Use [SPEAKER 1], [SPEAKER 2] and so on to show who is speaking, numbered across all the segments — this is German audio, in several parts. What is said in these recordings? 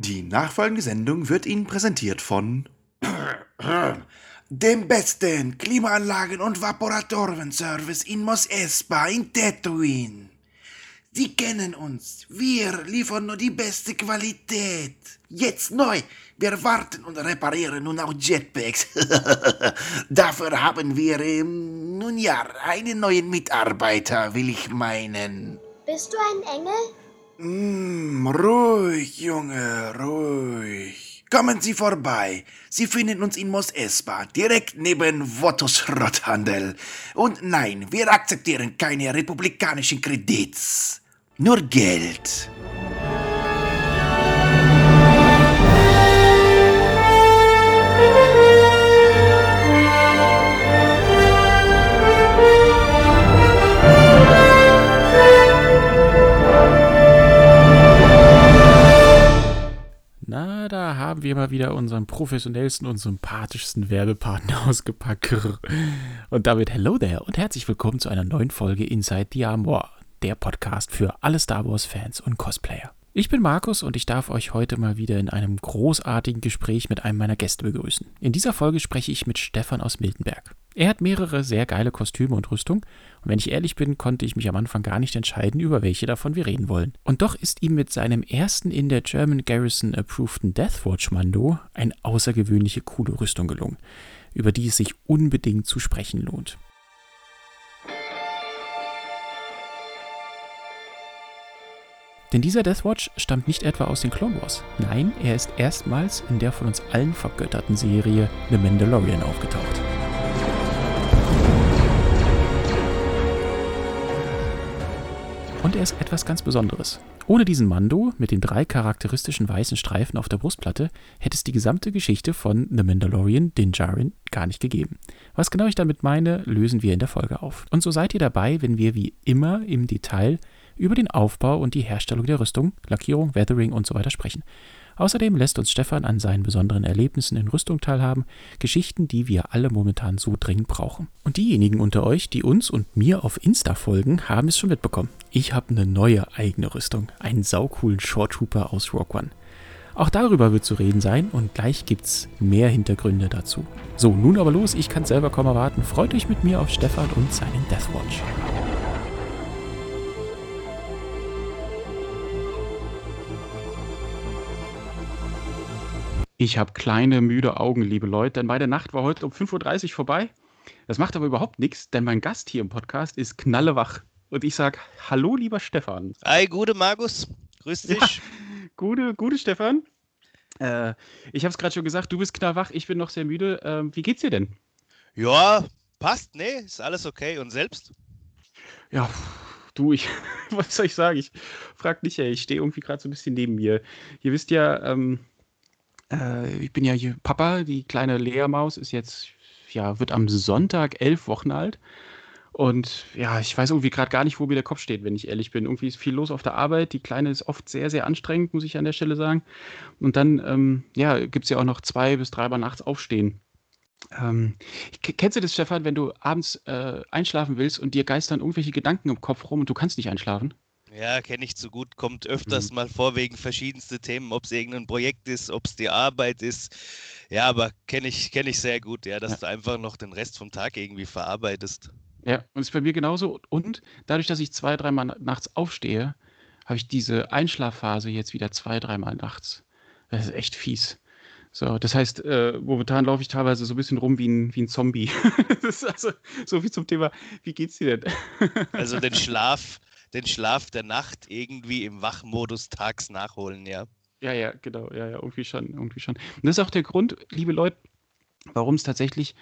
[SPEAKER 1] Die nachfolgende Sendung wird Ihnen präsentiert von dem besten Klimaanlagen- und Vaporatorenservice in Mos Espa in Tatooine. Sie kennen uns. Wir liefern nur die beste Qualität. Jetzt neu. Wir warten und reparieren nun auch Jetpacks. Dafür haben wir, ähm, nun ja, einen neuen Mitarbeiter, will ich meinen.
[SPEAKER 2] Bist du ein Engel?
[SPEAKER 1] Mm, ruhig, Junge, ruhig. Kommen Sie vorbei. Sie finden uns in Mos Espa, direkt neben Votos Rotthandel. Und nein, wir akzeptieren keine republikanischen Kredits. Nur Geld.
[SPEAKER 3] Da haben wir mal wieder unseren professionellsten und sympathischsten Werbepartner ausgepackt. Und damit hello there und herzlich willkommen zu einer neuen Folge Inside the Armor, der Podcast für alle Star Wars-Fans und Cosplayer. Ich bin Markus und ich darf euch heute mal wieder in einem großartigen Gespräch mit einem meiner Gäste begrüßen. In dieser Folge spreche ich mit Stefan aus Miltenberg. Er hat mehrere sehr geile Kostüme und Rüstung und wenn ich ehrlich bin, konnte ich mich am Anfang gar nicht entscheiden, über welche davon wir reden wollen. Und doch ist ihm mit seinem ersten in der German Garrison approveden Deathwatch Mando eine außergewöhnliche coole Rüstung gelungen, über die es sich unbedingt zu sprechen lohnt. Denn dieser Deathwatch stammt nicht etwa aus den Clone Wars. Nein, er ist erstmals in der von uns allen vergötterten Serie The Mandalorian aufgetaucht. Und er ist etwas ganz Besonderes. Ohne diesen Mando mit den drei charakteristischen weißen Streifen auf der Brustplatte hätte es die gesamte Geschichte von The Mandalorian, Din Djarin, gar nicht gegeben. Was genau ich damit meine, lösen wir in der Folge auf. Und so seid ihr dabei, wenn wir wie immer im Detail über den Aufbau und die Herstellung der Rüstung, Lackierung, Weathering und so weiter sprechen. Außerdem lässt uns Stefan an seinen besonderen Erlebnissen in Rüstung teilhaben, Geschichten, die wir alle momentan so dringend brauchen. Und diejenigen unter euch, die uns und mir auf Insta folgen, haben es schon mitbekommen. Ich habe eine neue eigene Rüstung, einen saucoolen Short Trooper aus Rock One. Auch darüber wird zu reden sein und gleich gibt's mehr Hintergründe dazu. So, nun aber los, ich kann selber kaum erwarten. Freut euch mit mir auf Stefan und seinen Deathwatch. Ich habe kleine, müde Augen, liebe Leute, denn meine Nacht war heute um 5.30 Uhr vorbei. Das macht aber überhaupt nichts, denn mein Gast hier im Podcast ist knallewach. Und ich sage, hallo, lieber Stefan.
[SPEAKER 4] Hi, gute Markus. Grüß dich.
[SPEAKER 3] Ja, gute, gute Stefan. Äh, ich habe es gerade schon gesagt, du bist knallwach, ich bin noch sehr müde. Ähm, wie geht's dir denn?
[SPEAKER 4] Ja, passt, nee, ist alles okay. Und selbst?
[SPEAKER 3] Ja, du, ich, was soll ich sagen? Ich frag dich ja, ich stehe irgendwie gerade so ein bisschen neben mir. Ihr wisst ja, ähm, äh, ich bin ja hier Papa, die kleine Lea-Maus ist jetzt, ja, wird am Sonntag elf Wochen alt. Und ja, ich weiß irgendwie gerade gar nicht, wo mir der Kopf steht, wenn ich ehrlich bin. Irgendwie ist viel los auf der Arbeit. Die Kleine ist oft sehr, sehr anstrengend, muss ich an der Stelle sagen. Und dann, ähm, ja, gibt es ja auch noch zwei bis dreimal nachts aufstehen. Ähm, kennst du das, Stefan, wenn du abends äh, einschlafen willst und dir geistern irgendwelche Gedanken im Kopf rum und du kannst nicht einschlafen?
[SPEAKER 4] Ja, kenne ich zu gut. Kommt öfters
[SPEAKER 3] Mhm.
[SPEAKER 4] mal vor wegen verschiedenste Themen, ob es irgendein Projekt ist, ob es die Arbeit ist. Ja, aber kenne ich, kenn ich sehr gut, ja, dass
[SPEAKER 3] Ja.
[SPEAKER 4] du einfach noch den Rest vom Tag irgendwie verarbeitest.
[SPEAKER 3] Ja, und ist bei mir genauso. Und dadurch, dass ich zwei, dreimal na- nachts aufstehe, habe ich diese Einschlafphase jetzt wieder zwei, dreimal nachts. Das ist echt fies. So, das heißt, äh, momentan laufe ich teilweise so ein bisschen rum wie ein, wie ein Zombie. das ist also so viel zum Thema, wie geht's dir denn?
[SPEAKER 4] Also den Schlaf, den Schlaf der Nacht irgendwie im Wachmodus tags nachholen, ja.
[SPEAKER 3] Ja, ja, genau, ja, ja, irgendwie schon, irgendwie schon. Und das ist auch der Grund, liebe Leute, warum es tatsächlich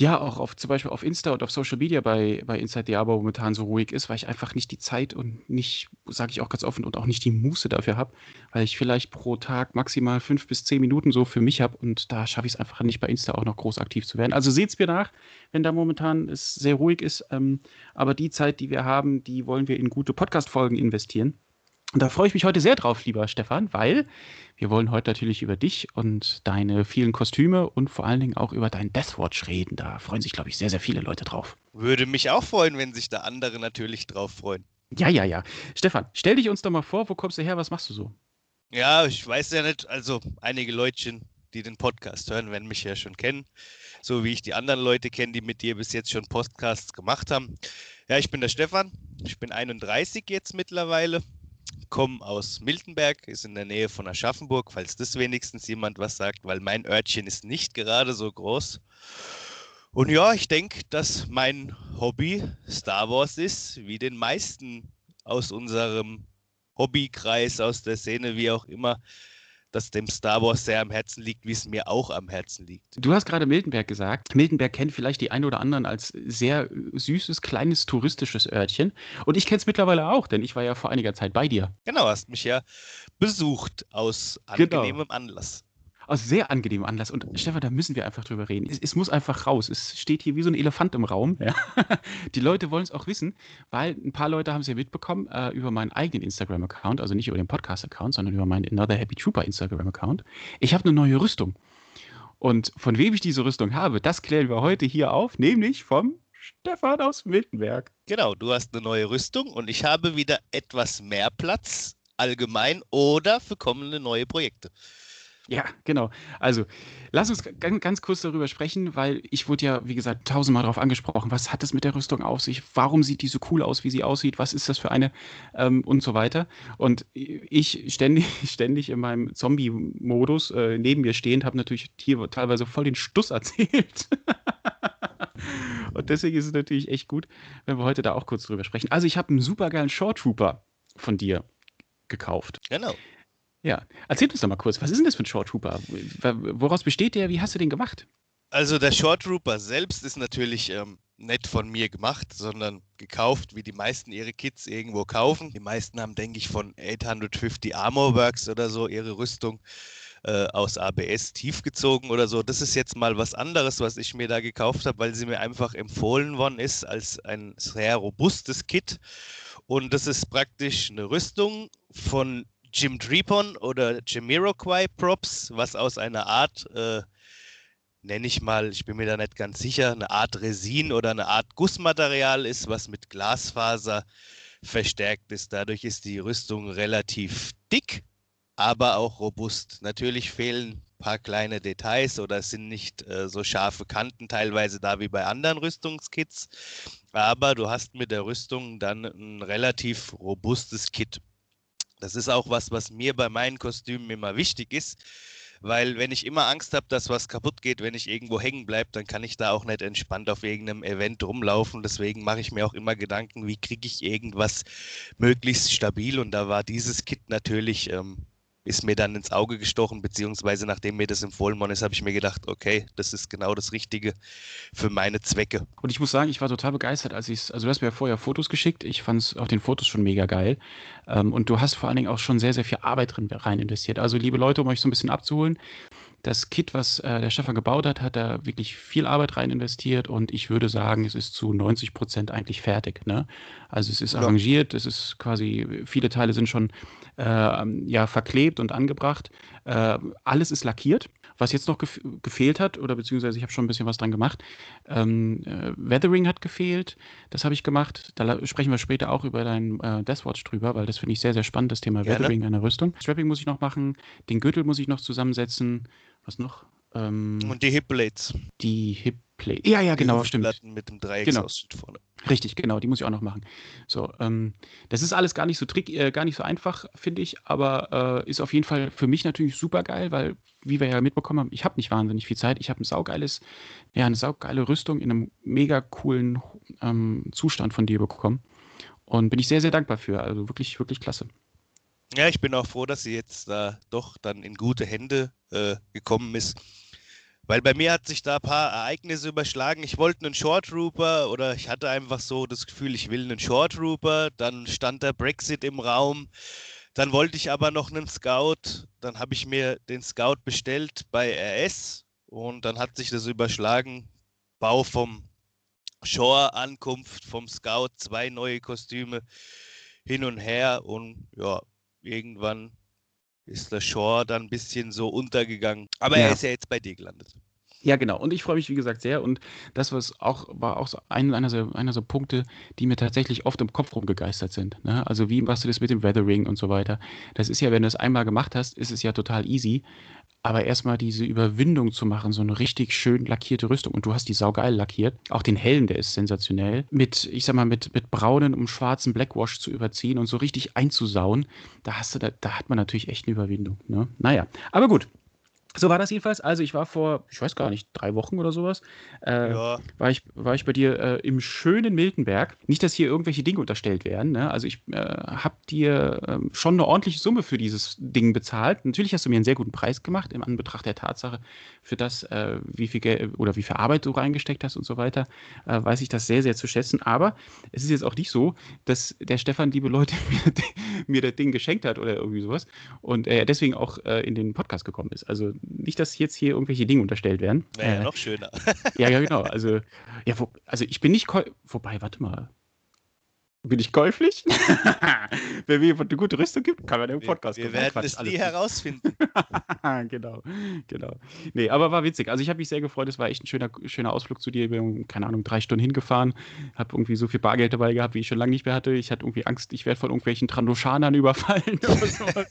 [SPEAKER 3] ja auch auf zum Beispiel auf Insta und auf Social Media bei, bei Inside Diabo momentan so ruhig ist, weil ich einfach nicht die Zeit und nicht, sage ich auch ganz offen, und auch nicht die Muße dafür habe, weil ich vielleicht pro Tag maximal fünf bis zehn Minuten so für mich habe und da schaffe ich es einfach nicht bei Insta auch noch groß aktiv zu werden. Also seht's mir nach, wenn da momentan es sehr ruhig ist, ähm, aber die Zeit, die wir haben, die wollen wir in gute Podcast-Folgen investieren. Und da freue ich mich heute sehr drauf, lieber Stefan, weil wir wollen heute natürlich über dich und deine vielen Kostüme und vor allen Dingen auch über deinen Deathwatch reden. Da freuen sich, glaube ich, sehr, sehr viele Leute drauf.
[SPEAKER 4] Würde mich auch freuen, wenn sich da andere natürlich drauf freuen.
[SPEAKER 3] Ja, ja, ja. Stefan, stell dich uns doch mal vor, wo kommst du her, was machst du so?
[SPEAKER 4] Ja, ich weiß ja nicht, also einige Leutchen, die den Podcast hören, werden mich ja schon kennen, so wie ich die anderen Leute kenne, die mit dir bis jetzt schon Podcasts gemacht haben. Ja, ich bin der Stefan, ich bin 31 jetzt mittlerweile, komme aus Miltenberg, ist in der Nähe von Aschaffenburg, falls das wenigstens jemand was sagt, weil mein Örtchen ist nicht gerade so groß. Und ja, ich denke, dass mein Hobby Star Wars ist, wie den meisten aus unserem Hobbykreis, aus der Szene, wie auch immer, dass dem Star Wars sehr am Herzen liegt, wie es mir auch am Herzen liegt.
[SPEAKER 3] Du hast gerade Miltenberg gesagt. Miltenberg kennt vielleicht die einen oder anderen als sehr süßes, kleines touristisches Örtchen. Und ich kenne es mittlerweile auch, denn ich war ja vor einiger Zeit bei dir.
[SPEAKER 4] Genau, hast mich ja besucht aus genau. angenehmem genau. Anlass
[SPEAKER 3] aus sehr angenehmem Anlass. Und Stefan, da müssen wir einfach drüber reden. Es, es muss einfach raus. Es steht hier wie so ein Elefant im Raum. Ja. Die Leute wollen es auch wissen, weil ein paar Leute haben es ja mitbekommen äh, über meinen eigenen Instagram-Account, also nicht über den Podcast-Account, sondern über meinen Another Happy Trooper Instagram-Account. Ich habe eine neue Rüstung. Und von wem ich diese Rüstung habe, das klären wir heute hier auf, nämlich vom Stefan aus Miltenberg.
[SPEAKER 4] Genau, du hast eine neue Rüstung und ich habe wieder etwas mehr Platz allgemein oder für kommende neue Projekte.
[SPEAKER 3] Ja, genau. Also, lass uns ganz, kurz darüber sprechen, weil ich wurde ja, wie gesagt, tausendmal darauf angesprochen. Was hat es mit der Rüstung auf sich? Warum sieht die so cool aus, wie sie aussieht? Was ist das für eine? Ähm, und so weiter. Und ich ständig, ständig in meinem Zombie-Modus äh, neben mir stehend habe natürlich hier teilweise voll den Stuss erzählt. und deswegen ist es natürlich echt gut, wenn wir heute da auch kurz drüber sprechen. Also, ich habe einen supergeilen Short Trooper von dir gekauft.
[SPEAKER 4] Genau.
[SPEAKER 3] Ja, erzähl uns doch mal kurz, was ist denn das für ein Short Trooper? Woraus besteht der? Wie hast du den gemacht?
[SPEAKER 4] Also der Short Trooper selbst ist natürlich ähm, nicht von mir gemacht, sondern gekauft, wie die meisten ihre Kits irgendwo kaufen. Die meisten haben, denke ich, von 850 Armor Works oder so ihre Rüstung äh, aus ABS tiefgezogen oder so. Das ist jetzt mal was anderes, was ich mir da gekauft habe, weil sie mir einfach empfohlen worden ist als ein sehr robustes Kit. Und das ist praktisch eine Rüstung von Jim Drepon oder Jamiroquai Props, was aus einer Art, äh, nenne ich mal, ich bin mir da nicht ganz sicher, eine Art Resin oder eine Art Gussmaterial ist, was mit Glasfaser verstärkt ist. Dadurch ist die Rüstung relativ dick, aber auch robust. Natürlich fehlen ein paar kleine Details oder sind nicht äh, so scharfe Kanten teilweise da wie bei anderen Rüstungskits. Aber du hast mit der Rüstung dann ein relativ robustes Kit. Das ist auch was, was mir bei meinen Kostümen immer wichtig ist, weil wenn ich immer Angst habe, dass was kaputt geht, wenn ich irgendwo hängen bleibe, dann kann ich da auch nicht entspannt auf irgendeinem Event rumlaufen. Deswegen mache ich mir auch immer Gedanken, wie kriege ich irgendwas möglichst stabil. Und da war dieses Kit natürlich ähm, ist mir dann ins Auge gestochen, beziehungsweise nachdem mir das empfohlen worden ist, habe ich mir gedacht, okay, das ist genau das Richtige für meine Zwecke.
[SPEAKER 3] Und ich muss sagen, ich war total begeistert, als ich es, also du hast mir ja vorher Fotos geschickt, ich fand es auf den Fotos schon mega geil. Ähm, und du hast vor allen Dingen auch schon sehr, sehr viel Arbeit drin rein investiert. Also liebe Leute, um euch so ein bisschen abzuholen, das Kit, was äh, der Stefan gebaut hat, hat da wirklich viel Arbeit rein investiert und ich würde sagen, es ist zu 90 Prozent eigentlich fertig. Ne? Also es ist ja. arrangiert, es ist quasi, viele Teile sind schon ja, verklebt und angebracht. Äh, alles ist lackiert. Was jetzt noch gef gefehlt hat, oder beziehungsweise ich habe schon ein bisschen was dran gemacht, ähm, äh, Weathering hat gefehlt, das habe ich gemacht. Da sprechen wir später auch über deinen äh, Deathwatch drüber, weil das finde ich sehr, sehr spannend, das Thema Gerne. Weathering einer Rüstung. Strapping muss ich noch machen, den Gürtel muss ich noch zusammensetzen. Was noch?
[SPEAKER 4] Ähm, Und die Hipblades.
[SPEAKER 3] Die Hipblades. Ja, ja, genau, stimmt.
[SPEAKER 4] mit dem Dreiecksausschnitt genau. vorne.
[SPEAKER 3] Richtig, genau, die muss ich auch noch machen. So, ähm, das ist alles gar nicht so trick, äh, gar nicht so einfach, finde ich, aber äh, ist auf jeden Fall für mich natürlich super geil, weil, wie wir ja mitbekommen haben, ich habe nicht wahnsinnig viel Zeit. Ich habe ein saugeiles, ja, eine saugeile Rüstung in einem mega coolen ähm, Zustand von dir bekommen. Und bin ich sehr, sehr dankbar für. Also wirklich, wirklich klasse.
[SPEAKER 4] Ja, ich bin auch froh, dass sie jetzt da äh, doch dann in gute Hände äh, gekommen ist. Weil bei mir hat sich da ein paar Ereignisse überschlagen. Ich wollte einen Short Trooper oder ich hatte einfach so das Gefühl, ich will einen Short Trooper. Dann stand der Brexit im Raum. Dann wollte ich aber noch einen Scout. Dann habe ich mir den Scout bestellt bei RS und dann hat sich das überschlagen. Bau vom Shore, Ankunft vom Scout, zwei neue Kostüme hin und her und ja, irgendwann ist der Shore dann ein bisschen so untergegangen. Aber ja. er ist ja jetzt bei dir gelandet.
[SPEAKER 3] Ja, genau. Und ich freue mich, wie gesagt, sehr. Und das was auch, war auch so ein, einer, so, einer so Punkte, die mir tatsächlich oft im Kopf rumgegeistert sind. Ne? Also, wie machst du das mit dem Weathering und so weiter? Das ist ja, wenn du es einmal gemacht hast, ist es ja total easy. Aber erstmal diese Überwindung zu machen, so eine richtig schön lackierte Rüstung. Und du hast die saugeil lackiert. Auch den Helm, der ist sensationell. Mit, ich sag mal, mit, mit braunen und schwarzen Blackwash zu überziehen und so richtig einzusauen, da hast du, da, da hat man natürlich echt eine Überwindung. Ne? Naja, aber gut. So war das jedenfalls. Also ich war vor, ich weiß gar nicht, drei Wochen oder sowas, äh, ja. war, ich, war ich bei dir äh, im schönen Miltenberg. Nicht, dass hier irgendwelche Dinge unterstellt werden. Ne? Also ich äh, habe dir ähm, schon eine ordentliche Summe für dieses Ding bezahlt. Natürlich hast du mir einen sehr guten Preis gemacht, im Anbetracht der Tatsache, für das, äh, wie viel Geld oder wie viel Arbeit du reingesteckt hast und so weiter, äh, weiß ich das sehr, sehr zu schätzen. Aber es ist jetzt auch nicht so, dass der Stefan, liebe Leute, mir, mir das Ding geschenkt hat oder irgendwie sowas und er deswegen auch äh, in den Podcast gekommen ist. Also nicht, dass jetzt hier irgendwelche Dinge unterstellt werden.
[SPEAKER 4] Wäre ja äh, noch schöner.
[SPEAKER 3] ja, ja, genau. Also, ja, wo, also ich bin nicht. Wobei, warte mal. Bin ich käuflich? Wenn mir jemand eine gute Rüstung gibt, kann man den Podcast
[SPEAKER 4] Wir, wir werden es nie herausfinden.
[SPEAKER 3] genau, genau. Nee, aber war witzig. Also ich habe mich sehr gefreut. Es war echt ein schöner, schöner Ausflug zu dir. Ich bin, keine Ahnung, drei Stunden hingefahren. Habe irgendwie so viel Bargeld dabei gehabt, wie ich schon lange nicht mehr hatte. Ich hatte irgendwie Angst, ich werde von irgendwelchen Trandoshanern überfallen oder sowas.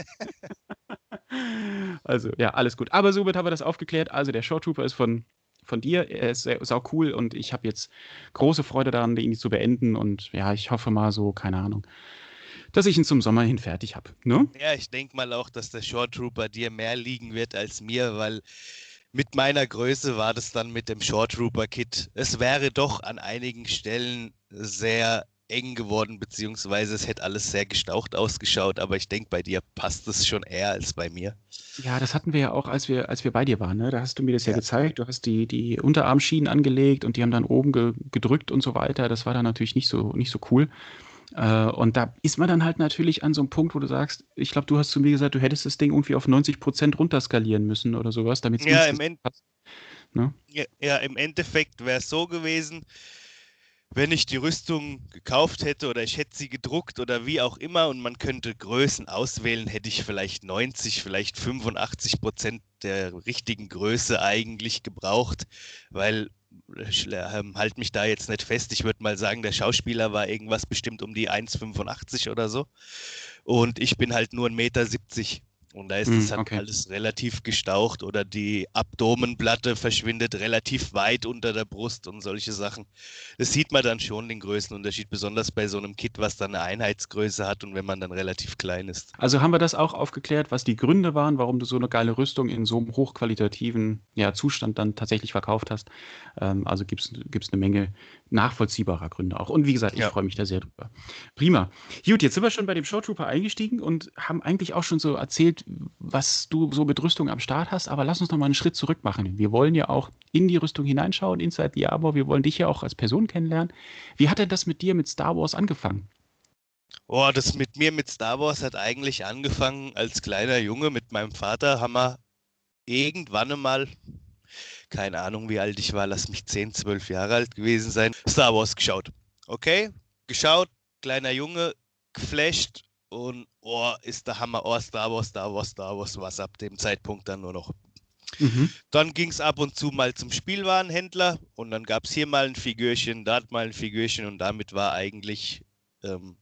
[SPEAKER 3] Also, ja, alles gut. Aber somit haben wir das aufgeklärt. Also, der Short Trooper ist von, von dir. Er ist sehr, sau cool und ich habe jetzt große Freude daran, ihn zu beenden. Und ja, ich hoffe mal so, keine Ahnung, dass ich ihn zum Sommer hin fertig habe. Ne?
[SPEAKER 4] Ja, ich denke mal auch, dass der Short Trooper dir mehr liegen wird als mir, weil mit meiner Größe war das dann mit dem Short Trooper Kit. Es wäre doch an einigen Stellen sehr eng geworden, beziehungsweise es hätte alles sehr gestaucht ausgeschaut, aber ich denke, bei dir passt es schon eher als bei mir.
[SPEAKER 3] Ja, das hatten wir ja auch, als wir, als wir bei dir waren. Ne? Da hast du mir das ja, ja gezeigt. Du hast die, die Unterarmschienen angelegt und die haben dann oben ge gedrückt und so weiter. Das war dann natürlich nicht so, nicht so cool. Äh, und da ist man dann halt natürlich an so einem Punkt, wo du sagst, ich glaube, du hast zu mir gesagt, du hättest das Ding irgendwie auf 90 Prozent runterskalieren müssen oder sowas, damit es
[SPEAKER 4] ja, im passt. Ne? Ja, ja, im Endeffekt wäre es so gewesen, wenn ich die Rüstung gekauft hätte oder ich hätte sie gedruckt oder wie auch immer und man könnte Größen auswählen, hätte ich vielleicht 90, vielleicht 85 Prozent der richtigen Größe eigentlich gebraucht, weil äh, ähm, halt mich da jetzt nicht fest. Ich würde mal sagen, der Schauspieler war irgendwas bestimmt um die 1,85 oder so. Und ich bin halt nur 1,70 Meter. Und da ist es mm, okay. alles relativ gestaucht oder die Abdomenplatte verschwindet relativ weit unter der Brust und solche Sachen. Das sieht man dann schon den Größenunterschied, besonders bei so einem Kit, was dann eine Einheitsgröße hat und wenn man dann relativ klein ist.
[SPEAKER 3] Also haben wir das auch aufgeklärt, was die Gründe waren, warum du so eine geile Rüstung in so einem hochqualitativen ja, Zustand dann tatsächlich verkauft hast. Ähm, also gibt es eine Menge nachvollziehbarer Gründe auch. Und wie gesagt, ich ja. freue mich da sehr drüber. Prima. Gut, jetzt sind wir schon bei dem Showtrooper eingestiegen und haben eigentlich auch schon so erzählt, was du so mit Rüstung am Start hast, aber lass uns noch mal einen Schritt zurück machen. Wir wollen ja auch in die Rüstung hineinschauen, Inside the Arbor. Wir wollen dich ja auch als Person kennenlernen. Wie hat denn das mit dir mit Star Wars angefangen?
[SPEAKER 4] Oh, das mit mir mit Star Wars hat eigentlich angefangen als kleiner Junge mit meinem Vater. Haben wir irgendwann einmal, keine Ahnung wie alt ich war, lass mich 10, 12 Jahre alt gewesen sein, Star Wars geschaut. Okay, geschaut, kleiner Junge, geflasht und oh, ist der Hammer, oh, Star Wars, Star Wars, Star Wars, was ab dem Zeitpunkt dann nur noch. Mhm. Dann ging es ab und zu mal zum Spielwarenhändler und dann gab es hier mal ein Figürchen, da mal ein Figürchen und damit war eigentlich ähm,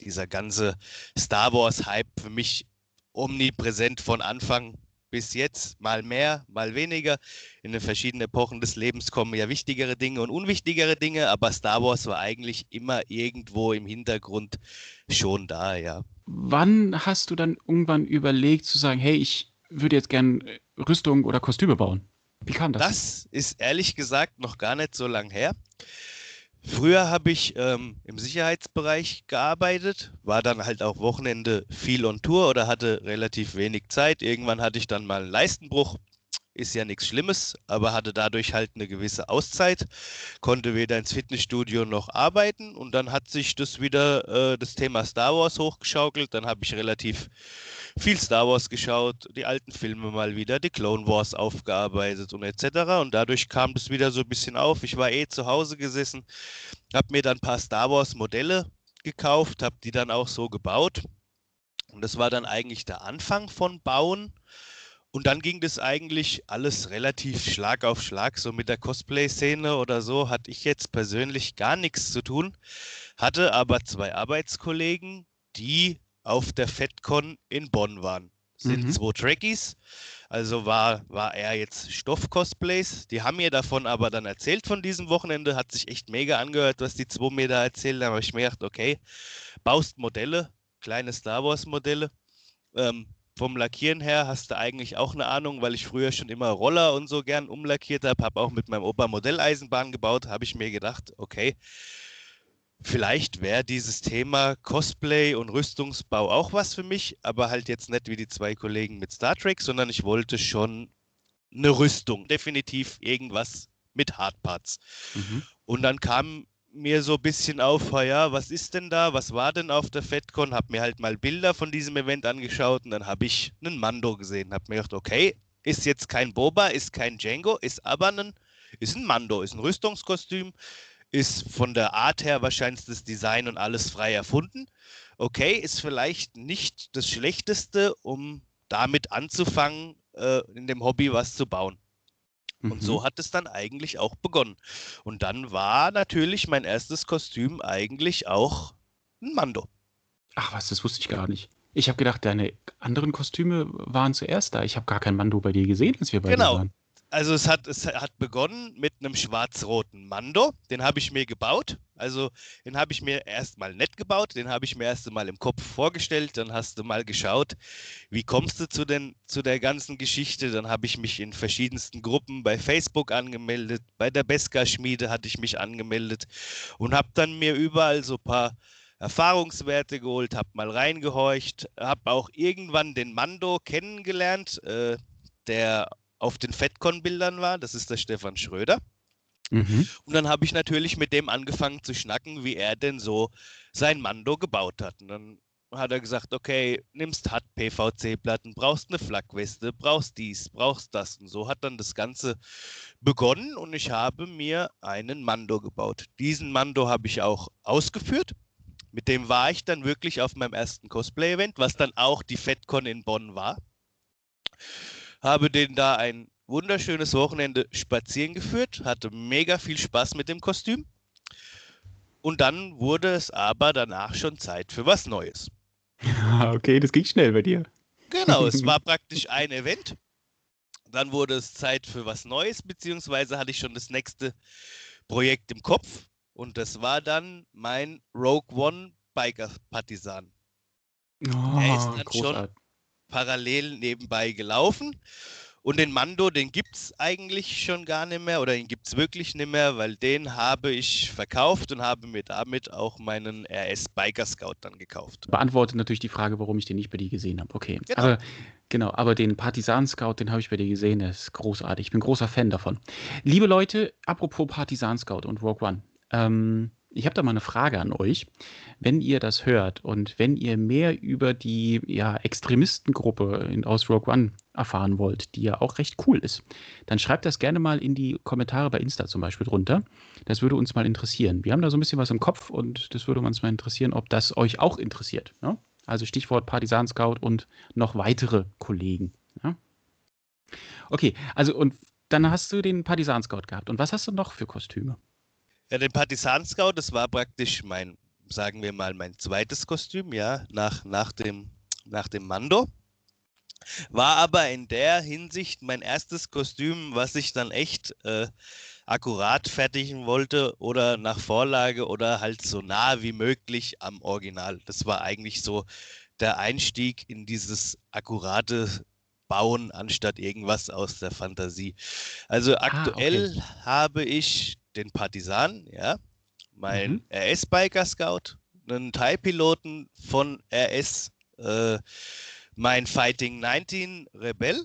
[SPEAKER 4] dieser ganze Star Wars-Hype für mich omnipräsent von Anfang bis jetzt mal mehr, mal weniger. In den verschiedenen Epochen des Lebens kommen ja wichtigere Dinge und unwichtigere Dinge, aber Star Wars war eigentlich immer irgendwo im Hintergrund schon da, ja.
[SPEAKER 3] Wann hast du dann irgendwann überlegt zu sagen, hey, ich würde jetzt gern Rüstung oder Kostüme bauen? Wie kam das?
[SPEAKER 4] Das ist ehrlich gesagt noch gar nicht so lang her. Früher habe ich ähm, im Sicherheitsbereich gearbeitet, war dann halt auch Wochenende viel on Tour oder hatte relativ wenig Zeit. Irgendwann hatte ich dann mal einen Leistenbruch, ist ja nichts Schlimmes, aber hatte dadurch halt eine gewisse Auszeit, konnte weder ins Fitnessstudio noch arbeiten und dann hat sich das wieder äh, das Thema Star Wars hochgeschaukelt. Dann habe ich relativ viel Star Wars geschaut, die alten Filme mal wieder, die Clone Wars aufgearbeitet und etc. Und dadurch kam das wieder so ein bisschen auf. Ich war eh zu Hause gesessen, habe mir dann ein paar Star Wars Modelle gekauft, habe die dann auch so gebaut. Und das war dann eigentlich der Anfang von Bauen. Und dann ging das eigentlich alles relativ Schlag auf Schlag. So mit der Cosplay-Szene oder so hatte ich jetzt persönlich gar nichts zu tun, hatte aber zwei Arbeitskollegen, die auf der FedCon in Bonn waren. Sind
[SPEAKER 3] Mhm.
[SPEAKER 4] zwei Trekkies, also war, war er jetzt Stoff-Cosplays. Die haben mir davon aber dann erzählt von diesem Wochenende, hat sich echt mega angehört, was die zwei mir da erzählt haben. habe ich mir gedacht, okay, baust Modelle, kleine Star Wars-Modelle. Ähm, vom Lackieren her hast du eigentlich auch eine Ahnung, weil ich früher schon immer Roller und so gern umlackiert habe, habe auch mit meinem Opa Modelleisenbahn gebaut, habe ich mir gedacht, okay, vielleicht wäre dieses Thema Cosplay und Rüstungsbau auch was für mich, aber halt jetzt nicht wie die zwei Kollegen mit Star Trek, sondern ich wollte schon eine Rüstung, definitiv irgendwas mit Hardparts.
[SPEAKER 3] Mhm.
[SPEAKER 4] Und dann kam mir so ein bisschen auf, "Ha ja, was ist denn da? Was war denn auf der FedCon? Hab mir halt mal Bilder von diesem Event angeschaut und dann habe ich einen Mando gesehen. Hab mir gedacht, okay, ist jetzt kein Boba, ist kein Django, ist aber ein, ist ein Mando, ist ein Rüstungskostüm, ist von der Art her wahrscheinlich das Design und alles frei erfunden. Okay, ist vielleicht nicht das Schlechteste, um damit anzufangen, äh, in dem Hobby was zu bauen. Und
[SPEAKER 3] Mhm.
[SPEAKER 4] so hat es dann eigentlich auch begonnen. Und dann war natürlich mein erstes Kostüm eigentlich auch ein Mando.
[SPEAKER 3] Ach was, das wusste ich gar nicht. Ich habe gedacht, deine anderen Kostüme waren zuerst da. Ich habe gar kein Mando bei dir gesehen, als wir beide
[SPEAKER 4] Genau.
[SPEAKER 3] waren.
[SPEAKER 4] Also es hat, es hat begonnen mit einem schwarz-roten Mando. Den habe ich mir gebaut. Also den habe ich mir erstmal nett gebaut. Den habe ich mir erst mal im Kopf vorgestellt. Dann hast du mal geschaut, wie kommst du zu, den, zu der ganzen Geschichte. Dann habe ich mich in verschiedensten Gruppen bei Facebook angemeldet. Bei der Beska-Schmiede hatte ich mich angemeldet und habe dann mir überall so ein paar Erfahrungswerte geholt, habe mal reingehorcht, habe auch irgendwann den Mando kennengelernt, äh, der auf den FedCon-Bildern war. Das ist der Stefan Schröder.
[SPEAKER 3] Mhm.
[SPEAKER 4] Und dann habe ich natürlich mit dem angefangen zu schnacken, wie er denn so sein Mando gebaut hat. Und dann hat er gesagt, okay, nimmst hat PVC-Platten, brauchst eine Flakweste, brauchst dies, brauchst das. Und so hat dann das Ganze begonnen und ich habe mir einen Mando gebaut. Diesen Mando habe ich auch ausgeführt. Mit dem war ich dann wirklich auf meinem ersten Cosplay-Event, was dann auch die FedCon in Bonn war. Habe den da ein wunderschönes Wochenende spazieren geführt, hatte mega viel Spaß mit dem Kostüm. Und dann wurde es aber danach schon Zeit für was Neues.
[SPEAKER 3] okay, das ging schnell bei dir.
[SPEAKER 4] Genau, es war praktisch ein Event. Dann wurde es Zeit für was Neues, beziehungsweise hatte ich schon das nächste Projekt im Kopf. Und das war dann mein Rogue One Biker Partisan.
[SPEAKER 3] Oh,
[SPEAKER 4] Er ist dann schon-
[SPEAKER 3] großartig.
[SPEAKER 4] Parallel nebenbei gelaufen. Und den Mando, den gibt es eigentlich schon gar nicht mehr oder den gibt es wirklich nicht mehr, weil den habe ich verkauft und habe mir damit auch meinen RS Biker Scout dann gekauft.
[SPEAKER 3] Beantwortet natürlich die Frage, warum ich den nicht bei dir gesehen habe. Okay.
[SPEAKER 4] Genau.
[SPEAKER 3] Aber genau, aber den Partisan Scout, den habe ich bei dir gesehen, der ist großartig. Ich bin großer Fan davon. Liebe Leute, apropos Partisan Scout und Rogue One. Ähm, ich habe da mal eine Frage an euch. Wenn ihr das hört und wenn ihr mehr über die ja, Extremistengruppe in, aus Rogue One erfahren wollt, die ja auch recht cool ist, dann schreibt das gerne mal in die Kommentare bei Insta zum Beispiel drunter. Das würde uns mal interessieren. Wir haben da so ein bisschen was im Kopf und das würde uns mal interessieren, ob das euch auch interessiert. Ne? Also Stichwort Partisan Scout und noch weitere Kollegen. Ja? Okay, also und dann hast du den Partisan Scout gehabt. Und was hast du noch für Kostüme?
[SPEAKER 4] Ja, den Partisan Scout, das war praktisch mein, sagen wir mal, mein zweites Kostüm, ja, nach, nach, dem, nach dem Mando. War aber in der Hinsicht mein erstes Kostüm, was ich dann echt äh, akkurat fertigen wollte oder nach Vorlage oder halt so nah wie möglich am Original. Das war eigentlich so der Einstieg in dieses akkurate Bauen anstatt irgendwas aus der Fantasie. Also aktuell habe ich den Partisan, ja, mein
[SPEAKER 3] Mhm.
[SPEAKER 4] RS-Biker Scout, einen Thai-Piloten von RS, äh, mein Fighting 19 Rebell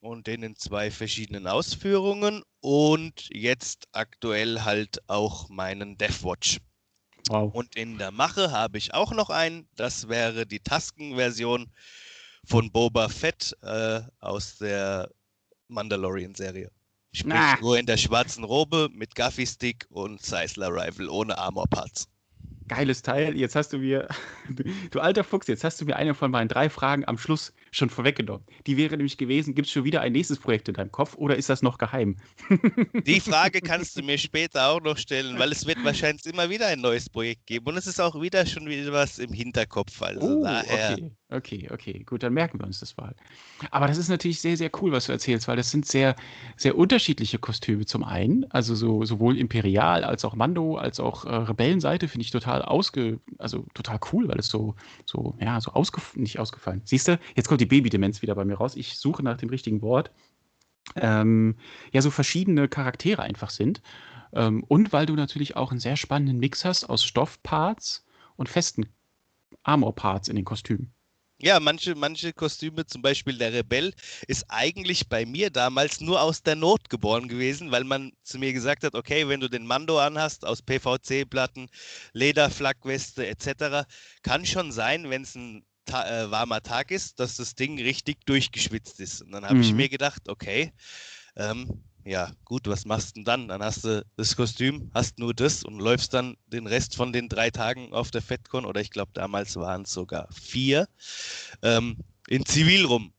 [SPEAKER 4] und den in zwei verschiedenen Ausführungen und jetzt aktuell halt auch meinen Deathwatch.
[SPEAKER 3] Wow.
[SPEAKER 4] Und in der Mache habe ich auch noch einen, das wäre die Tasken-Version von Boba Fett äh, aus der Mandalorian-Serie. Sprich,
[SPEAKER 3] Ah.
[SPEAKER 4] nur in der schwarzen Robe mit Gaffy-Stick und Seisler Rifle ohne Armor-Parts.
[SPEAKER 3] geiles Teil. Jetzt hast du mir, du, du alter Fuchs, jetzt hast du mir eine von meinen drei Fragen am Schluss schon vorweggenommen. Die wäre nämlich gewesen, gibt es schon wieder ein nächstes Projekt in deinem Kopf oder ist das noch geheim?
[SPEAKER 4] Die Frage kannst du mir später auch noch stellen, weil es wird wahrscheinlich immer wieder ein neues Projekt geben und es ist auch wieder schon wieder was im Hinterkopf. Also
[SPEAKER 3] Oh,
[SPEAKER 4] daher.
[SPEAKER 3] okay, okay, okay, gut, dann merken wir uns das mal. Aber das ist natürlich sehr, sehr cool, was du erzählst, weil das sind sehr, sehr unterschiedliche Kostüme zum einen, also so, sowohl Imperial als auch Mando, als auch äh, Rebellenseite finde ich total ausge, also total cool, weil es so, so, ja, so ausgef nicht ausgefallen. Siehst du, jetzt kommt die Babydemenz wieder bei mir raus. Ich suche nach dem richtigen Wort. Ähm, ja, so verschiedene Charaktere einfach sind. Ähm, und weil du natürlich auch einen sehr spannenden Mix hast aus Stoffparts und festen Armor-Parts in den Kostümen.
[SPEAKER 4] Ja, manche, manche Kostüme, zum Beispiel der Rebell, ist eigentlich bei mir damals nur aus der Not geboren gewesen, weil man zu mir gesagt hat, okay, wenn du den Mando anhast aus PVC-Platten, Lederflagweste etc., kann schon sein, wenn es ein ta äh, warmer Tag ist, dass das Ding richtig durchgeschwitzt ist. Und dann habe ich
[SPEAKER 3] Mhm.
[SPEAKER 4] mir gedacht, okay, ähm, ja, gut, was machst du denn dann? Dann hast du das Kostüm, hast nur das und läufst dann den Rest von den drei Tagen auf der FedCon, oder ich glaube, damals waren es sogar vier, ähm, in Zivil rum.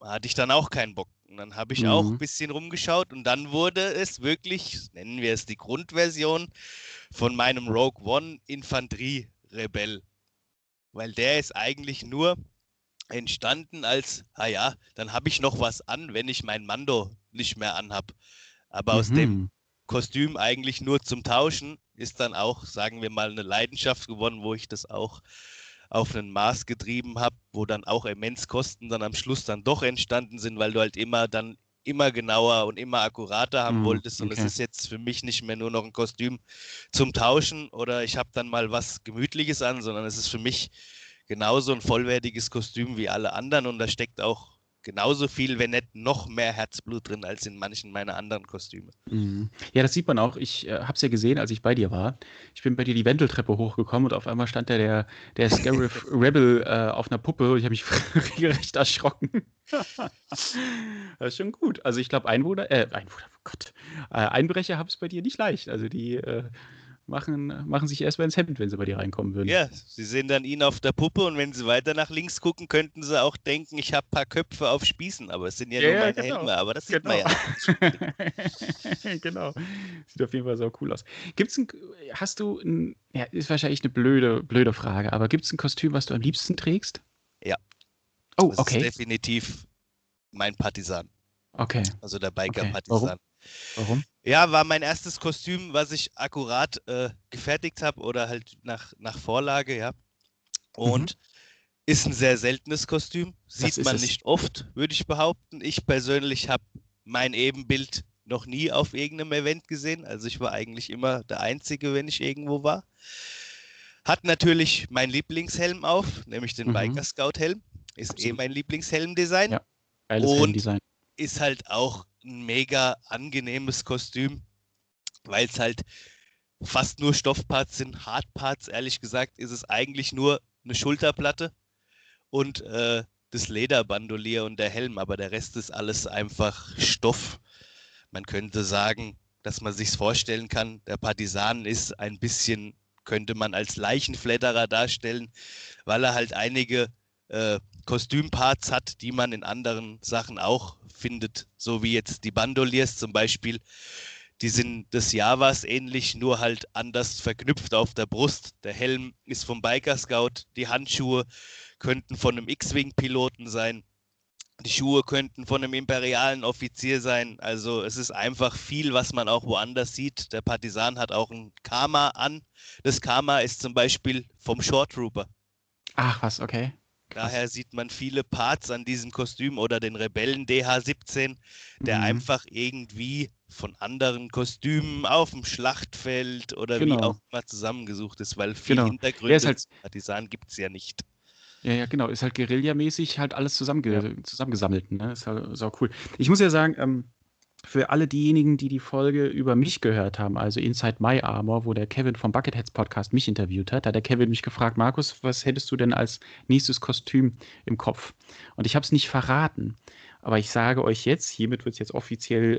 [SPEAKER 4] Da hatte ich dann auch keinen Bock. Und dann habe ich auch
[SPEAKER 3] Mhm.
[SPEAKER 4] ein bisschen rumgeschaut und dann wurde es wirklich, nennen wir es die Grundversion von meinem Rogue One Infanterie Rebell. Weil der ist eigentlich nur entstanden als, ah ja, dann habe ich noch was an, wenn ich mein Mando nicht mehr anhab. Aber aus dem
[SPEAKER 3] Mhm.
[SPEAKER 4] Kostüm eigentlich nur zum Tauschen ist dann auch, sagen wir mal, eine Leidenschaft gewonnen, wo ich das auch auf einen Maß getrieben habe, wo dann auch immens Kosten dann am Schluss dann doch entstanden sind, weil du halt immer dann immer genauer und immer akkurater haben
[SPEAKER 3] Mhm,
[SPEAKER 4] wolltest und es
[SPEAKER 3] okay.
[SPEAKER 4] ist jetzt für mich nicht mehr nur noch ein Kostüm zum Tauschen oder ich habe dann mal was Gemütliches an, sondern es ist für mich genauso ein vollwertiges Kostüm wie alle anderen und da steckt auch genauso viel, wenn nicht noch mehr Herzblut drin als in manchen meiner anderen Kostüme.
[SPEAKER 3] Mhm. Ja, das sieht man auch. Ich äh, habe es ja gesehen, als ich bei dir war. Ich bin bei dir die Wendeltreppe hochgekommen und auf einmal stand da der, der Scarif Rebel äh, auf einer Puppe und ich habe mich regelrecht erschrocken. das ist schon gut. Also ich glaube, Einwohner, äh, Einwohner, oh Gott, äh, Einbrecher haben es bei dir nicht leicht. Also die äh, machen, machen sich erstmal ins Hemd, wenn sie bei dir reinkommen würden.
[SPEAKER 4] Ja, sie sehen dann ihn auf der Puppe und wenn sie weiter nach links gucken, könnten sie auch denken, ich habe ein paar Köpfe auf Spießen, aber es sind ja,
[SPEAKER 3] Ja,
[SPEAKER 4] nur meine
[SPEAKER 3] genau.
[SPEAKER 4] Helme, aber das sieht
[SPEAKER 3] Genau.
[SPEAKER 4] man ja.
[SPEAKER 3] genau. Sieht auf jeden Fall so cool aus. Gibt's ein, hast du ein, ja, ist wahrscheinlich eine blöde, blöde Frage, aber gibt es ein Kostüm, was du am liebsten trägst?
[SPEAKER 4] Ja.
[SPEAKER 3] Oh,
[SPEAKER 4] Das
[SPEAKER 3] okay.
[SPEAKER 4] ist definitiv mein Partisan,
[SPEAKER 3] Okay.
[SPEAKER 4] also der
[SPEAKER 3] Okay.
[SPEAKER 4] Biker-Partisan.
[SPEAKER 3] Warum?
[SPEAKER 4] Ja, war mein erstes Kostüm, was ich akkurat äh, gefertigt habe oder halt nach, nach Vorlage, ja. Und ist ein sehr seltenes Kostüm. Sieht man
[SPEAKER 3] es?
[SPEAKER 4] nicht oft, würde ich behaupten. Ich persönlich habe mein Ebenbild noch nie auf irgendeinem Event gesehen. Also ich war eigentlich immer der Einzige, wenn ich irgendwo war. Hat natürlich mein Lieblingshelm auf, nämlich den
[SPEAKER 3] Mhm.
[SPEAKER 4] Biker Scout Helm. Ist eh
[SPEAKER 3] Absolut.
[SPEAKER 4] mein Lieblingshelmdesign
[SPEAKER 3] Ja. Geiles
[SPEAKER 4] Und-
[SPEAKER 3] Helmdesign.
[SPEAKER 4] ist halt auch ein mega angenehmes Kostüm, weil es halt fast nur Stoffparts sind. Hardparts, ehrlich gesagt, ist es eigentlich nur eine Schulterplatte und äh, das Lederbandolier und der Helm, aber der Rest ist alles einfach Stoff. Man könnte sagen, dass man sich's vorstellen kann, der Partisan ist ein bisschen, könnte man als Leichenfledderer darstellen, weil er halt einige äh, Kostümparts hat, die man in anderen Sachen auch findet, so wie jetzt die Bandoliers zum Beispiel. Die sind des Javas ähnlich, nur halt anders verknüpft auf der Brust. Der Helm ist vom Biker Scout, die Handschuhe könnten von einem X-Wing-Piloten sein. Die Schuhe könnten von einem imperialen Offizier sein. Also es ist einfach viel, was man auch woanders sieht. Der Partisan hat auch ein Karma an. Das Karma ist zum Beispiel vom Short Trooper.
[SPEAKER 3] Ach, was, okay.
[SPEAKER 4] Daher sieht man viele Parts an diesem Kostüm oder den Rebellen DH17, der
[SPEAKER 3] Mhm.
[SPEAKER 4] einfach irgendwie von anderen Kostümen auf dem Schlachtfeld oder wie
[SPEAKER 3] Genau.
[SPEAKER 4] auch immer zusammengesucht ist, weil viel
[SPEAKER 3] Genau.
[SPEAKER 4] Hintergründe
[SPEAKER 3] halt-
[SPEAKER 4] zum Partisan gibt es ja nicht.
[SPEAKER 3] Ja, ja, genau. Ist halt guerillamäßig halt alles zusammenge zusammengesammelt. Ne? Ist halt ist auch cool. Ich muss ja sagen, ähm, für alle diejenigen, die die Folge über mich gehört haben, also Inside My Armor, wo der Kevin vom Bucketheads Podcast mich interviewt hat, da hat der Kevin mich gefragt, Markus, was hättest du denn als nächstes Kostüm im Kopf? Und ich habe es nicht verraten. Aber ich sage euch jetzt, hiermit wird es jetzt offiziell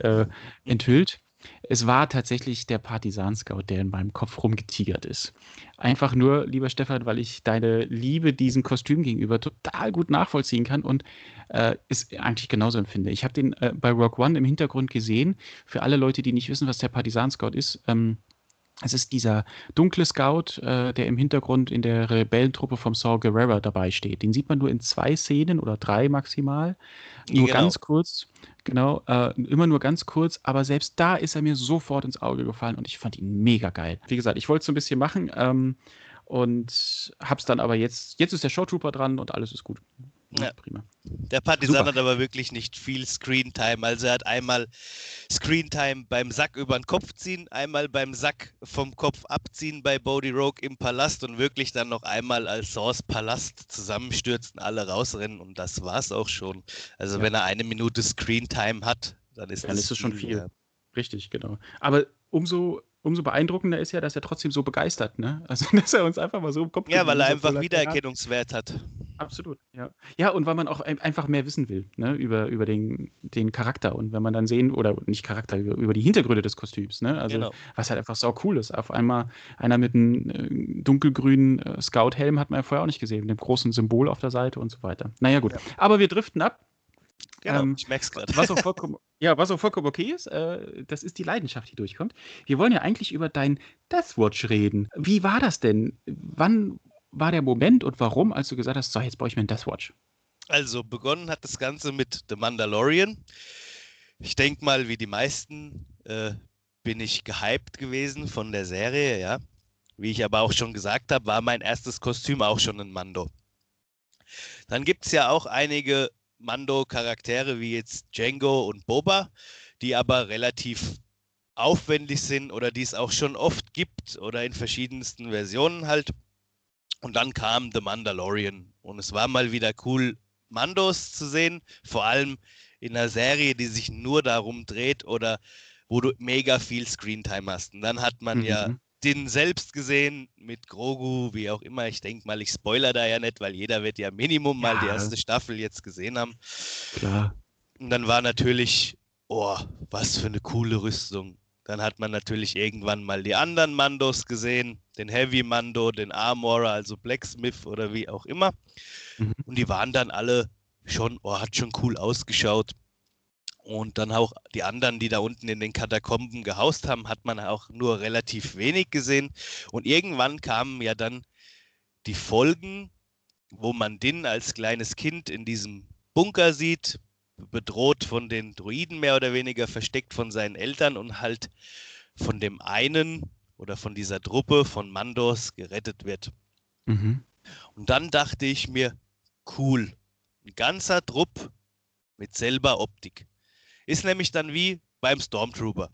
[SPEAKER 3] äh, enthüllt, Es war tatsächlich der Partisan-Scout, der in meinem Kopf rumgetigert ist. Einfach nur, lieber Stefan, weil ich deine Liebe diesem Kostüm gegenüber total gut nachvollziehen kann und äh, es eigentlich genauso empfinde. Ich habe den äh, bei Rock One im Hintergrund gesehen. Für alle Leute, die nicht wissen, was der Partisan-Scout ist, ähm, es ist dieser dunkle Scout, äh, der im Hintergrund in der Rebellentruppe vom Saw Gerrera dabei steht. Den sieht man nur in zwei Szenen oder drei maximal. Nur genau. ganz kurz. Genau, äh, immer nur ganz kurz, aber selbst da ist er mir sofort ins Auge gefallen und ich fand ihn mega geil. Wie gesagt, ich wollte es so ein bisschen machen ähm, und hab's dann aber jetzt, jetzt ist der Showtrooper dran und alles ist gut.
[SPEAKER 4] Ja. Prima. Der Partisan Super. hat aber wirklich nicht viel Screentime. Also er hat einmal Screentime beim Sack über den Kopf ziehen, einmal beim Sack vom Kopf abziehen bei Bodie Rogue im Palast und wirklich dann noch einmal als Source Palast zusammenstürzen, alle rausrennen und das war's auch schon. Also ja. wenn er eine Minute Screentime hat, dann ist
[SPEAKER 3] dann das ist es schon viel. Richtig, genau. Aber umso umso beeindruckender ist ja, dass er trotzdem so begeistert, ne? Also, dass er uns einfach mal so im Kopf
[SPEAKER 4] Ja, weil er einfach Wiedererkennungswert hat.
[SPEAKER 3] Absolut, ja. Ja, und weil man auch einfach mehr wissen will, ne, über, über den, den Charakter. Und wenn man dann sehen, oder nicht Charakter, über, über die Hintergründe des Kostüms, ne? Also, genau. was halt einfach so cool ist. Auf einmal einer mit einem äh, dunkelgrünen äh, Scout-Helm hat man ja vorher auch nicht gesehen, mit dem großen Symbol auf der Seite und so weiter. Naja, gut. Ja. Aber wir driften ab.
[SPEAKER 4] Genau, ähm, ich merk's gerade.
[SPEAKER 3] Was auch vollkommen, ja, was auch vollkommen okay ist, äh, das ist die Leidenschaft, die durchkommt. Wir wollen ja eigentlich über dein Deathwatch reden. Wie war das denn? Wann war der Moment und warum, als du gesagt hast, so, jetzt brauche ich mir ein Deathwatch?
[SPEAKER 4] Also, begonnen hat das Ganze mit The Mandalorian. Ich denke mal, wie die meisten äh, bin ich gehypt gewesen von der Serie, ja. Wie ich aber auch schon gesagt habe, war mein erstes Kostüm auch schon ein Mando. Dann gibt es ja auch einige Mando-Charaktere wie jetzt Django und Boba, die aber relativ aufwendig sind oder die es auch schon oft gibt oder in verschiedensten Versionen halt. Und dann kam The Mandalorian und es war mal wieder cool, Mandos zu sehen, vor allem in einer Serie, die sich nur darum dreht oder wo du mega viel Screentime hast. Und dann hat man mhm. ja den selbst gesehen mit Grogu, wie auch immer. Ich denke mal, ich spoiler da ja nicht, weil jeder wird ja Minimum ja. mal die erste Staffel jetzt gesehen haben.
[SPEAKER 3] Klar.
[SPEAKER 4] Und dann war natürlich, oh, was für eine coole Rüstung. Dann hat man natürlich irgendwann mal die anderen Mandos gesehen, den Heavy Mando, den Armorer, also Blacksmith oder wie auch immer. Mhm. Und die waren dann alle schon, oh, hat schon cool ausgeschaut. Und dann auch die anderen, die da unten in den Katakomben gehaust haben, hat man auch nur relativ wenig gesehen. Und irgendwann kamen ja dann die Folgen, wo man Din als kleines Kind in diesem Bunker sieht, bedroht von den Druiden mehr oder weniger, versteckt von seinen Eltern und halt von dem einen oder von dieser Truppe von Mandos gerettet wird. Mhm. Und dann dachte ich mir, cool, ein ganzer Trupp mit selber Optik. Ist nämlich dann wie beim Stormtrooper.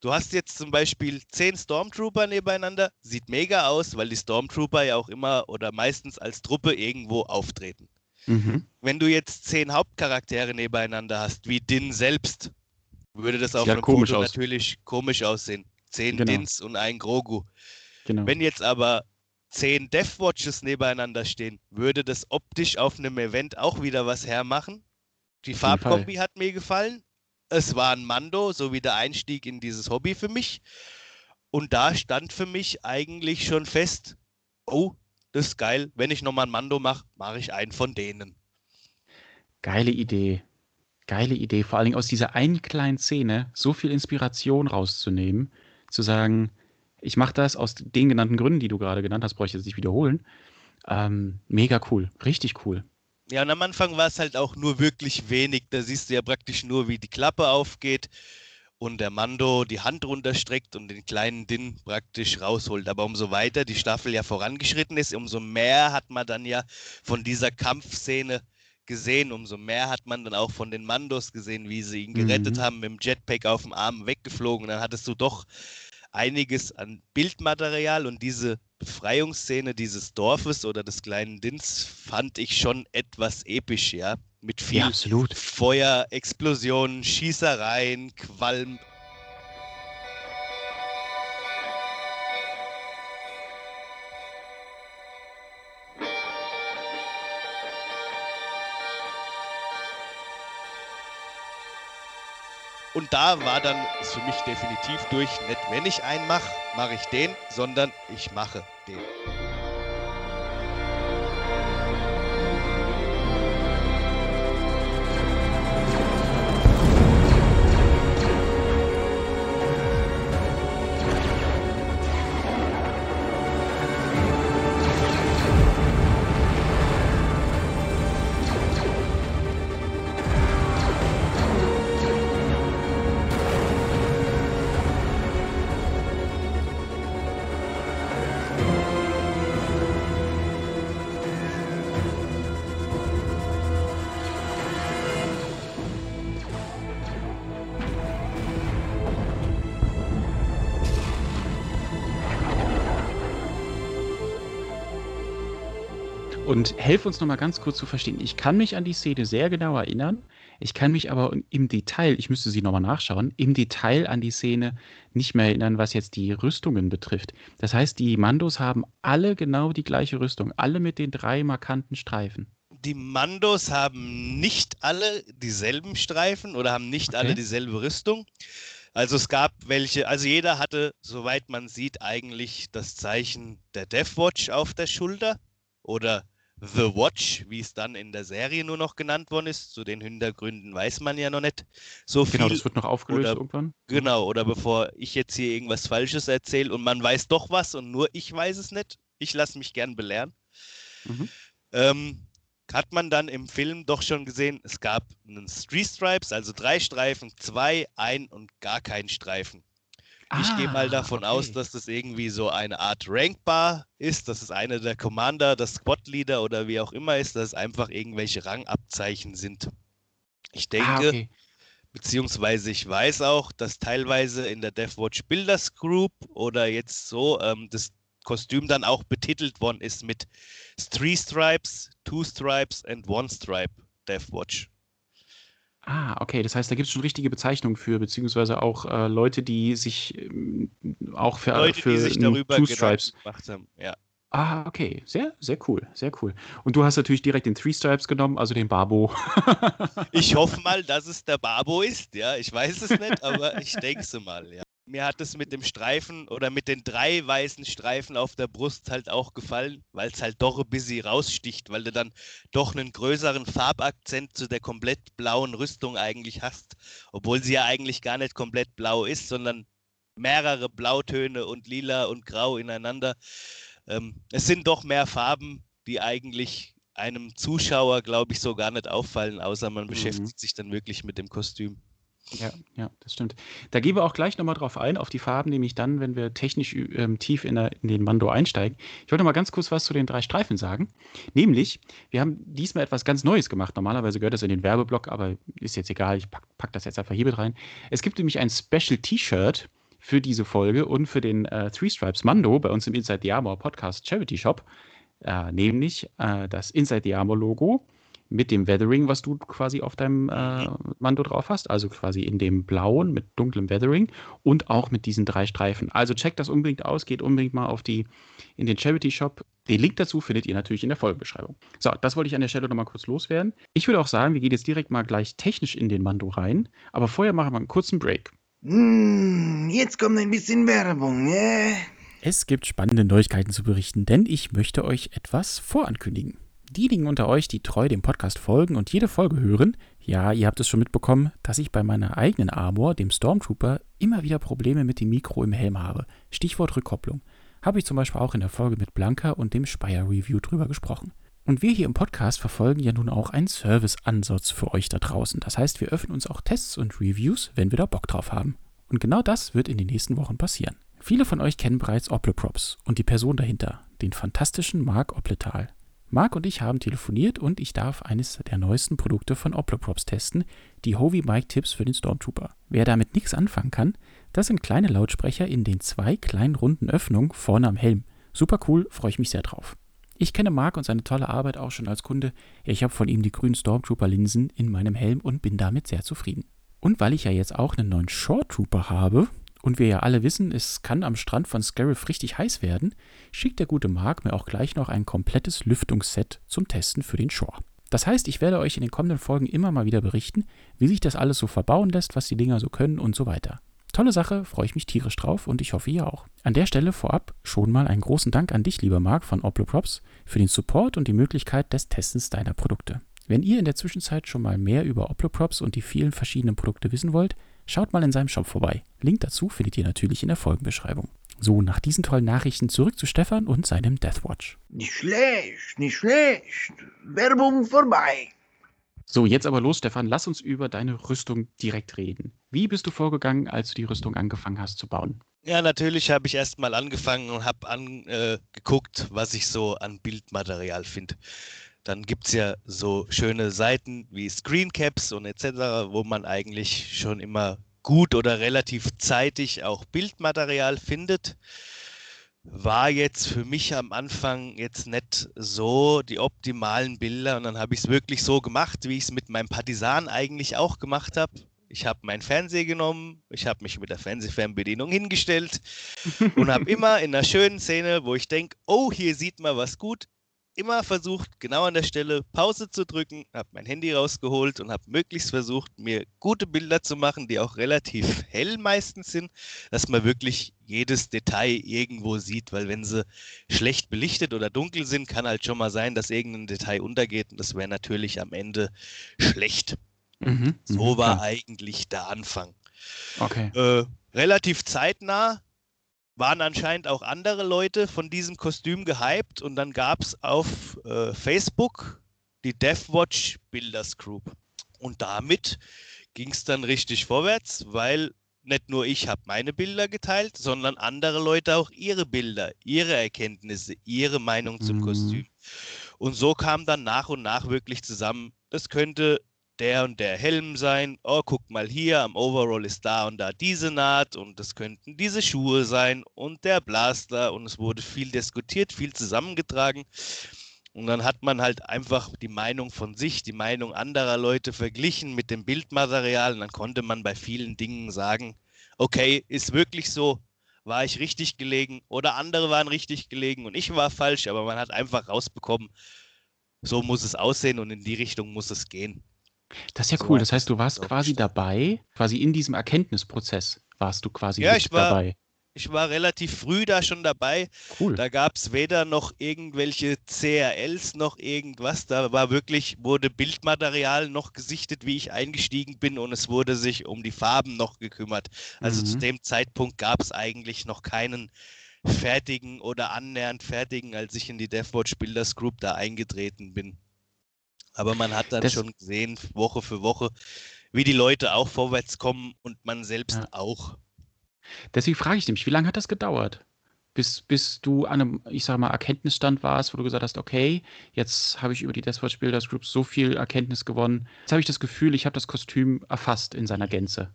[SPEAKER 4] Du hast jetzt zum Beispiel zehn Stormtrooper nebeneinander, sieht mega aus, weil die Stormtrooper ja auch immer oder meistens als Truppe irgendwo auftreten. Mhm. Wenn du jetzt zehn Hauptcharaktere nebeneinander hast, wie Din selbst, würde das auf ja, einem Foto aus. natürlich komisch aussehen. Zehn genau. Dins und ein Grogu. Genau. Wenn jetzt aber zehn Deathwatches nebeneinander stehen, würde das optisch auf einem Event auch wieder was hermachen. Die Farbkombi hat mir gefallen. Es war ein Mando, so wie der Einstieg in dieses Hobby für mich. Und da stand für mich eigentlich schon fest, oh, das ist geil. Wenn ich nochmal ein Mando mache, mache ich einen von denen.
[SPEAKER 3] Geile Idee. Geile Idee. Vor allen Dingen aus dieser einen kleinen Szene so viel Inspiration rauszunehmen, zu sagen, ich mache das aus den genannten Gründen, die du gerade genannt hast, brauche ich jetzt nicht wiederholen. Ähm, mega cool. Richtig cool.
[SPEAKER 4] Ja, und am Anfang war es halt auch nur wirklich wenig. Da siehst du ja praktisch nur, wie die Klappe aufgeht und der Mando die Hand runterstreckt und den kleinen Din praktisch rausholt. Aber umso weiter die Staffel ja vorangeschritten ist, umso mehr hat man dann ja von dieser Kampfszene gesehen, umso mehr hat man dann auch von den Mandos gesehen, wie sie ihn gerettet mhm. haben, mit dem Jetpack auf dem Arm weggeflogen. Und dann hattest du doch einiges an Bildmaterial und diese Befreiungsszene dieses Dorfes oder des kleinen Dins fand ich schon etwas episch, ja mit viel ja, Feuer, Explosionen, Schießereien, Qualm. Und da war dann für mich definitiv durch, nicht wenn ich einen mache, mache ich den, sondern ich mache den.
[SPEAKER 3] Und helf uns nochmal ganz kurz zu verstehen. Ich kann mich an die Szene sehr genau erinnern. Ich kann mich aber im Detail, ich müsste sie nochmal nachschauen, im Detail an die Szene nicht mehr erinnern, was jetzt die Rüstungen betrifft. Das heißt, die Mandos haben alle genau die gleiche Rüstung, alle mit den drei markanten Streifen.
[SPEAKER 4] Die Mandos haben nicht alle dieselben Streifen oder haben nicht okay. alle dieselbe Rüstung. Also es gab welche, also jeder hatte, soweit man sieht, eigentlich das Zeichen der Deathwatch auf der Schulter oder The Watch, wie es dann in der Serie nur noch genannt worden ist. Zu den Hintergründen weiß man ja noch nicht so viel.
[SPEAKER 3] Genau, das wird noch aufgelöst
[SPEAKER 4] oder,
[SPEAKER 3] irgendwann.
[SPEAKER 4] Genau, oder bevor ich jetzt hier irgendwas Falsches erzähle und man weiß doch was und nur ich weiß es nicht. Ich lasse mich gern belehren. Mhm. Ähm, hat man dann im Film doch schon gesehen, es gab einen Three Stripes, also drei Streifen, zwei, ein und gar keinen Streifen. Ah, ich gehe mal davon okay. aus, dass das irgendwie so eine Art Rankbar ist, dass es einer der Commander, das Squad-Leader oder wie auch immer ist, dass es einfach irgendwelche Rangabzeichen sind. Ich ah, denke, ah, okay. beziehungsweise ich weiß auch, dass teilweise in der Deathwatch Builders Group oder jetzt so ähm, das Kostüm dann auch betitelt worden ist mit Three Stripes, Two Stripes and One Stripe Deathwatch.
[SPEAKER 3] Ah, okay. Das heißt, da gibt es schon richtige Bezeichnungen für, beziehungsweise auch äh, Leute, die sich ähm, auch für,
[SPEAKER 4] Leute,
[SPEAKER 3] für
[SPEAKER 4] die sich darüber Two Stripes gemacht haben. Ja.
[SPEAKER 3] Ah, okay. Sehr, sehr cool. Sehr cool. Und du hast natürlich direkt den Three Stripes genommen, also den Barbo.
[SPEAKER 4] ich hoffe mal, dass es der Barbo ist. Ja, ich weiß es nicht, aber ich denke es mal. Ja. Mir hat es mit dem Streifen oder mit den drei weißen Streifen auf der Brust halt auch gefallen, weil es halt doch ein bisschen raussticht, weil du dann doch einen größeren Farbakzent zu der komplett blauen Rüstung eigentlich hast, obwohl sie ja eigentlich gar nicht komplett blau ist, sondern mehrere Blautöne und lila und grau ineinander. Ähm, es sind doch mehr Farben, die eigentlich einem Zuschauer, glaube ich, so gar nicht auffallen, außer man mhm. beschäftigt sich dann wirklich mit dem Kostüm.
[SPEAKER 3] Ja, ja, das stimmt. Da gehen wir auch gleich nochmal drauf ein, auf die Farben, nämlich dann, wenn wir technisch ähm, tief in, der, in, den Mando einsteigen. Ich wollte mal ganz kurz was zu den drei Streifen sagen. Nämlich, wir haben diesmal etwas ganz Neues gemacht. Normalerweise gehört das in den Werbeblock, aber ist jetzt egal, ich pack, pack das jetzt einfach hier mit rein. Es gibt nämlich ein Special T-Shirt für diese Folge und für den äh, Three Stripes Mando bei uns im Inside the Armor Podcast Charity Shop. Äh, nämlich äh, das Inside the Armor Logo mit dem Weathering, was du quasi auf deinem äh, Mando drauf hast, also quasi in dem blauen mit dunklem Weathering und auch mit diesen drei Streifen. Also checkt das unbedingt aus, geht unbedingt mal auf die in den Charity Shop. Den Link dazu findet ihr natürlich in der Folgenbeschreibung. So, das wollte ich an der Stelle nochmal kurz loswerden. Ich würde auch sagen, wir gehen jetzt direkt mal gleich technisch in den Mando rein, aber vorher machen wir einen kurzen Break.
[SPEAKER 1] Mm, jetzt kommt ein bisschen Werbung, ne?
[SPEAKER 3] Es gibt spannende Neuigkeiten zu berichten, denn ich möchte euch etwas vorankündigen diejenigen unter euch, die treu dem Podcast folgen und jede Folge hören, ja, ihr habt es schon mitbekommen, dass ich bei meiner eigenen Armor, dem Stormtrooper, immer wieder Probleme mit dem Mikro im Helm habe. Stichwort Rückkopplung. Habe ich zum Beispiel auch in der Folge mit Blanca und dem Spire Review drüber gesprochen. Und wir hier im Podcast verfolgen ja nun auch einen Service-Ansatz für euch da draußen. Das heißt, wir öffnen uns auch Tests und Reviews, wenn wir da Bock drauf haben. Und genau das wird in den nächsten Wochen passieren. Viele von euch kennen bereits Opleprops und die Person dahinter, den fantastischen Marc Opletal. Marc und ich haben telefoniert und ich darf eines der neuesten Produkte von Oploprops testen, die Hovey Mic Tips für den Stormtrooper. Wer damit nichts anfangen kann, das sind kleine Lautsprecher in den zwei kleinen runden Öffnungen vorne am Helm. Super cool, freue ich mich sehr drauf. Ich kenne Marc und seine tolle Arbeit auch schon als Kunde. Ich habe von ihm die grünen Stormtrooper-Linsen in meinem Helm und bin damit sehr zufrieden. Und weil ich ja jetzt auch einen neuen Short Trooper habe, und wir ja alle wissen, es kann am Strand von Scarif richtig heiß werden, schickt der gute Mark mir auch gleich noch ein komplettes Lüftungsset zum Testen für den Shore. Das heißt, ich werde euch in den kommenden Folgen immer mal wieder berichten, wie sich das alles so verbauen lässt, was die Dinger so können und so weiter. Tolle Sache, freue ich mich tierisch drauf und ich hoffe ihr auch. An der Stelle vorab schon mal einen großen Dank an dich, lieber Marc von Oploprops, für den Support und die Möglichkeit des Testens deiner Produkte. Wenn ihr in der Zwischenzeit schon mal mehr über Oploprops und die vielen verschiedenen Produkte wissen wollt, schaut mal in seinem Shop vorbei. Link dazu findet ihr natürlich in der Folgenbeschreibung. So, nach diesen tollen Nachrichten zurück zu Stefan und seinem Deathwatch.
[SPEAKER 1] Nicht schlecht, nicht schlecht. Werbung vorbei.
[SPEAKER 3] So, jetzt aber los, Stefan, lass uns über deine Rüstung direkt reden. Wie bist du vorgegangen, als du die Rüstung angefangen hast zu bauen?
[SPEAKER 4] Ja, natürlich habe ich erstmal angefangen und habe angeguckt, äh, was ich so an Bildmaterial finde. Dann gibt es ja so schöne Seiten wie Screencaps und etc., wo man eigentlich schon immer gut oder relativ zeitig auch Bildmaterial findet war jetzt für mich am Anfang jetzt nicht so die optimalen Bilder und dann habe ich es wirklich so gemacht, wie ich es mit meinem Partisan eigentlich auch gemacht habe. Ich habe meinen Fernseher genommen, ich habe mich mit der Fernsehfernbedienung hingestellt und habe immer in einer schönen Szene, wo ich denke, oh, hier sieht man was gut, immer versucht, genau an der Stelle Pause zu drücken, habe mein Handy rausgeholt und habe möglichst versucht, mir gute Bilder zu machen, die auch relativ hell meistens sind, dass man wirklich jedes Detail irgendwo sieht, weil wenn sie schlecht belichtet oder dunkel sind, kann halt schon mal sein, dass irgendein Detail untergeht und das wäre natürlich am Ende schlecht. Mhm, so mhm, war klar. eigentlich der Anfang.
[SPEAKER 3] Okay.
[SPEAKER 4] Äh, relativ zeitnah waren anscheinend auch andere Leute von diesem Kostüm gehypt und dann gab es auf äh, Facebook die Deathwatch Builders Group. Und damit ging es dann richtig vorwärts, weil nicht nur ich habe meine Bilder geteilt, sondern andere Leute auch ihre Bilder, ihre Erkenntnisse, ihre Meinung zum mhm. Kostüm. Und so kam dann nach und nach wirklich zusammen, das könnte der und der Helm sein. Oh, guck mal hier, am Overall ist da und da diese Naht und das könnten diese Schuhe sein und der Blaster und es wurde viel diskutiert, viel zusammengetragen. Und dann hat man halt einfach die Meinung von sich, die Meinung anderer Leute verglichen mit dem Bildmaterial und dann konnte man bei vielen Dingen sagen, okay, ist wirklich so, war ich richtig gelegen oder andere waren richtig gelegen und ich war falsch, aber man hat einfach rausbekommen, so muss es aussehen und in die Richtung muss es gehen.
[SPEAKER 3] Das ist ja so cool. Das heißt, du warst quasi dabei, quasi in diesem Erkenntnisprozess warst du quasi
[SPEAKER 4] ja, ich war, dabei. Ich war relativ früh da schon dabei. Cool. Da gab es weder noch irgendwelche CRLs noch irgendwas. Da war wirklich, wurde Bildmaterial noch gesichtet, wie ich eingestiegen bin und es wurde sich um die Farben noch gekümmert. Also mhm. zu dem Zeitpunkt gab es eigentlich noch keinen fertigen oder annähernd fertigen, als ich in die DevWatch Builders Group da eingetreten bin. Aber man hat dann das, schon gesehen, Woche für Woche, wie die Leute auch vorwärts kommen und man selbst ja. auch.
[SPEAKER 3] Deswegen frage ich mich, wie lange hat das gedauert? Bis, bis du an einem, ich sag mal, Erkenntnisstand warst, wo du gesagt hast, okay, jetzt habe ich über die Deathwatch Builders Group so viel Erkenntnis gewonnen. Jetzt habe ich das Gefühl, ich habe das Kostüm erfasst in seiner Gänze.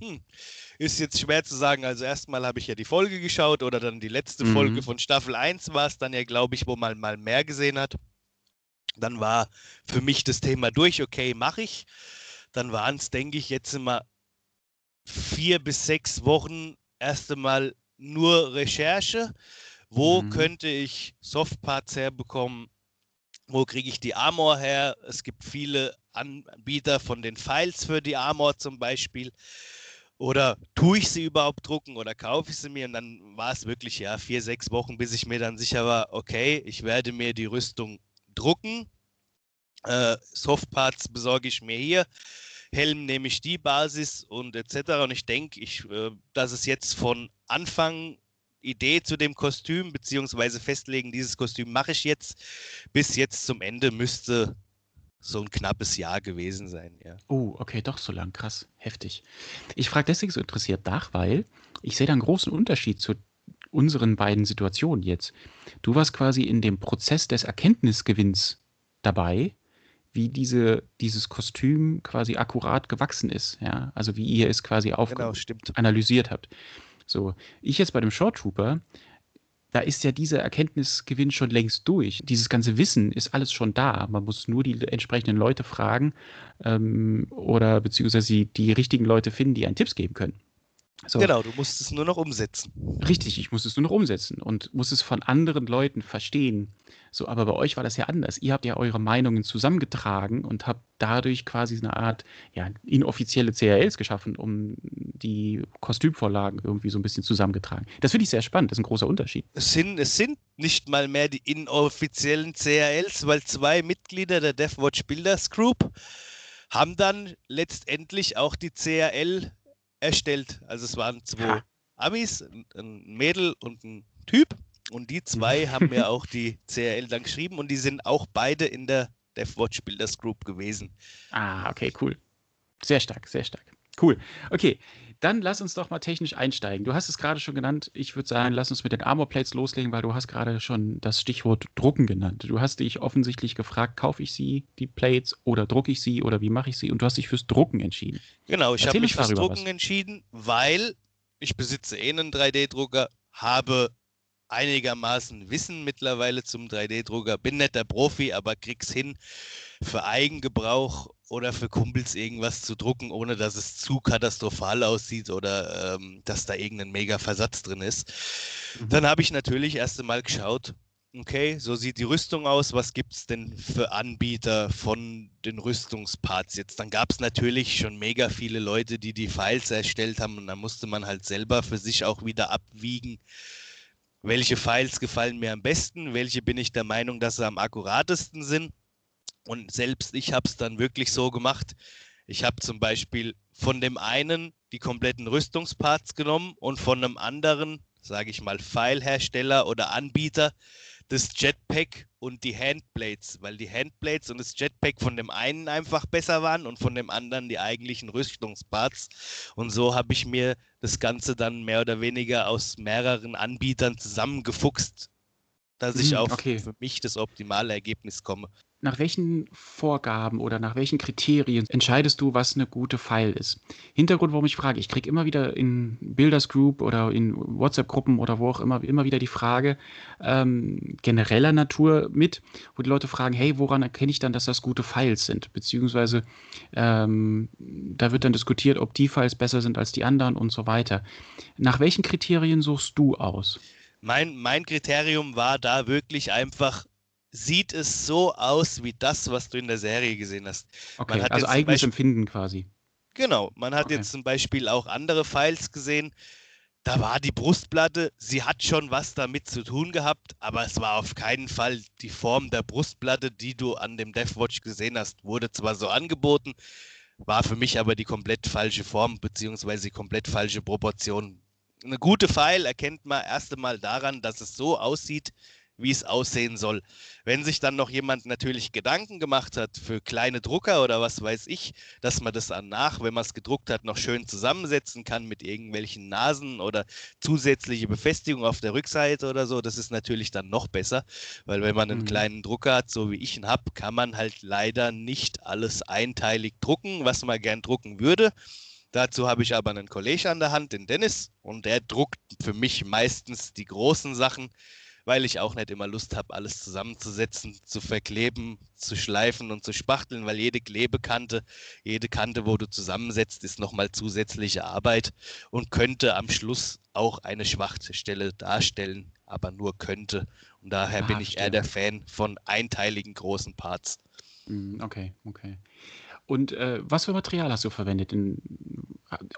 [SPEAKER 4] Hm. Ist jetzt schwer zu sagen. Also erstmal habe ich ja die Folge geschaut oder dann die letzte mhm. Folge von Staffel 1 war es dann ja, glaube ich, wo man mal mehr gesehen hat. Dann war für mich das Thema durch, okay, mache ich. Dann waren es, denke ich, jetzt immer vier bis sechs Wochen erst einmal nur Recherche. Wo mhm. könnte ich Softparts herbekommen? Wo kriege ich die Armor her? Es gibt viele Anbieter von den Files für die Armor zum Beispiel. Oder tue ich sie überhaupt drucken oder kaufe ich sie mir? Und dann war es wirklich ja vier, sechs Wochen, bis ich mir dann sicher war, okay, ich werde mir die Rüstung drucken. Äh, Softparts besorge ich mir hier. Helm nehme ich die Basis und etc. Und ich denke, ich, äh, dass es jetzt von Anfang Idee zu dem Kostüm, beziehungsweise festlegen, dieses Kostüm mache ich jetzt, bis jetzt zum Ende müsste so ein knappes Jahr gewesen sein, ja.
[SPEAKER 3] Oh, okay, doch so lang, krass, heftig. Ich frage deswegen so interessiert nach, weil ich sehe da einen großen Unterschied zu unseren beiden Situationen jetzt. Du warst quasi in dem Prozess des Erkenntnisgewinns dabei, wie diese, dieses Kostüm quasi akkurat gewachsen ist, ja. Also wie ihr es quasi auf genau, analysiert habt. So, ich jetzt bei dem Short Trooper, da ist ja dieser Erkenntnisgewinn schon längst durch. Dieses ganze Wissen ist alles schon da. Man muss nur die entsprechenden Leute fragen ähm, oder beziehungsweise die, die richtigen Leute finden, die einen Tipps geben können.
[SPEAKER 4] So. Genau, du musst es nur noch umsetzen.
[SPEAKER 3] Richtig, ich muss es nur noch umsetzen und muss es von anderen Leuten verstehen. So, aber bei euch war das ja anders. Ihr habt ja eure Meinungen zusammengetragen und habt dadurch quasi eine Art ja, inoffizielle CRLs geschaffen, um die Kostümvorlagen irgendwie so ein bisschen zusammengetragen. Das finde ich sehr spannend, das ist ein großer Unterschied.
[SPEAKER 4] Es sind, es sind nicht mal mehr die inoffiziellen CRLs, weil zwei Mitglieder der Deathwatch Builders Group haben dann letztendlich auch die CRL erstellt. Also es waren zwei ja. Amis, ein Mädel und ein Typ. Und die zwei haben mir auch die CRL dann geschrieben und die sind auch beide in der DevWatch Builders Group gewesen.
[SPEAKER 3] Ah, okay, cool. Sehr stark, sehr stark. Cool. Okay, dann lass uns doch mal technisch einsteigen. Du hast es gerade schon genannt. Ich würde sagen, lass uns mit den Armor Plates loslegen, weil du hast gerade schon das Stichwort Drucken genannt. Du hast dich offensichtlich gefragt, kaufe ich sie, die Plates, oder drucke ich sie, oder wie mache ich sie? Und du hast dich fürs Drucken entschieden.
[SPEAKER 4] Genau, ich habe mich fürs Drucken was. entschieden, weil ich besitze eh einen 3D-Drucker, habe einigermaßen Wissen mittlerweile zum 3D-Drucker. Bin nicht der Profi, aber krieg's hin, für Eigengebrauch oder für Kumpels irgendwas zu drucken, ohne dass es zu katastrophal aussieht oder ähm, dass da irgendein mega Versatz drin ist. Mhm. Dann habe ich natürlich erst einmal geschaut, okay, so sieht die Rüstung aus, was gibt es denn für Anbieter von den Rüstungsparts jetzt? Dann gab es natürlich schon mega viele Leute, die die Files erstellt haben und da musste man halt selber für sich auch wieder abwiegen, welche Files gefallen mir am besten, welche bin ich der Meinung, dass sie am akkuratesten sind. Und selbst ich habe es dann wirklich so gemacht. Ich habe zum Beispiel von dem einen die kompletten Rüstungsparts genommen und von einem anderen, sage ich mal, Filehersteller oder Anbieter, das Jetpack und die Handblades, weil die Handblades und das Jetpack von dem einen einfach besser waren und von dem anderen die eigentlichen Rüstungsparts. Und so habe ich mir das Ganze dann mehr oder weniger aus mehreren Anbietern zusammengefuchst, dass ich hm, auf okay. für mich das optimale Ergebnis komme
[SPEAKER 3] nach welchen Vorgaben oder nach welchen Kriterien entscheidest du, was eine gute File ist? Hintergrund, warum ich frage, ich kriege immer wieder in Builders Group oder in WhatsApp-Gruppen oder wo auch immer, immer wieder die Frage ähm, genereller Natur mit, wo die Leute fragen, hey, woran erkenne ich dann, dass das gute Files sind? Beziehungsweise ähm, da wird dann diskutiert, ob die Files besser sind als die anderen und so weiter. Nach welchen Kriterien suchst du aus?
[SPEAKER 4] Mein, mein Kriterium war da wirklich einfach, sieht es so aus wie das, was du in der Serie gesehen hast.
[SPEAKER 3] Okay, also eigenes Beispiel, Empfinden quasi.
[SPEAKER 4] Genau, man hat okay. jetzt zum Beispiel auch andere Files gesehen. Da war die Brustplatte, sie hat schon was damit zu tun gehabt, aber es war auf keinen Fall die Form der Brustplatte, die du an dem Deathwatch gesehen hast. Wurde zwar so angeboten, war für mich aber die komplett falsche Form beziehungsweise die komplett falsche Proportion. Eine gute File erkennt man erst einmal daran, dass es so aussieht, wie es aussehen soll. Wenn sich dann noch jemand natürlich Gedanken gemacht hat für kleine Drucker oder was weiß ich, dass man das danach, wenn man es gedruckt hat, noch schön zusammensetzen kann mit irgendwelchen Nasen oder zusätzliche Befestigung auf der Rückseite oder so, das ist natürlich dann noch besser, weil wenn man einen mhm. kleinen Drucker hat, so wie ich ihn habe, kann man halt leider nicht alles einteilig drucken, was man gern drucken würde. Dazu habe ich aber einen Kollege an der Hand, den Dennis, und der druckt für mich meistens die großen Sachen weil ich auch nicht immer Lust habe, alles zusammenzusetzen, zu verkleben, zu schleifen und zu spachteln, weil jede Klebekante, jede Kante, wo du zusammensetzt, ist nochmal zusätzliche Arbeit und könnte am Schluss auch eine Schwachstelle darstellen, aber nur könnte. Und daher ah, bin ich eher der Fan von einteiligen großen Parts.
[SPEAKER 3] Hm, okay, okay. Und äh, was für Material hast du verwendet? In,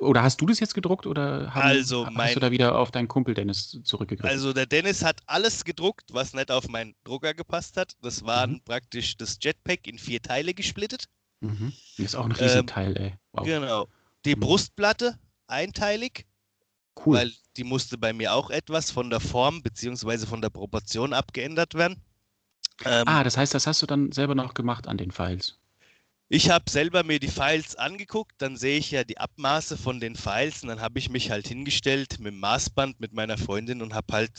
[SPEAKER 3] oder hast du das jetzt gedruckt oder haben,
[SPEAKER 4] also
[SPEAKER 3] mein, hast du da wieder auf deinen Kumpel Dennis zurückgegriffen?
[SPEAKER 4] Also der Dennis hat alles gedruckt, was nicht auf meinen Drucker gepasst hat. Das waren mhm. praktisch das Jetpack in vier Teile gesplittet.
[SPEAKER 3] Mhm. Das ist auch ein Riesenteil, ähm, ey.
[SPEAKER 4] Wow. Genau. Die mhm. Brustplatte einteilig. Cool. Weil die musste bei mir auch etwas von der Form bzw. von der Proportion abgeändert werden.
[SPEAKER 3] Ähm, ah, das heißt, das hast du dann selber noch gemacht an den Files.
[SPEAKER 4] Ich habe selber mir die Files angeguckt, dann sehe ich ja die Abmaße von den Files und dann habe ich mich halt hingestellt mit dem Maßband mit meiner Freundin und habe halt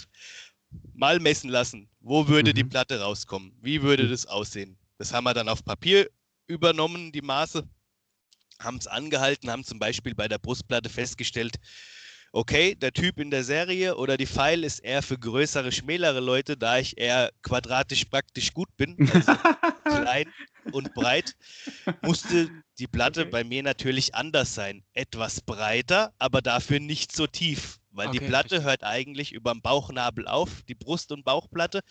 [SPEAKER 4] mal messen lassen, wo würde mhm. die Platte rauskommen, wie würde mhm. das aussehen. Das haben wir dann auf Papier übernommen, die Maße, haben es angehalten, haben zum Beispiel bei der Brustplatte festgestellt, okay, der Typ in der Serie oder die Pfeil ist eher für größere, schmälere Leute, da ich eher quadratisch praktisch gut bin, also klein und breit, musste die Platte
[SPEAKER 3] Okay.
[SPEAKER 4] bei mir natürlich anders sein. Etwas breiter, aber dafür nicht so tief. Weil die
[SPEAKER 3] Okay,
[SPEAKER 4] Platte
[SPEAKER 3] verstehe.
[SPEAKER 4] hört eigentlich über dem Bauchnabel auf, die Brust- und Bauchplatte.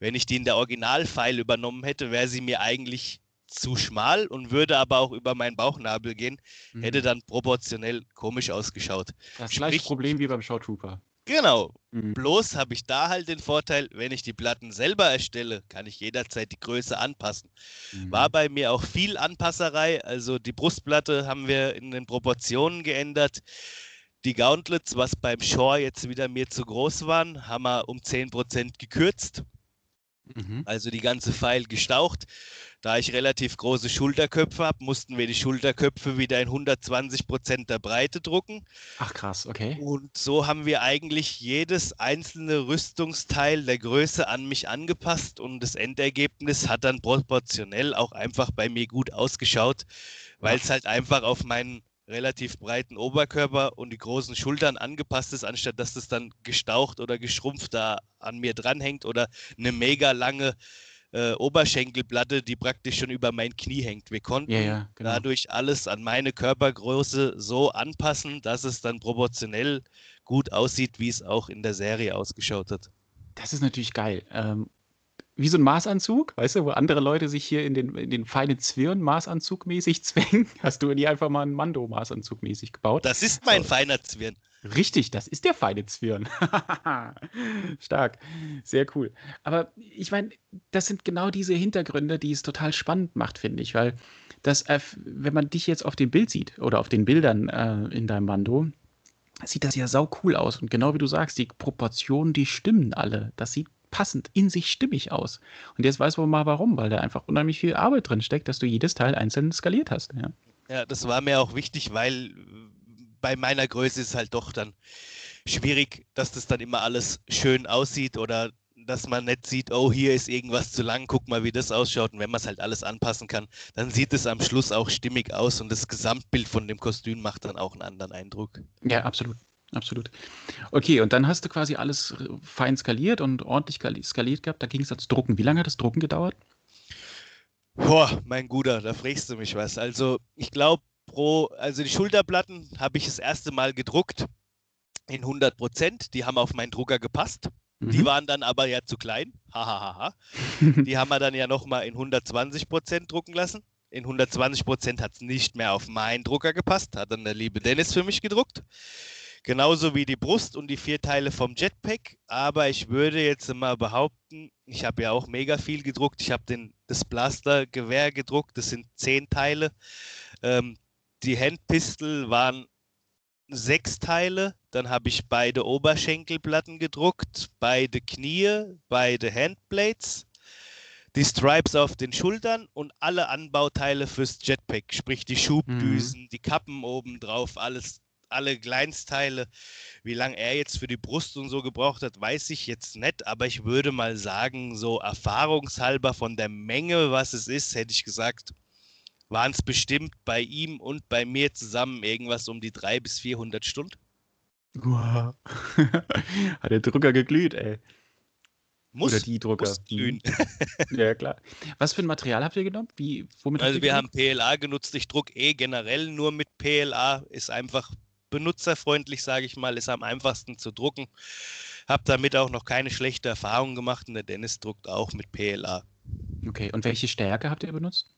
[SPEAKER 4] Wenn ich die in der Originalpfeil übernommen hätte, wäre sie mir eigentlich zu schmal und würde aber auch über meinen Bauchnabel gehen, hätte
[SPEAKER 3] Mhm.
[SPEAKER 4] dann proportionell komisch ausgeschaut.
[SPEAKER 3] das gleiche
[SPEAKER 4] sprich-
[SPEAKER 3] Problem wie beim Show Trooper.
[SPEAKER 4] Genau.
[SPEAKER 3] Mhm.
[SPEAKER 4] Bloß habe ich da halt den Vorteil, wenn ich die Platten selber erstelle, kann ich jederzeit die Größe anpassen.
[SPEAKER 3] Mhm.
[SPEAKER 4] War bei mir auch viel Anpasserei. Also die Brustplatte haben wir in den Proportionen geändert. Die Gauntlets, was beim Shore jetzt wieder mir zu groß waren, haben wir um 10% gekürzt.
[SPEAKER 3] Mhm.
[SPEAKER 4] Also die ganze Pfeil gestaucht. Da ich relativ große Schulterköpfe habe, mussten wir die Schulterköpfe wieder in 120% der Breite drucken.
[SPEAKER 3] Ach krass, okay.
[SPEAKER 4] Und so haben wir eigentlich jedes einzelne Rüstungsteil der Größe an mich angepasst und das Endergebnis hat dann proportionell auch einfach bei mir gut ausgeschaut, weil es halt einfach auf meinen relativ breiten Oberkörper und die großen Schultern angepasst ist, anstatt dass das dann gestaucht oder geschrumpft da an mir dranhängt oder eine mega lange äh, Oberschenkelplatte, die praktisch schon über mein Knie hängt. Wir konnten
[SPEAKER 3] Ja, ja, genau.
[SPEAKER 4] dadurch alles an meine Körpergröße so anpassen, dass es dann proportionell gut aussieht, wie es auch in der Serie ausgeschaut hat.
[SPEAKER 3] Das ist natürlich geil. Ähm, wie so ein Maßanzug, weißt du, wo andere Leute sich hier in den, in den feinen Zwirn Maßanzug mäßig zwängen, hast du dir einfach mal einen Mando Maßanzug mäßig gebaut.
[SPEAKER 4] Das ist mein
[SPEAKER 3] So.
[SPEAKER 4] feiner Zwirn.
[SPEAKER 3] Richtig, das ist der feine Zwirn. Stark, sehr cool. Aber ich meine, das sind genau diese Hintergründe, die es total spannend macht, finde ich, weil das, äh, wenn man dich jetzt auf dem Bild sieht oder auf den Bildern äh, in deinem Mando, sieht das ja sau cool aus. Und genau wie du sagst, die Proportionen, die stimmen alle. Das sieht passend, in sich stimmig aus. Und jetzt weiß man mal warum, weil da einfach unheimlich viel Arbeit drin steckt, dass du jedes Teil einzeln skaliert hast. Ja.
[SPEAKER 4] Ja, das war mir auch wichtig, weil bei meiner Größe ist es halt doch dann schwierig, dass das dann immer alles schön aussieht oder dass man nicht sieht, oh, hier ist irgendwas zu lang, guck mal, wie das ausschaut. Und wenn man es halt alles anpassen kann, dann sieht es am Schluss auch stimmig aus und das Gesamtbild von dem Kostüm macht dann auch einen anderen Eindruck.
[SPEAKER 3] Ja, absolut. Absolut. Okay, und dann hast du quasi alles fein skaliert und ordentlich skali- skaliert gehabt. Da ging es ans Drucken. Wie lange hat das Drucken gedauert?
[SPEAKER 4] Boah, mein Guter, da fragst du mich was. Also, ich glaube, pro, also die Schulterplatten habe ich das erste Mal gedruckt in 100 Prozent. Die haben auf meinen Drucker gepasst. Die
[SPEAKER 3] Mhm.
[SPEAKER 4] waren dann aber ja zu klein. Hahaha. Die haben wir dann ja nochmal in 120 Prozent drucken lassen. In 120 Prozent hat es nicht mehr auf meinen Drucker gepasst. Hat dann der liebe Dennis für mich gedruckt. Genauso wie die Brust und die vier Teile vom Jetpack. Aber ich würde jetzt mal behaupten, ich habe ja auch mega viel gedruckt. Ich habe den, das Blaster-Gewehr gedruckt. Das sind zehn Teile. Ähm, die Handpistol waren sechs Teile. Dann habe ich beide Oberschenkelplatten gedruckt, beide Knie, beide Handblades, die Stripes auf den Schultern und alle Anbauteile fürs Jetpack, sprich die Schubdüsen, die Kappen oben drauf, alles, alle Kleinstteile. Wie lange er jetzt für die Brust und so gebraucht hat, weiß ich jetzt nicht, aber ich würde mal sagen, so erfahrungshalber von der Menge, was es ist, hätte ich gesagt, waren es bestimmt bei ihm und bei mir zusammen irgendwas um die 300 bis 400 Stunden.
[SPEAKER 3] Wow. Hat der Drucker geglüht, ey.
[SPEAKER 4] Muss,
[SPEAKER 3] Oder die Drucker.
[SPEAKER 4] muss glühen.
[SPEAKER 3] Mhm. Ja, klar. Was für ein Material habt ihr genommen? Wie, womit
[SPEAKER 4] Also wir haben
[SPEAKER 3] gedruckt?
[SPEAKER 4] PLA genutzt. Ich druck eh generell nur mit PLA. Ist einfach benutzerfreundlich, sage ich mal. Ist am einfachsten zu drucken. Hab damit auch noch keine schlechte Erfahrung gemacht und der Dennis druckt auch mit PLA.
[SPEAKER 3] Okay, und welche Stärke habt ihr benutzt?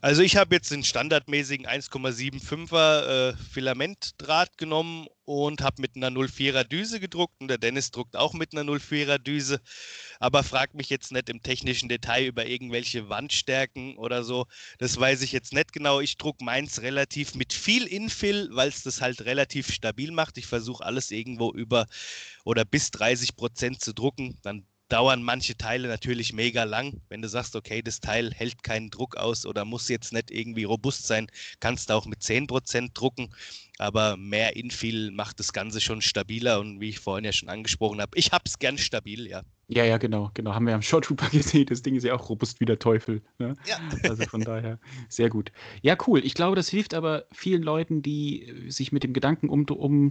[SPEAKER 4] Also ich habe jetzt den standardmäßigen 1,75er äh, Filamentdraht genommen und habe mit einer 04er Düse gedruckt und der Dennis druckt auch mit einer 04er Düse. Aber frag mich jetzt nicht im technischen Detail über irgendwelche Wandstärken oder so. Das weiß ich jetzt nicht genau. Ich druck meins relativ mit viel Infill, weil es das halt relativ stabil macht. Ich versuche alles irgendwo über oder bis 30 Prozent zu drucken. Dann dauern manche Teile natürlich mega lang. Wenn du sagst, okay, das Teil hält keinen Druck aus oder muss jetzt nicht irgendwie robust sein, kannst du auch mit 10% drucken. Aber mehr Infill macht das Ganze schon stabiler und wie ich vorhin ja schon angesprochen habe, ich hab's gern stabil, ja.
[SPEAKER 3] Ja, ja, genau, genau. Haben wir am Short Trooper gesehen. Das Ding ist ja auch robust wie der Teufel. Ne?
[SPEAKER 4] Ja.
[SPEAKER 3] Also von daher sehr gut. Ja, cool. Ich glaube, das hilft aber vielen Leuten, die sich mit dem Gedanken um,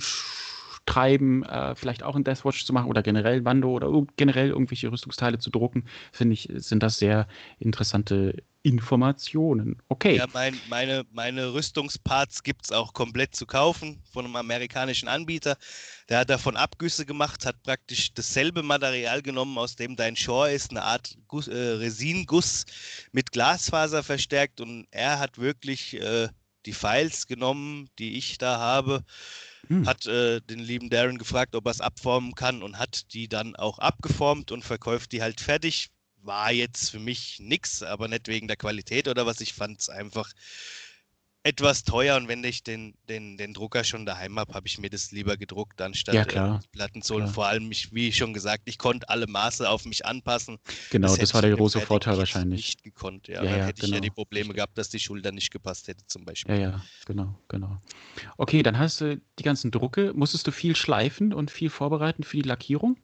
[SPEAKER 3] treiben, äh, vielleicht auch in Deathwatch zu machen oder generell Mando oder generell irgendwelche Rüstungsteile zu drucken, finde ich, sind das sehr interessante Informationen. Okay. Ja,
[SPEAKER 4] mein, meine, meine Rüstungsparts gibt es auch komplett zu kaufen von einem amerikanischen Anbieter. Der hat davon Abgüsse gemacht, hat praktisch dasselbe Material genommen, aus dem dein Shore ist, eine Art Guss, äh, Resinguss mit Glasfaser verstärkt und er hat wirklich äh, die Files genommen, die ich da habe, hm. hat äh, den lieben Darren gefragt, ob er es abformen kann und hat die dann auch abgeformt und verkauft die halt fertig war jetzt für mich nichts, aber nicht wegen der Qualität oder was. Ich fand es einfach etwas teuer und wenn ich den, den, den Drucker schon daheim habe, habe ich mir das lieber gedruckt, anstatt ja,
[SPEAKER 3] klar.
[SPEAKER 4] Äh, Platten zu holen. Vor allem, ich, wie schon gesagt, ich konnte alle Maße auf mich anpassen.
[SPEAKER 3] Genau, das, das war der große Vorteil wahrscheinlich.
[SPEAKER 4] Nicht gekonnt, ja. ja, dann
[SPEAKER 3] ja
[SPEAKER 4] hätte genau. ich ja die Probleme gehabt, dass die Schulter nicht gepasst hätte, zum Beispiel.
[SPEAKER 3] Ja, ja, genau, genau. Okay, dann hast du die ganzen Drucke. Musstest du viel schleifen und viel vorbereiten für die Lackierung?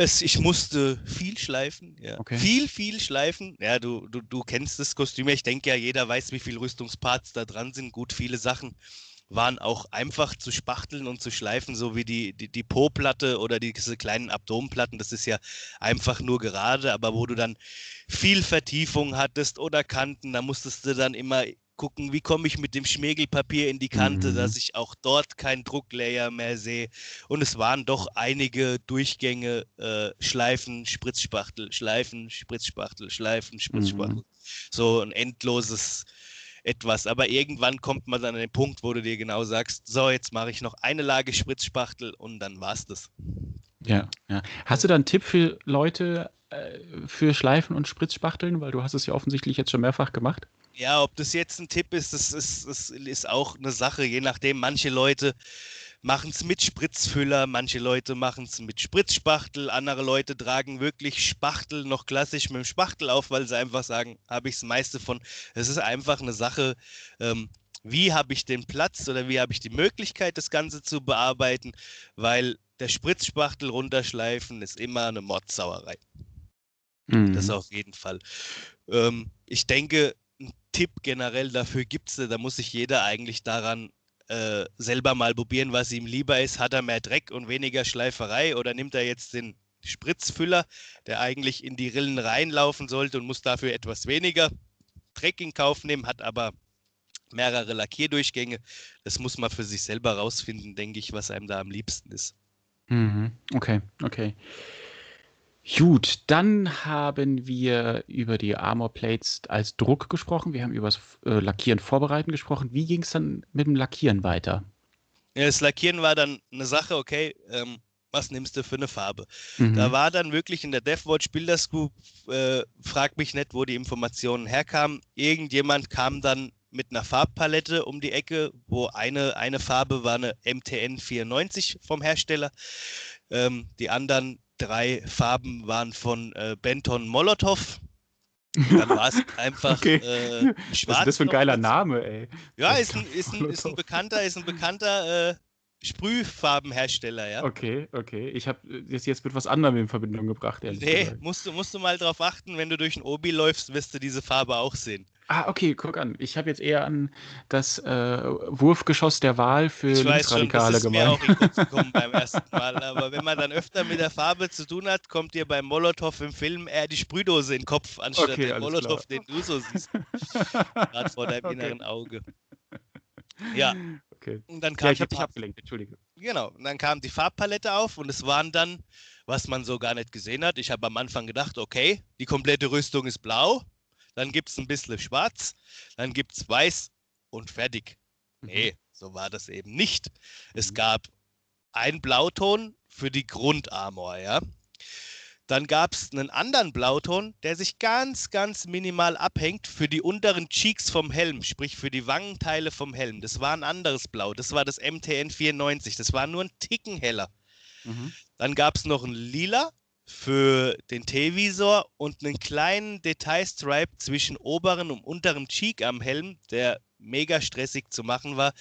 [SPEAKER 4] Es, ich musste viel schleifen, ja.
[SPEAKER 3] Okay.
[SPEAKER 4] Viel, viel schleifen. Ja, du, du, du kennst das Kostüm. Ich denke ja, jeder weiß, wie viele Rüstungsparts da dran sind. Gut, viele Sachen waren auch einfach zu spachteln und zu schleifen, so wie die, die, die Po-Platte oder diese kleinen Abdomenplatten. Das ist ja einfach nur gerade, aber wo du dann viel Vertiefung hattest oder Kanten, da musstest du dann immer gucken, wie komme ich mit dem Schmirgelpapier in die Kante, mhm. dass ich auch dort keinen Drucklayer mehr sehe. Und es waren doch einige Durchgänge, äh, Schleifen, Spritzspachtel, Schleifen, Spritzspachtel, Schleifen, Spritzspachtel. Mhm. So ein endloses etwas. Aber irgendwann kommt man dann an den Punkt, wo du dir genau sagst, so, jetzt mache ich noch eine Lage Spritzspachtel und dann war's das.
[SPEAKER 3] Ja, ja. Hast du da einen Tipp für Leute äh, für Schleifen und Spritzspachteln? Weil du hast es ja offensichtlich jetzt schon mehrfach gemacht.
[SPEAKER 4] Ja, ob das jetzt ein Tipp ist, das ist, das ist auch eine Sache, je nachdem. Manche Leute machen es mit Spritzfüller, manche Leute machen es mit Spritzspachtel, andere Leute tragen wirklich Spachtel noch klassisch mit dem Spachtel auf, weil sie einfach sagen, habe ich das meiste von. Es ist einfach eine Sache, ähm, wie habe ich den Platz oder wie habe ich die Möglichkeit, das Ganze zu bearbeiten, weil der Spritzspachtel runterschleifen ist immer eine Mordsauerei. Mhm. Das auf jeden Fall. Ähm, ich denke, Tipp generell dafür gibt es, da muss sich jeder eigentlich daran äh, selber mal probieren, was ihm lieber ist. Hat er mehr Dreck und weniger Schleiferei oder nimmt er jetzt den Spritzfüller, der eigentlich in die Rillen reinlaufen sollte und muss dafür etwas weniger Dreck in Kauf nehmen, hat aber mehrere Lackierdurchgänge. Das muss man für sich selber rausfinden, denke ich, was einem da am liebsten ist.
[SPEAKER 3] Mhm. Okay, okay. Gut, dann haben wir über die Armor Plates als Druck gesprochen. Wir haben über das äh, Lackieren vorbereiten gesprochen. Wie ging es dann mit dem Lackieren weiter?
[SPEAKER 4] Ja, das Lackieren war dann eine Sache, okay, ähm, was nimmst du für eine Farbe? Mhm. Da war dann wirklich in der DevWatch Bilderscoop, äh, frag mich nicht, wo die Informationen herkamen. Irgendjemand kam dann mit einer Farbpalette um die Ecke, wo eine, eine Farbe war eine MTN 94 vom Hersteller. Ähm, die anderen drei Farben waren von äh, Benton Molotov. Dann war es einfach okay. äh, schwarz.
[SPEAKER 3] Was ist das für ein geiler Name, ey?
[SPEAKER 4] Ja, ist ein, ist ein, ist ein bekannter, ist ein bekannter äh, Sprühfarbenhersteller, ja.
[SPEAKER 3] Okay, okay. Ich habe das jetzt mit was anderem in Verbindung gebracht,
[SPEAKER 4] ehrlich Nee, gesagt. musst du, musst du mal drauf achten, wenn du durch ein Obi läufst, wirst du diese Farbe auch sehen.
[SPEAKER 3] Ah, okay, guck an. Ich habe jetzt eher an das äh, Wurfgeschoss der Wahl für
[SPEAKER 4] ich Linksradikale gemeint. Weiß schon, das ist mir auch gekommen beim ersten Mal. Aber wenn man dann öfter mit der Farbe zu tun hat, kommt dir beim Molotow im Film eher die Sprühdose in den Kopf, anstatt okay, den Molotow, klar. den du so siehst. Gerade vor deinem okay. inneren Auge. Ja,
[SPEAKER 3] okay.
[SPEAKER 4] Und dann kam
[SPEAKER 3] ja, ich habe dich abgelenkt, entschuldige.
[SPEAKER 4] Genau, und dann kam die Farbpalette auf und es waren dann, was man so gar nicht gesehen hat. Ich habe am Anfang gedacht, okay, die komplette Rüstung ist blau, dann gibt es ein bisschen schwarz, dann gibt es weiß und fertig. Mhm. Nee, so war das eben nicht. Es mhm. gab einen Blauton für die Grundarmor, ja. Dann gab es einen anderen Blauton, der sich ganz, ganz minimal abhängt für die unteren Cheeks vom Helm, sprich für die Wangenteile vom Helm. Das war ein anderes Blau. Das war das MTN 94. Das war nur ein Ticken heller. Mhm. Dann gab es noch ein Lila für den T-Visor und einen kleinen Detailstripe zwischen oberen und unterem Cheek am Helm, der mega stressig zu machen war,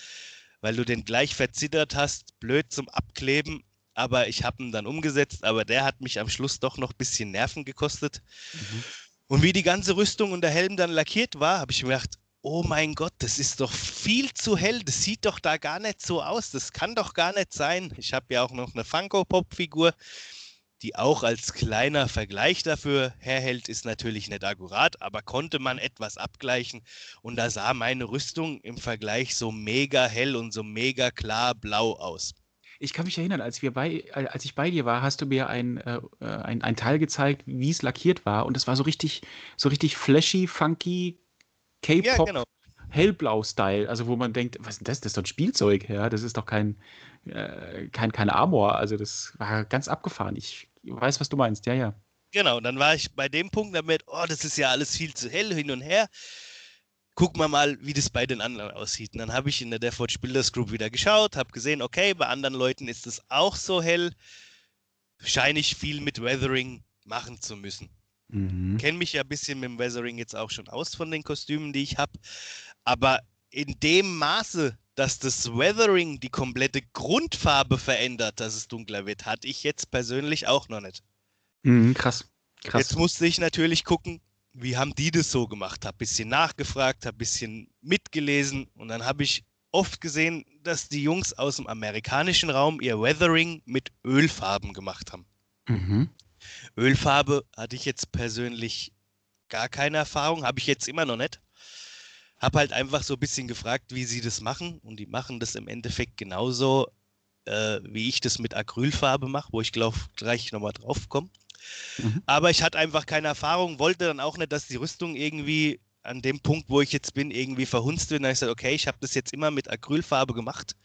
[SPEAKER 4] weil du den gleich verzittert hast, blöd zum Abkleben aber ich habe ihn dann umgesetzt, aber der hat mich am Schluss doch noch ein bisschen Nerven gekostet. Mhm. Und wie die ganze Rüstung und der Helm dann lackiert war, habe ich mir gedacht, oh mein Gott, das ist doch viel zu hell, das sieht doch da gar nicht so aus, das kann doch gar nicht sein. Ich habe ja auch noch eine Funko-Pop-Figur, die auch als kleiner Vergleich dafür herhält, ist natürlich nicht akkurat, aber konnte man etwas abgleichen und da sah meine Rüstung im Vergleich so mega hell und so mega klar blau aus.
[SPEAKER 3] Ich kann mich erinnern, als, wir bei, äh, als ich bei dir war, hast du mir ein, äh, äh, ein, ein Teil gezeigt, wie es lackiert war. Und es war so richtig, so richtig flashy, funky, K-Pop, ja, genau. Hellblau-Style. Also wo man denkt, was ist das? Das ist doch ein Spielzeug, ja. Das ist doch kein, äh, kein, kein Armor. Also das war ganz abgefahren. Ich weiß, was du meinst, ja, ja.
[SPEAKER 4] Genau, dann war ich bei dem Punkt damit, oh, das ist ja alles viel zu hell hin und her gucken wir mal, wie das bei den anderen aussieht. Und dann habe ich in der Default Builders Group wieder geschaut, habe gesehen, okay, bei anderen Leuten ist es auch so hell. Scheine ich viel mit Weathering machen zu müssen. Mhm. Kenne mich ja ein bisschen mit dem Weathering jetzt auch schon aus von den Kostümen, die ich habe. Aber in dem Maße, dass das Weathering die komplette Grundfarbe verändert, dass es dunkler wird, hatte ich jetzt persönlich auch noch nicht.
[SPEAKER 3] Mhm, krass. krass.
[SPEAKER 4] Jetzt musste ich natürlich gucken, wie haben die das so gemacht? Habe ein bisschen nachgefragt, habe ein bisschen mitgelesen und dann habe ich oft gesehen, dass die Jungs aus dem amerikanischen Raum ihr Weathering mit Ölfarben gemacht haben. Mhm. Ölfarbe hatte ich jetzt persönlich gar keine Erfahrung, habe ich jetzt immer noch nicht. Habe halt einfach so ein bisschen gefragt, wie sie das machen und die machen das im Endeffekt genauso, äh, wie ich das mit Acrylfarbe mache, wo ich glaube, gleich nochmal drauf komme. Mhm. Aber ich hatte einfach keine Erfahrung, wollte dann auch nicht, dass die Rüstung irgendwie an dem Punkt, wo ich jetzt bin, irgendwie verhunzt wird. Dann habe ich gesagt, okay, ich habe das jetzt immer mit Acrylfarbe gemacht.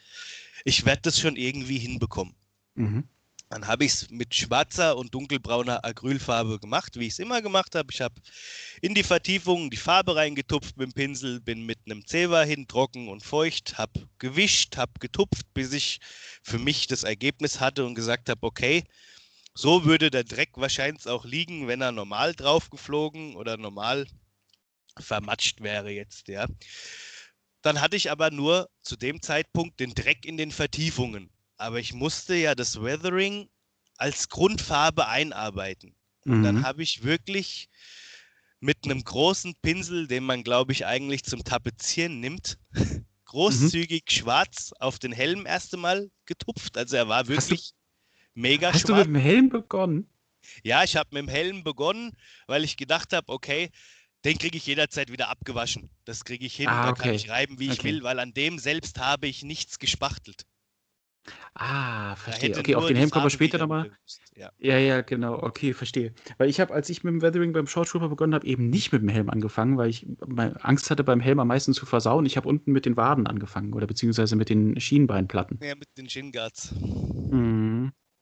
[SPEAKER 4] Ich werde das schon irgendwie hinbekommen. Mhm. Dann habe ich es mit schwarzer und dunkelbrauner Acrylfarbe gemacht, wie ich es immer gemacht habe. Ich habe in die Vertiefung die Farbe reingetupft mit dem Pinsel, bin mit einem Zewa hin, trocken und feucht, habe gewischt, habe getupft, bis ich für mich das Ergebnis hatte und gesagt habe, okay, so würde der Dreck wahrscheinlich auch liegen, wenn er normal draufgeflogen oder normal vermatscht wäre jetzt, ja. Dann hatte ich aber nur zu dem Zeitpunkt den Dreck in den Vertiefungen. Aber ich musste ja das Weathering als Grundfarbe einarbeiten. Und mhm. dann habe ich wirklich mit einem großen Pinsel, den man, glaube ich, eigentlich zum Tapezieren nimmt, großzügig mhm. schwarz auf den Helm erst einmal getupft. Also er war wirklich mega
[SPEAKER 3] Hast schwarz. du mit dem Helm begonnen?
[SPEAKER 4] Ja, ich habe mit dem Helm begonnen, weil ich gedacht habe, okay, den kriege ich jederzeit wieder abgewaschen. Das kriege ich hin, ah, da okay. kann ich reiben, wie okay. ich will, weil an dem selbst habe ich nichts gespachtelt.
[SPEAKER 3] Ah, verstehe. Okay, auf den Helm kommen wir später nochmal. Ja. ja, ja, genau. Okay, verstehe. Weil ich habe, als ich mit dem Weathering beim Short Trooper begonnen habe, eben nicht mit dem Helm angefangen, weil ich Angst hatte, beim Helm am meisten zu versauen. Ich habe unten mit den Waden angefangen oder beziehungsweise mit den Schienbeinplatten.
[SPEAKER 4] Ja, mit den Shin Guards.
[SPEAKER 3] Mhm.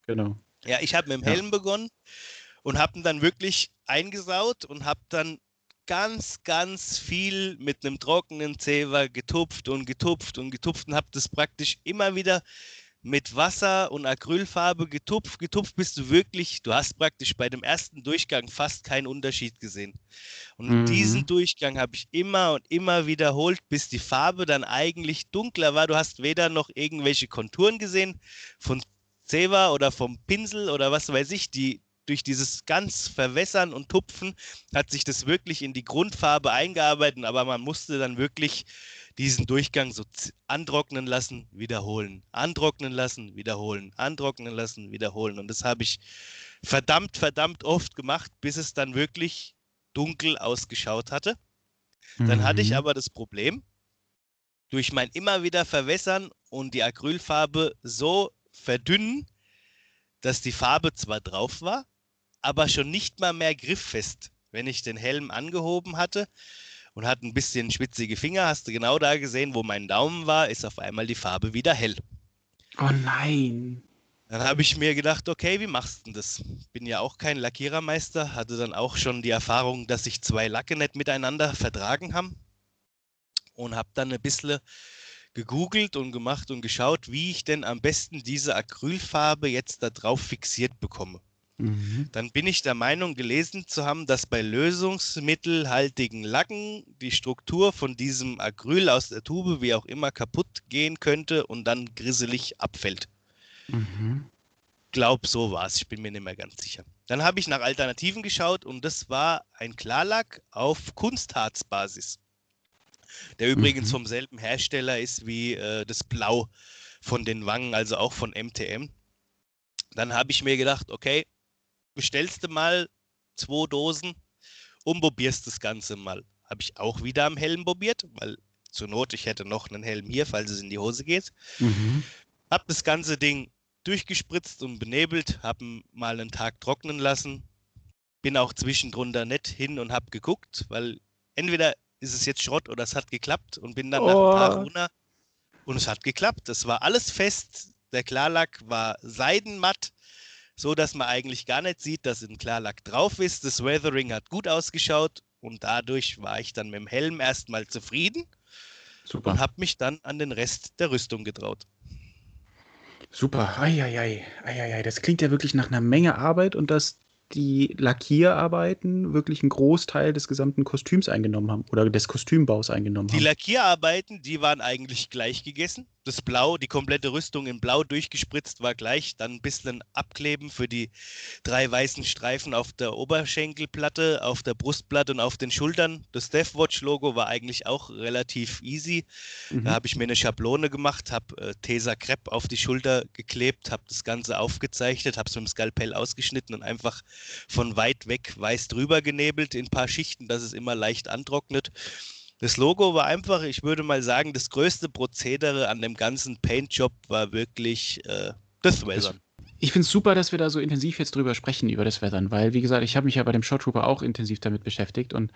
[SPEAKER 3] Genau.
[SPEAKER 4] Ja, ich habe mit dem Helm begonnen und habe ihn dann wirklich eingesaut und habe dann ganz, ganz viel mit einem trockenen Zewa getupft und getupft und getupft und habe das praktisch immer wieder mit Wasser und Acrylfarbe getupft, getupft, bis du wirklich, du hast praktisch bei dem ersten Durchgang fast keinen Unterschied gesehen. Und mhm. diesen Durchgang habe ich immer und immer wiederholt, bis die Farbe dann eigentlich dunkler war. Du hast weder noch irgendwelche Konturen gesehen von Zewa oder vom Pinsel oder was weiß ich, die durch dieses ganz Verwässern und Tupfen hat sich das wirklich in die Grundfarbe eingearbeitet, aber man musste dann wirklich diesen Durchgang so antrocknen lassen, wiederholen, antrocknen lassen, wiederholen, antrocknen lassen, wiederholen. Und das habe ich verdammt, verdammt oft gemacht, bis es dann wirklich dunkel ausgeschaut hatte. Dann mhm. hatte ich mhm. aber das Problem, durch mein immer wieder Verwässern und die Acrylfarbe so verdünnen, dass die Farbe zwar drauf war, aber schon nicht mal mehr grifffest. Wenn ich den Helm angehoben hatte und hatte ein bisschen schwitzige Finger, hast du genau da gesehen, wo mein Daumen war, ist auf einmal die Farbe wieder hell.
[SPEAKER 3] Oh nein.
[SPEAKER 4] Dann habe ich mir gedacht, okay, wie machst du denn das? Bin ja auch kein Lackierermeister, hatte dann auch schon die Erfahrung, dass sich zwei Lacke nicht miteinander vertragen haben und habe dann ein bisschen gegoogelt und gemacht und geschaut, wie ich denn am besten diese Acrylfarbe jetzt da drauf fixiert bekomme. Mhm. Dann bin ich der Meinung gelesen zu haben, dass bei lösungsmittelhaltigen Lacken die Struktur von diesem Acryl aus der Tube wie auch immer kaputt gehen könnte und dann grisselig abfällt. Mhm. Glaub, so war es. Ich bin mir nicht mehr ganz sicher. Dann habe ich nach Alternativen geschaut und das war ein Klarlack auf Kunstharzbasis. Der übrigens mhm. vom selben Hersteller ist wie äh, das Blau von den Wangen, also auch von MTM. Dann habe ich mir gedacht, okay, bestellst du mal zwei Dosen und probierst das Ganze mal. Habe ich auch wieder am Helm probiert, weil zur Not, ich hätte noch einen Helm hier, falls es in die Hose geht. Mhm. Hab das ganze Ding durchgespritzt und benebelt, habe mal einen Tag trocknen lassen. Bin auch zwischendrunter nett hin und habe geguckt, weil entweder ist es jetzt Schrott oder es hat geklappt und bin dann oh. nach einem Tag runter und es hat geklappt. Es war alles fest. Der Klarlack war seidenmatt, so dass man eigentlich gar nicht sieht, dass ein Klarlack drauf ist. Das Weathering hat gut ausgeschaut und dadurch war ich dann mit dem Helm erstmal zufrieden Super. und habe mich dann an den Rest der Rüstung getraut.
[SPEAKER 3] Super. Eieiei. Eieiei. Das klingt ja wirklich nach einer Menge Arbeit und dass die Lackierarbeiten wirklich einen Großteil des gesamten Kostüms eingenommen haben oder des Kostümbaus eingenommen
[SPEAKER 4] die
[SPEAKER 3] haben.
[SPEAKER 4] Die Lackierarbeiten, die waren eigentlich gleich gegessen. Das Blau, die komplette Rüstung in Blau durchgespritzt war gleich. Dann ein bisschen Abkleben für die drei weißen Streifen auf der Oberschenkelplatte, auf der Brustplatte und auf den Schultern. Das Deathwatch-Logo war eigentlich auch relativ easy. Mhm. Da habe ich mir eine Schablone gemacht, habe äh, Tesa Crepe auf die Schulter geklebt, habe das Ganze aufgezeichnet, habe es mit dem Skalpell ausgeschnitten und einfach von weit weg weiß drüber genebelt in ein paar Schichten, dass es immer leicht antrocknet. Das Logo war einfach, ich würde mal sagen, das größte Prozedere an dem ganzen Paint-Job war wirklich äh, das Weathern.
[SPEAKER 3] Ich finde es super, dass wir da so intensiv jetzt drüber sprechen, über das Weathern, weil, wie gesagt, ich habe mich ja bei dem Shot Trooper auch intensiv damit beschäftigt und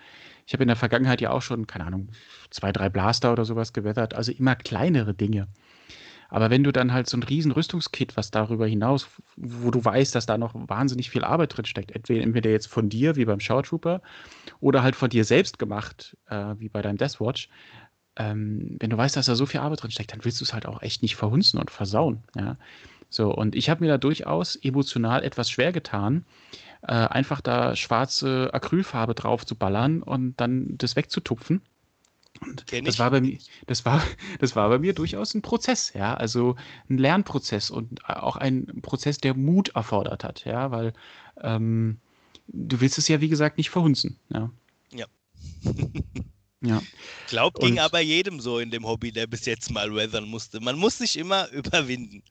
[SPEAKER 3] ich habe in der Vergangenheit ja auch schon, keine Ahnung, zwei, drei Blaster oder sowas geweathert, also immer kleinere Dinge. Aber wenn du dann halt so ein riesen Rüstungskit, was darüber hinaus, wo du weißt, dass da noch wahnsinnig viel Arbeit drin steckt, entweder jetzt von dir, wie beim Shower Trooper, oder halt von dir selbst gemacht, äh, wie bei deinem Deathwatch, ähm, wenn du weißt, dass da so viel Arbeit drin steckt, dann willst du es halt auch echt nicht verhunzen und versauen. Ja? So, und ich habe mir da durchaus emotional etwas schwer getan, äh, einfach da schwarze Acrylfarbe drauf zu ballern und dann das wegzutupfen. Und das war, bei mir, das, war, das war bei mir durchaus ein Prozess, ja, also ein Lernprozess und auch ein Prozess, der Mut erfordert hat, ja, weil ähm, du willst es ja, wie gesagt, nicht verhunzen. Ja.
[SPEAKER 4] ja. Ja. Glaubt, ging aber jedem so in dem Hobby, der bis jetzt mal weathern musste. Man muss sich immer überwinden.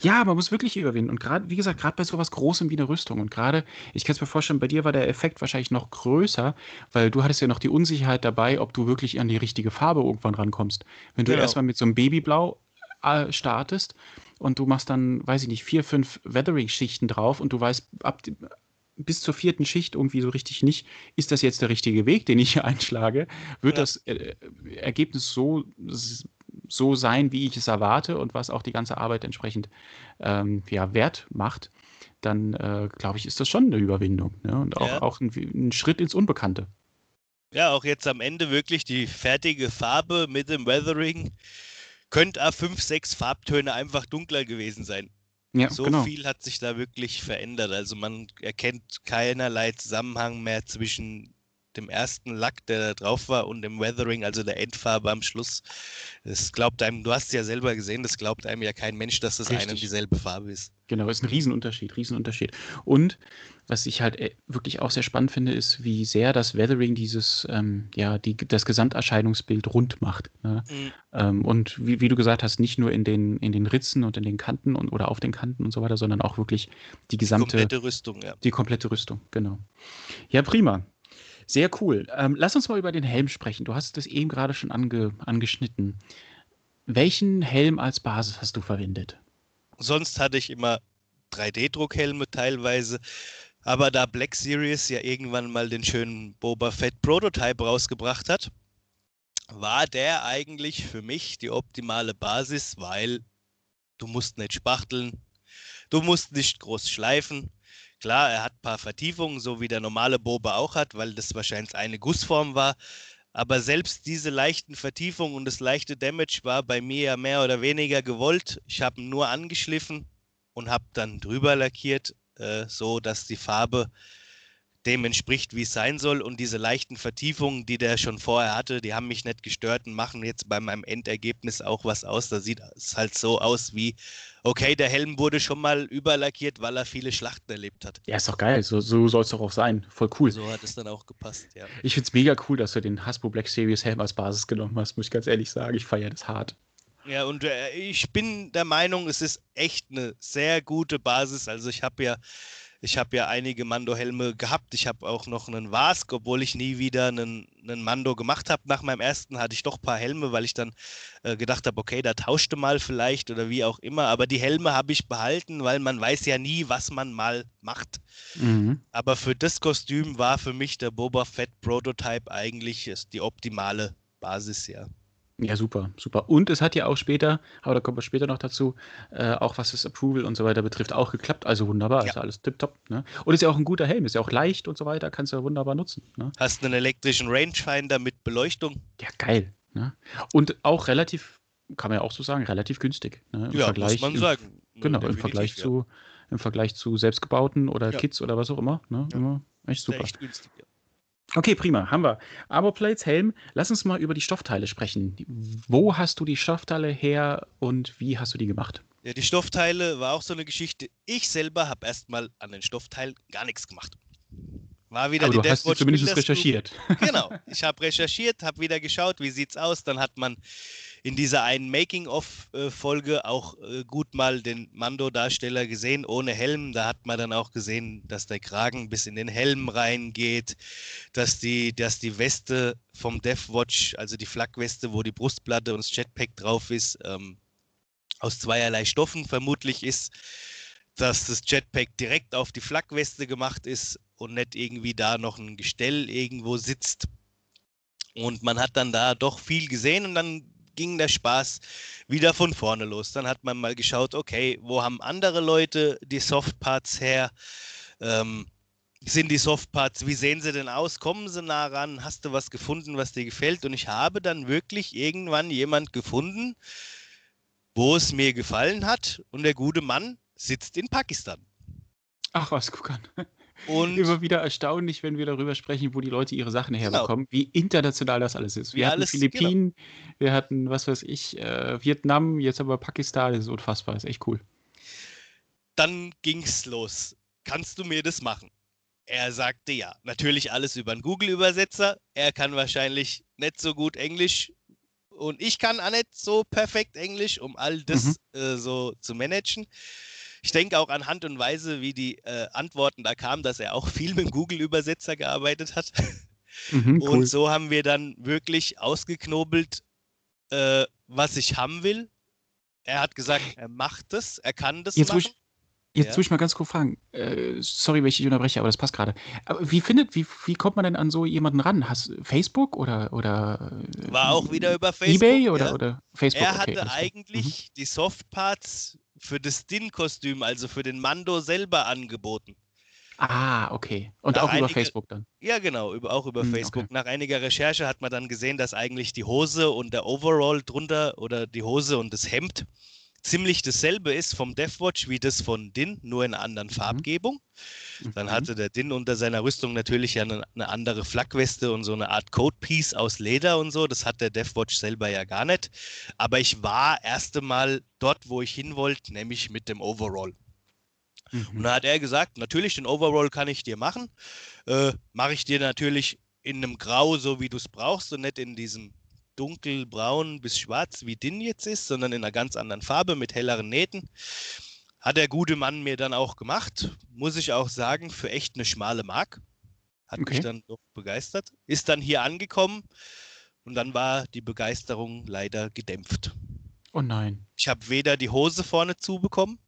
[SPEAKER 3] Ja, man muss wirklich überwinden. Und gerade, wie gesagt, gerade bei sowas Großem wie eine Rüstung. Und gerade, ich kann es mir vorstellen, bei dir war der Effekt wahrscheinlich noch größer, weil du hattest ja noch die Unsicherheit dabei, ob du wirklich an die richtige Farbe irgendwann rankommst. Wenn du genau. erstmal mit so einem Babyblau äh, startest und du machst dann, weiß ich nicht, vier, fünf Weathering-Schichten drauf und du weißt, ab, bis zur vierten Schicht irgendwie so richtig nicht, ist das jetzt der richtige Weg, den ich hier einschlage? Wird ja. das äh, Ergebnis so, so sein, wie ich es erwarte und was auch die ganze Arbeit entsprechend ähm, ja, wert macht? Dann äh, glaube ich, ist das schon eine Überwindung ne? und auch, ja. auch ein, ein Schritt ins Unbekannte.
[SPEAKER 4] Ja, auch jetzt am Ende wirklich die fertige Farbe mit dem Weathering könnte a fünf, sechs Farbtöne einfach dunkler gewesen sein. Ja, so genau. viel hat sich da wirklich verändert. Also man erkennt keinerlei Zusammenhang mehr zwischen dem ersten Lack, der da drauf war, und dem Weathering, also der Endfarbe am Schluss. Das glaubt einem, du hast es ja selber gesehen, das glaubt einem ja kein Mensch, dass das Richtig. eine und dieselbe Farbe ist.
[SPEAKER 3] Genau, ist ein Riesenunterschied, Riesenunterschied. Und was ich halt äh, wirklich auch sehr spannend finde, ist, wie sehr das Weathering dieses, ähm, ja, die, das Gesamterscheinungsbild rund macht. Ne? Mhm. Ähm, und wie, wie, du gesagt hast, nicht nur in den, in den Ritzen und in den Kanten und, oder auf den Kanten und so weiter, sondern auch wirklich die gesamte.
[SPEAKER 4] Die komplette Rüstung, ja.
[SPEAKER 3] Die komplette Rüstung, genau. Ja, prima. Sehr cool. Ähm, lass uns mal über den Helm sprechen. Du hast das eben gerade schon ange, angeschnitten. Welchen Helm als Basis hast du verwendet?
[SPEAKER 4] Sonst hatte ich immer 3D-Druckhelme teilweise. Aber da Black Series ja irgendwann mal den schönen Boba Fett Prototype rausgebracht hat, war der eigentlich für mich die optimale Basis, weil du musst nicht spachteln, du musst nicht groß schleifen, Klar, er hat ein paar Vertiefungen, so wie der normale Boba auch hat, weil das wahrscheinlich eine Gussform war. Aber selbst diese leichten Vertiefungen und das leichte Damage war bei mir ja mehr oder weniger gewollt. Ich habe ihn nur angeschliffen und habe dann drüber lackiert, äh, so dass die Farbe dem entspricht, wie es sein soll. Und diese leichten Vertiefungen, die der schon vorher hatte, die haben mich nicht gestört und machen jetzt bei meinem Endergebnis auch was aus. Da sieht es halt so aus wie, okay, der Helm wurde schon mal überlackiert, weil er viele Schlachten erlebt hat.
[SPEAKER 3] Ja, ist doch geil. So, so soll es doch auch sein. Voll cool.
[SPEAKER 4] So hat es dann auch gepasst, ja.
[SPEAKER 3] Ich finde es mega cool, dass du den Hasbro Black Series Helm als Basis genommen hast, muss ich ganz ehrlich sagen. Ich feiere das hart.
[SPEAKER 4] Ja, und äh, ich bin der Meinung, es ist echt eine sehr gute Basis. Also ich habe ja ich habe ja einige Mando-Helme gehabt. Ich habe auch noch einen Vask, obwohl ich nie wieder einen, einen Mando gemacht habe. Nach meinem ersten hatte ich doch ein paar Helme, weil ich dann äh, gedacht habe, okay, da tauschte mal vielleicht oder wie auch immer. Aber die Helme habe ich behalten, weil man weiß ja nie, was man mal macht. Mhm. Aber für das Kostüm war für mich der Boba Fett Prototype eigentlich die optimale Basis, ja.
[SPEAKER 3] Ja, super, super. Und es hat ja auch später, aber da kommen wir später noch dazu, äh, auch was das Approval und so weiter betrifft, auch geklappt. Also wunderbar, ja. ist alles tipptopp. Ne? Und ist ja auch ein guter Helm, ist ja auch leicht und so weiter, kannst du ja wunderbar nutzen. Ne?
[SPEAKER 4] Hast einen elektrischen Rangefinder mit Beleuchtung.
[SPEAKER 3] Ja, geil. Ne? Und auch relativ, kann man ja auch so sagen, relativ günstig. Ne?
[SPEAKER 4] Im ja, Vergleich, muss man sagen.
[SPEAKER 3] Im, genau, im Vergleich, ja. zu, im Vergleich zu selbstgebauten oder ja. Kits oder was auch immer. Ne? Immer echt super. Echt günstig, ja. Okay, prima, haben wir. Armorplates, Helm. Lass uns mal über die Stoffteile sprechen. Wo hast du die Stoffteile her und wie hast du die gemacht?
[SPEAKER 4] Ja, die Stoffteile war auch so eine Geschichte. Ich selber habe erstmal an den Stoffteilen gar nichts gemacht.
[SPEAKER 3] War wieder Aber die du hast zumindest recherchiert.
[SPEAKER 4] Genau, ich habe recherchiert, habe wieder geschaut, wie sieht's aus. Dann hat man in dieser einen Making-of-Folge auch äh, gut mal den Mando-Darsteller gesehen, ohne Helm. Da hat man dann auch gesehen, dass der Kragen bis in den Helm reingeht, dass die, dass die Weste vom Death Watch, also die Flak-Weste, wo die Brustplatte und das Jetpack drauf ist, ähm, aus zweierlei Stoffen vermutlich ist, dass das Jetpack direkt auf die Flak-Weste gemacht ist und nicht irgendwie da noch ein Gestell irgendwo sitzt. Und man hat dann da doch viel gesehen und dann ging der Spaß wieder von vorne los. Dann hat man mal geschaut, okay, wo haben andere Leute die Softparts her? Ähm, sind die Softparts, wie sehen sie denn aus? Kommen sie nah ran? Hast du was gefunden, was dir gefällt? Und ich habe dann wirklich irgendwann jemand gefunden, wo es mir gefallen hat. Und der gute Mann sitzt in Pakistan.
[SPEAKER 3] Ach was, guck an. Und immer wieder erstaunlich, wenn wir darüber sprechen, wo die Leute ihre Sachen genau. herbekommen, genau. wie international das alles ist. Wir wie hatten alles, Philippinen, genau. wir hatten, was weiß ich, äh, Vietnam, jetzt aber Pakistan, das ist unfassbar, das ist echt cool.
[SPEAKER 4] Dann ging's los. Kannst du mir das machen? Er sagte ja. Natürlich alles über einen Google-Übersetzer. Er kann wahrscheinlich nicht so gut Englisch und ich kann auch nicht so perfekt Englisch, um all das mhm. äh, so zu managen ich denke auch an Hand und Weise, wie die äh, Antworten da kamen, dass er auch viel mit dem Google-Übersetzer gearbeitet hat. Mhm, cool. Und so haben wir dann wirklich ausgeknobelt, äh, was ich haben will. Er hat gesagt, er macht es, er kann das
[SPEAKER 3] jetzt
[SPEAKER 4] machen.
[SPEAKER 3] Ich, jetzt ja. muss ich mal ganz kurz fragen. Äh, sorry, wenn ich dich unterbreche, aber das passt gerade. wie findet, wie, wie kommt man denn an so jemanden ran? Hast Facebook oder oder
[SPEAKER 4] war auch wieder über Facebook?
[SPEAKER 3] eBay oder, ja. oder
[SPEAKER 4] Facebook? Er hatte okay, eigentlich mhm. die Softparts für das Din-Kostüm, also für den Mando selber angeboten.
[SPEAKER 3] Ah, okay. Und Nach auch über Facebook dann?
[SPEAKER 4] Ja, genau, über, auch über hm, Facebook. Okay. Nach einiger Recherche hat man dann gesehen, dass eigentlich die Hose und der Overall drunter oder die Hose und das Hemd ziemlich dasselbe ist vom Deathwatch wie das von Din, nur in einer anderen mhm. Farbgebung. Dann mhm. hatte der Din unter seiner Rüstung natürlich ja eine, eine andere Flakweste und so eine Art Codepiece aus Leder und so. Das hat der Deathwatch selber ja gar nicht. Aber ich war erst einmal dort, wo ich hin wollte, nämlich mit dem Overall. Mhm. Und da hat er gesagt, natürlich, den Overall kann ich dir machen. Äh, Mache ich dir natürlich in einem Grau, so wie du es brauchst und nicht in diesem dunkelbraun bis schwarz, wie Din jetzt ist, sondern in einer ganz anderen Farbe mit helleren Nähten. Hat der gute Mann mir dann auch gemacht, muss ich auch sagen, für echt eine schmale Mark. Hat okay. mich dann doch begeistert. Ist dann hier angekommen und dann war die Begeisterung leider gedämpft.
[SPEAKER 3] Oh nein.
[SPEAKER 4] Ich habe weder die Hose vorne zubekommen,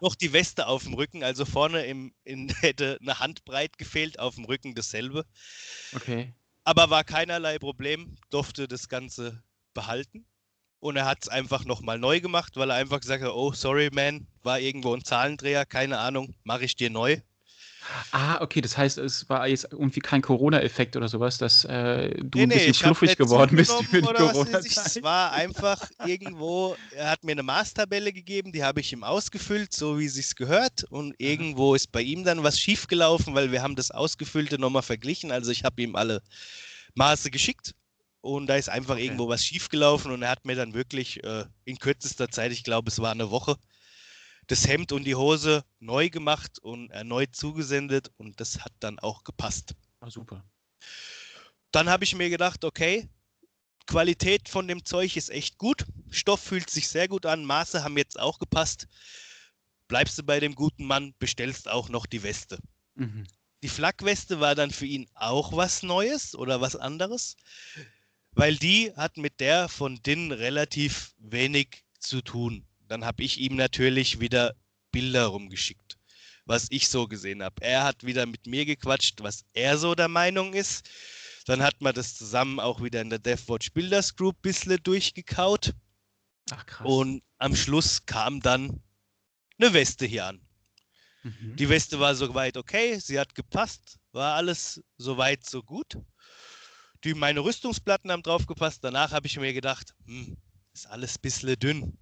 [SPEAKER 4] noch die Weste auf dem Rücken. Also vorne im, in, hätte eine Handbreit gefehlt, auf dem Rücken dasselbe.
[SPEAKER 3] Okay.
[SPEAKER 4] Aber war keinerlei Problem, durfte das Ganze behalten. Und er hat es einfach nochmal neu gemacht, weil er einfach gesagt hat, oh, sorry, man, war irgendwo ein Zahlendreher, keine Ahnung, mache ich dir neu.
[SPEAKER 3] Ah, okay, das heißt, es war jetzt irgendwie kein Corona-Effekt oder sowas, dass äh, du
[SPEAKER 4] Nee,
[SPEAKER 3] ein
[SPEAKER 4] nee,
[SPEAKER 3] bisschen fluffig
[SPEAKER 4] nicht
[SPEAKER 3] geworden bist für die
[SPEAKER 4] ich. Es
[SPEAKER 3] Corona-Zeit.
[SPEAKER 4] war einfach irgendwo, er hat mir eine Maßtabelle gegeben, die habe ich ihm ausgefüllt, so wie sich's gehört. Und irgendwo ist bei ihm dann was schiefgelaufen, weil wir haben das Ausgefüllte nochmal verglichen. Also ich habe ihm alle Maße geschickt und da ist einfach
[SPEAKER 3] Okay.
[SPEAKER 4] irgendwo was schiefgelaufen und er hat mir dann wirklich äh, in kürzester Zeit, ich glaube, es war eine Woche, das Hemd und die Hose neu gemacht und erneut zugesendet und das hat dann auch gepasst.
[SPEAKER 3] Ah, super.
[SPEAKER 4] Dann habe ich mir gedacht, okay, Qualität von dem Zeug ist echt gut. Stoff fühlt sich sehr gut an. Maße haben jetzt auch gepasst. Bleibst du bei dem guten Mann, bestellst auch noch die Weste.
[SPEAKER 3] Mhm.
[SPEAKER 4] Die Flak-Weste war dann für ihn auch was Neues oder was anderes, weil die hat mit der von Din relativ wenig zu tun. Dann habe ich ihm natürlich wieder Bilder rumgeschickt, was ich so gesehen habe. Er hat wieder mit mir gequatscht, was er so der Meinung ist. Dann hat man das zusammen auch wieder in der Deathwatch Builders Group bisschen durchgekaut.
[SPEAKER 3] Ach, krass.
[SPEAKER 4] Und am Schluss kam dann eine Weste hier an.
[SPEAKER 3] Mhm.
[SPEAKER 4] Die Weste war soweit okay, sie hat gepasst, war alles soweit so gut. Die, meine Rüstungsplatten haben drauf gepasst. Danach habe ich mir gedacht, hm, ist alles ein bisschen dünn.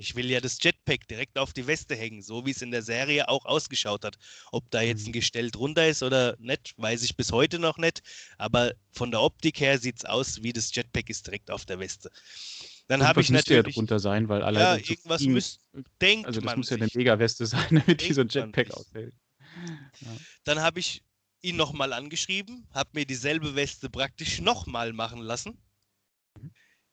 [SPEAKER 4] Ich will ja das Jetpack direkt auf die Weste hängen, so wie es in der Serie auch ausgeschaut hat. Ob da jetzt
[SPEAKER 3] Mhm.
[SPEAKER 4] ein Gestell drunter ist oder nicht, weiß ich bis heute noch nicht. Aber von der Optik her sieht es aus, wie das Jetpack ist direkt auf der Weste. Dann habe ich
[SPEAKER 3] müsste ja
[SPEAKER 4] natürlich.
[SPEAKER 3] drunter sein, weil
[SPEAKER 4] ja,
[SPEAKER 3] alleine zu
[SPEAKER 4] irgendwas müsste, denkt
[SPEAKER 3] Also das
[SPEAKER 4] man
[SPEAKER 3] muss ja eine. Mega-Weste sein, damit die so ein Jetpack aushält.
[SPEAKER 4] Dann habe ich ihn nochmal angeschrieben, habe mir dieselbe Weste praktisch nochmal machen lassen.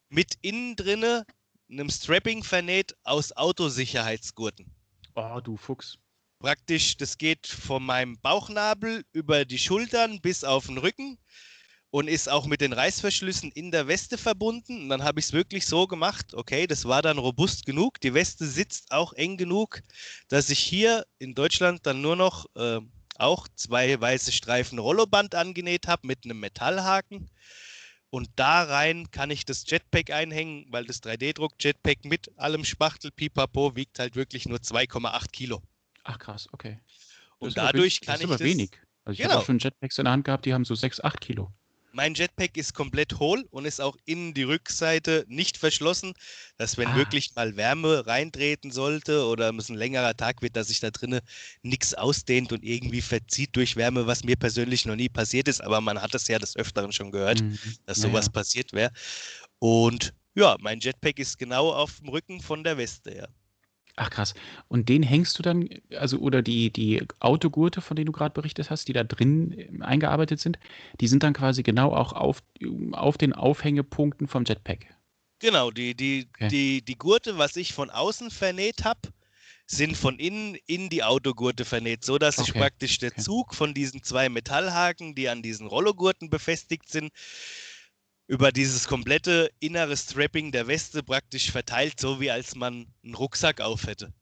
[SPEAKER 4] Mit innen drinne einem Strapping vernäht aus Autosicherheitsgurten.
[SPEAKER 3] Oh, du Fuchs.
[SPEAKER 4] Praktisch, das geht von meinem Bauchnabel über die Schultern bis auf den Rücken und ist auch mit den Reißverschlüssen in der Weste verbunden. Und dann habe ich es wirklich so gemacht, okay, das war dann robust genug. Die Weste sitzt auch eng genug, dass ich hier in Deutschland dann nur noch äh, auch zwei weiße Streifen Rolloband angenäht habe mit einem Metallhaken. Und da rein kann ich das Jetpack einhängen, weil das 3D-Druck-Jetpack mit allem Spachtel Pipapo wiegt halt wirklich nur 2,8 Kilo.
[SPEAKER 3] Ach krass, okay.
[SPEAKER 4] Und
[SPEAKER 3] ist aber
[SPEAKER 4] dadurch
[SPEAKER 3] wenig-
[SPEAKER 4] kann
[SPEAKER 3] das ist
[SPEAKER 4] ich
[SPEAKER 3] aber
[SPEAKER 4] das-
[SPEAKER 3] wenig. Also ich
[SPEAKER 4] Genau.
[SPEAKER 3] habe auch schon Jetpacks in der Hand gehabt, die haben so 6, 8 Kilo.
[SPEAKER 4] Mein Jetpack ist komplett hohl und ist auch innen die Rückseite nicht verschlossen, dass wenn
[SPEAKER 3] Ah.
[SPEAKER 4] wirklich mal Wärme reintreten sollte oder es ein längerer Tag wird, dass sich da drinnen nichts ausdehnt und irgendwie verzieht durch Wärme, was mir persönlich noch nie passiert ist, aber man hat es ja des Öfteren schon gehört,
[SPEAKER 3] Mhm.
[SPEAKER 4] dass sowas
[SPEAKER 3] ja.
[SPEAKER 4] passiert wäre. Und ja, mein Jetpack ist genau auf dem Rücken von der Weste, ja.
[SPEAKER 3] Ach krass. Und den hängst du dann, also oder die, die Autogurte, von denen du gerade berichtet hast, die da drin ähm, eingearbeitet sind, die sind dann quasi genau auch auf, auf den Aufhängepunkten vom Jetpack.
[SPEAKER 4] Genau, die, die,
[SPEAKER 3] Okay.
[SPEAKER 4] die, die Gurte, was ich von außen vernäht habe, sind von innen in die Autogurte vernäht, so dass sich
[SPEAKER 3] Okay,
[SPEAKER 4] praktisch der
[SPEAKER 3] okay.
[SPEAKER 4] Zug von diesen zwei Metallhaken, die an diesen Rollogurten befestigt sind, über dieses komplette innere Strapping der Weste praktisch verteilt, so wie als man einen Rucksack auf hätte.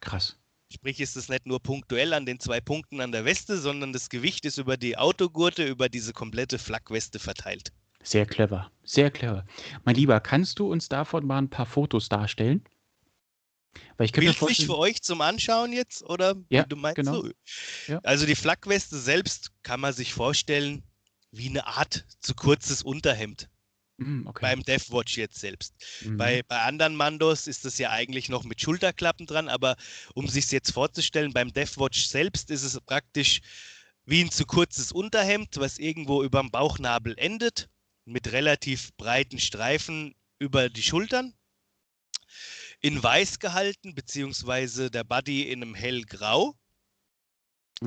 [SPEAKER 3] Krass.
[SPEAKER 4] Sprich, ist es nicht nur punktuell an den zwei Punkten an der Weste, sondern das Gewicht ist über die Autogurte, über diese komplette Flakweste verteilt.
[SPEAKER 3] Sehr clever. Sehr clever. Mein Lieber, kannst du uns davon mal ein paar Fotos darstellen? Weil ich
[SPEAKER 4] Bildlich für euch zum Anschauen jetzt oder
[SPEAKER 3] Ja,
[SPEAKER 4] du meinst
[SPEAKER 3] genau.
[SPEAKER 4] so?
[SPEAKER 3] Ja.
[SPEAKER 4] Also die Flakweste selbst kann man sich vorstellen wie eine Art zu kurzes Unterhemd
[SPEAKER 3] Hm, okay.
[SPEAKER 4] beim Deathwatch jetzt selbst.
[SPEAKER 3] Mhm.
[SPEAKER 4] Bei, bei anderen Mandos ist das ja eigentlich noch mit Schulterklappen dran, aber um sich es jetzt vorzustellen, beim Deathwatch selbst ist es praktisch wie ein zu kurzes Unterhemd, was irgendwo über dem Bauchnabel endet, mit relativ breiten Streifen über die Schultern. In weiß gehalten, beziehungsweise der Body in einem hellgrau.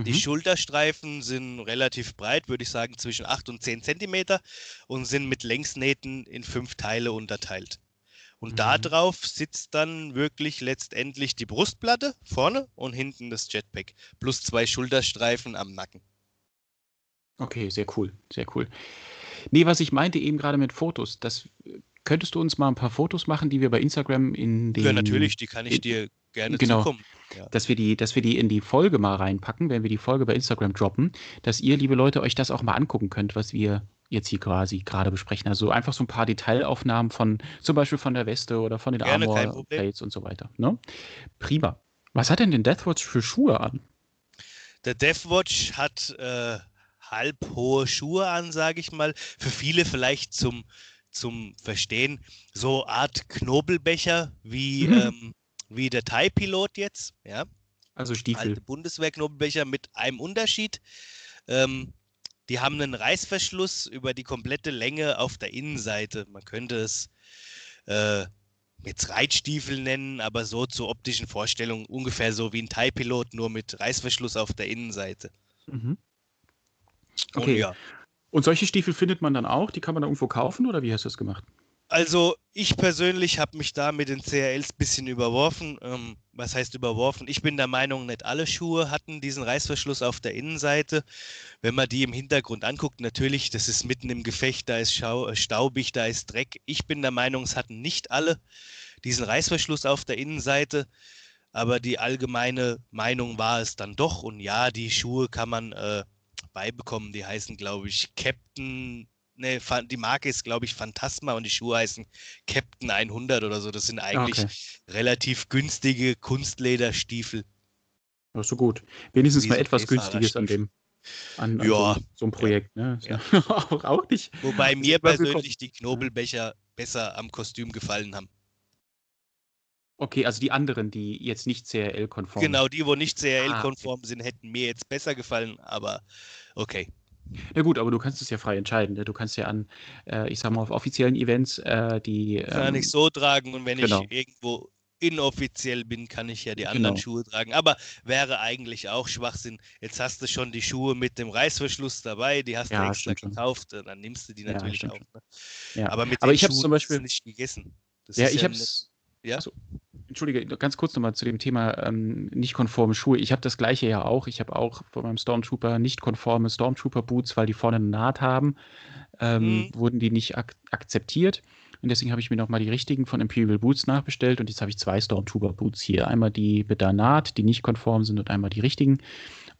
[SPEAKER 4] Die
[SPEAKER 3] Mhm.
[SPEAKER 4] Schulterstreifen sind relativ breit, würde ich sagen zwischen 8 und 10 Zentimeter und sind mit Längsnähten in fünf Teile unterteilt. Und
[SPEAKER 3] Mhm.
[SPEAKER 4] drauf sitzt dann wirklich letztendlich die Brustplatte vorne und hinten das Jetpack plus zwei Schulterstreifen am Nacken.
[SPEAKER 3] Okay, sehr cool, sehr cool. Nee, was ich meinte eben gerade mit Fotos, das könntest du uns mal ein paar Fotos machen, die wir bei Instagram in den
[SPEAKER 4] ja, natürlich, die kann ich
[SPEAKER 3] in-
[SPEAKER 4] dir gerne
[SPEAKER 3] genau.
[SPEAKER 4] zukommen. Ja.
[SPEAKER 3] dass wir die, dass wir die in die Folge mal reinpacken, wenn wir die Folge bei Instagram droppen, dass ihr, liebe Leute, euch das auch mal angucken könnt, was wir jetzt hier quasi gerade besprechen. Also einfach so ein paar Detailaufnahmen von, zum Beispiel von der Weste oder von den
[SPEAKER 4] Gerne,
[SPEAKER 3] Armor. Plates und so weiter. Ne? Prima. Was hat denn den Deathwatch für Schuhe an?
[SPEAKER 4] Der Deathwatch hat äh, halb hohe Schuhe an, sage ich mal. Für viele vielleicht zum, zum Verstehen so Art Knobelbecher wie,
[SPEAKER 3] Mhm.
[SPEAKER 4] ähm, wie der Thai-Pilot jetzt. Ja,
[SPEAKER 3] Also Stiefel.
[SPEAKER 4] alte Bundeswehr-Knobelbecher mit einem Unterschied. Ähm, die haben einen Reißverschluss über die komplette Länge auf der Innenseite. Man könnte es äh, jetzt Reitstiefel nennen, aber so zur optischen Vorstellung ungefähr so wie ein Thai-Pilot, nur mit Reißverschluss auf der Innenseite.
[SPEAKER 3] Mhm.
[SPEAKER 4] Und
[SPEAKER 3] Okay.
[SPEAKER 4] ja.
[SPEAKER 3] Und solche Stiefel findet man dann auch? Die kann man da irgendwo kaufen oder wie hast du das gemacht?
[SPEAKER 4] Also ich persönlich habe mich da mit den CRLs ein bisschen überworfen. Ähm, was heißt überworfen? Ich bin der Meinung, nicht alle Schuhe hatten diesen Reißverschluss auf der Innenseite. Wenn man die im Hintergrund anguckt, natürlich, das ist mitten im Gefecht, da ist Schau äh, staubig, da ist Dreck. Ich bin der Meinung, es hatten nicht alle diesen Reißverschluss auf der Innenseite. Aber die allgemeine Meinung war es dann doch. Und ja, die Schuhe kann man äh, beibekommen. Die heißen, glaube ich, Captain Ne, die Marke ist, glaube ich, Phantasma und die Schuhe heißen Captain 100 oder so. Das sind eigentlich
[SPEAKER 3] Okay.
[SPEAKER 4] relativ günstige Kunstlederstiefel.
[SPEAKER 3] Ist so gut. Wenigstens mal etwas. Günstiges an dem. An, an
[SPEAKER 4] Ja.
[SPEAKER 3] so, so einem Projekt, ne?
[SPEAKER 4] Ja.
[SPEAKER 3] auch, auch nicht.
[SPEAKER 4] Wobei mir persönlich die Knobelbecher besser am Kostüm gefallen haben.
[SPEAKER 3] Okay, also die anderen, die jetzt nicht CRL-konform
[SPEAKER 4] Genau, die, wo nicht
[SPEAKER 3] Ah.
[SPEAKER 4] CRL-konform sind, hätten mir jetzt besser gefallen, aber okay.
[SPEAKER 3] Na gut, aber du kannst es ja frei entscheiden. Ne? Du kannst ja an, äh, ich sag mal, auf offiziellen Events äh, die.
[SPEAKER 4] Kann
[SPEAKER 3] ähm,
[SPEAKER 4] ich so tragen und wenn
[SPEAKER 3] genau.
[SPEAKER 4] ich irgendwo inoffiziell bin, kann ich ja die anderen
[SPEAKER 3] Genau.
[SPEAKER 4] Schuhe tragen. Aber wäre eigentlich auch Schwachsinn. Jetzt hast du schon die Schuhe mit dem Reißverschluss dabei, die hast
[SPEAKER 3] Ja,
[SPEAKER 4] du extra gekauft, äh, dann nimmst du die
[SPEAKER 3] Ja,
[SPEAKER 4] natürlich
[SPEAKER 3] stimmt
[SPEAKER 4] auch. Ne?
[SPEAKER 3] Ja.
[SPEAKER 4] Aber mit
[SPEAKER 3] Aber
[SPEAKER 4] den
[SPEAKER 3] ich
[SPEAKER 4] Schuhen
[SPEAKER 3] zum Beispiel-
[SPEAKER 4] nicht gegessen. Das
[SPEAKER 3] Ja,
[SPEAKER 4] ist
[SPEAKER 3] ich
[SPEAKER 4] ja
[SPEAKER 3] hab's.
[SPEAKER 4] Ja?
[SPEAKER 3] Achso, Entschuldige, ganz kurz nochmal zu dem Thema ähm, nicht konforme Schuhe. Ich habe das gleiche ja auch. Ich habe auch von meinem Stormtrooper nicht konforme Stormtrooper-Boots, weil die vorne eine Naht haben. Ähm,
[SPEAKER 4] Mhm.
[SPEAKER 3] Wurden die nicht ak akzeptiert. Und deswegen habe ich mir nochmal die richtigen von Imperial Boots nachbestellt. Und jetzt habe ich zwei Stormtrooper-Boots hier. Einmal die mit der Naht, die nicht konform sind, und einmal die richtigen.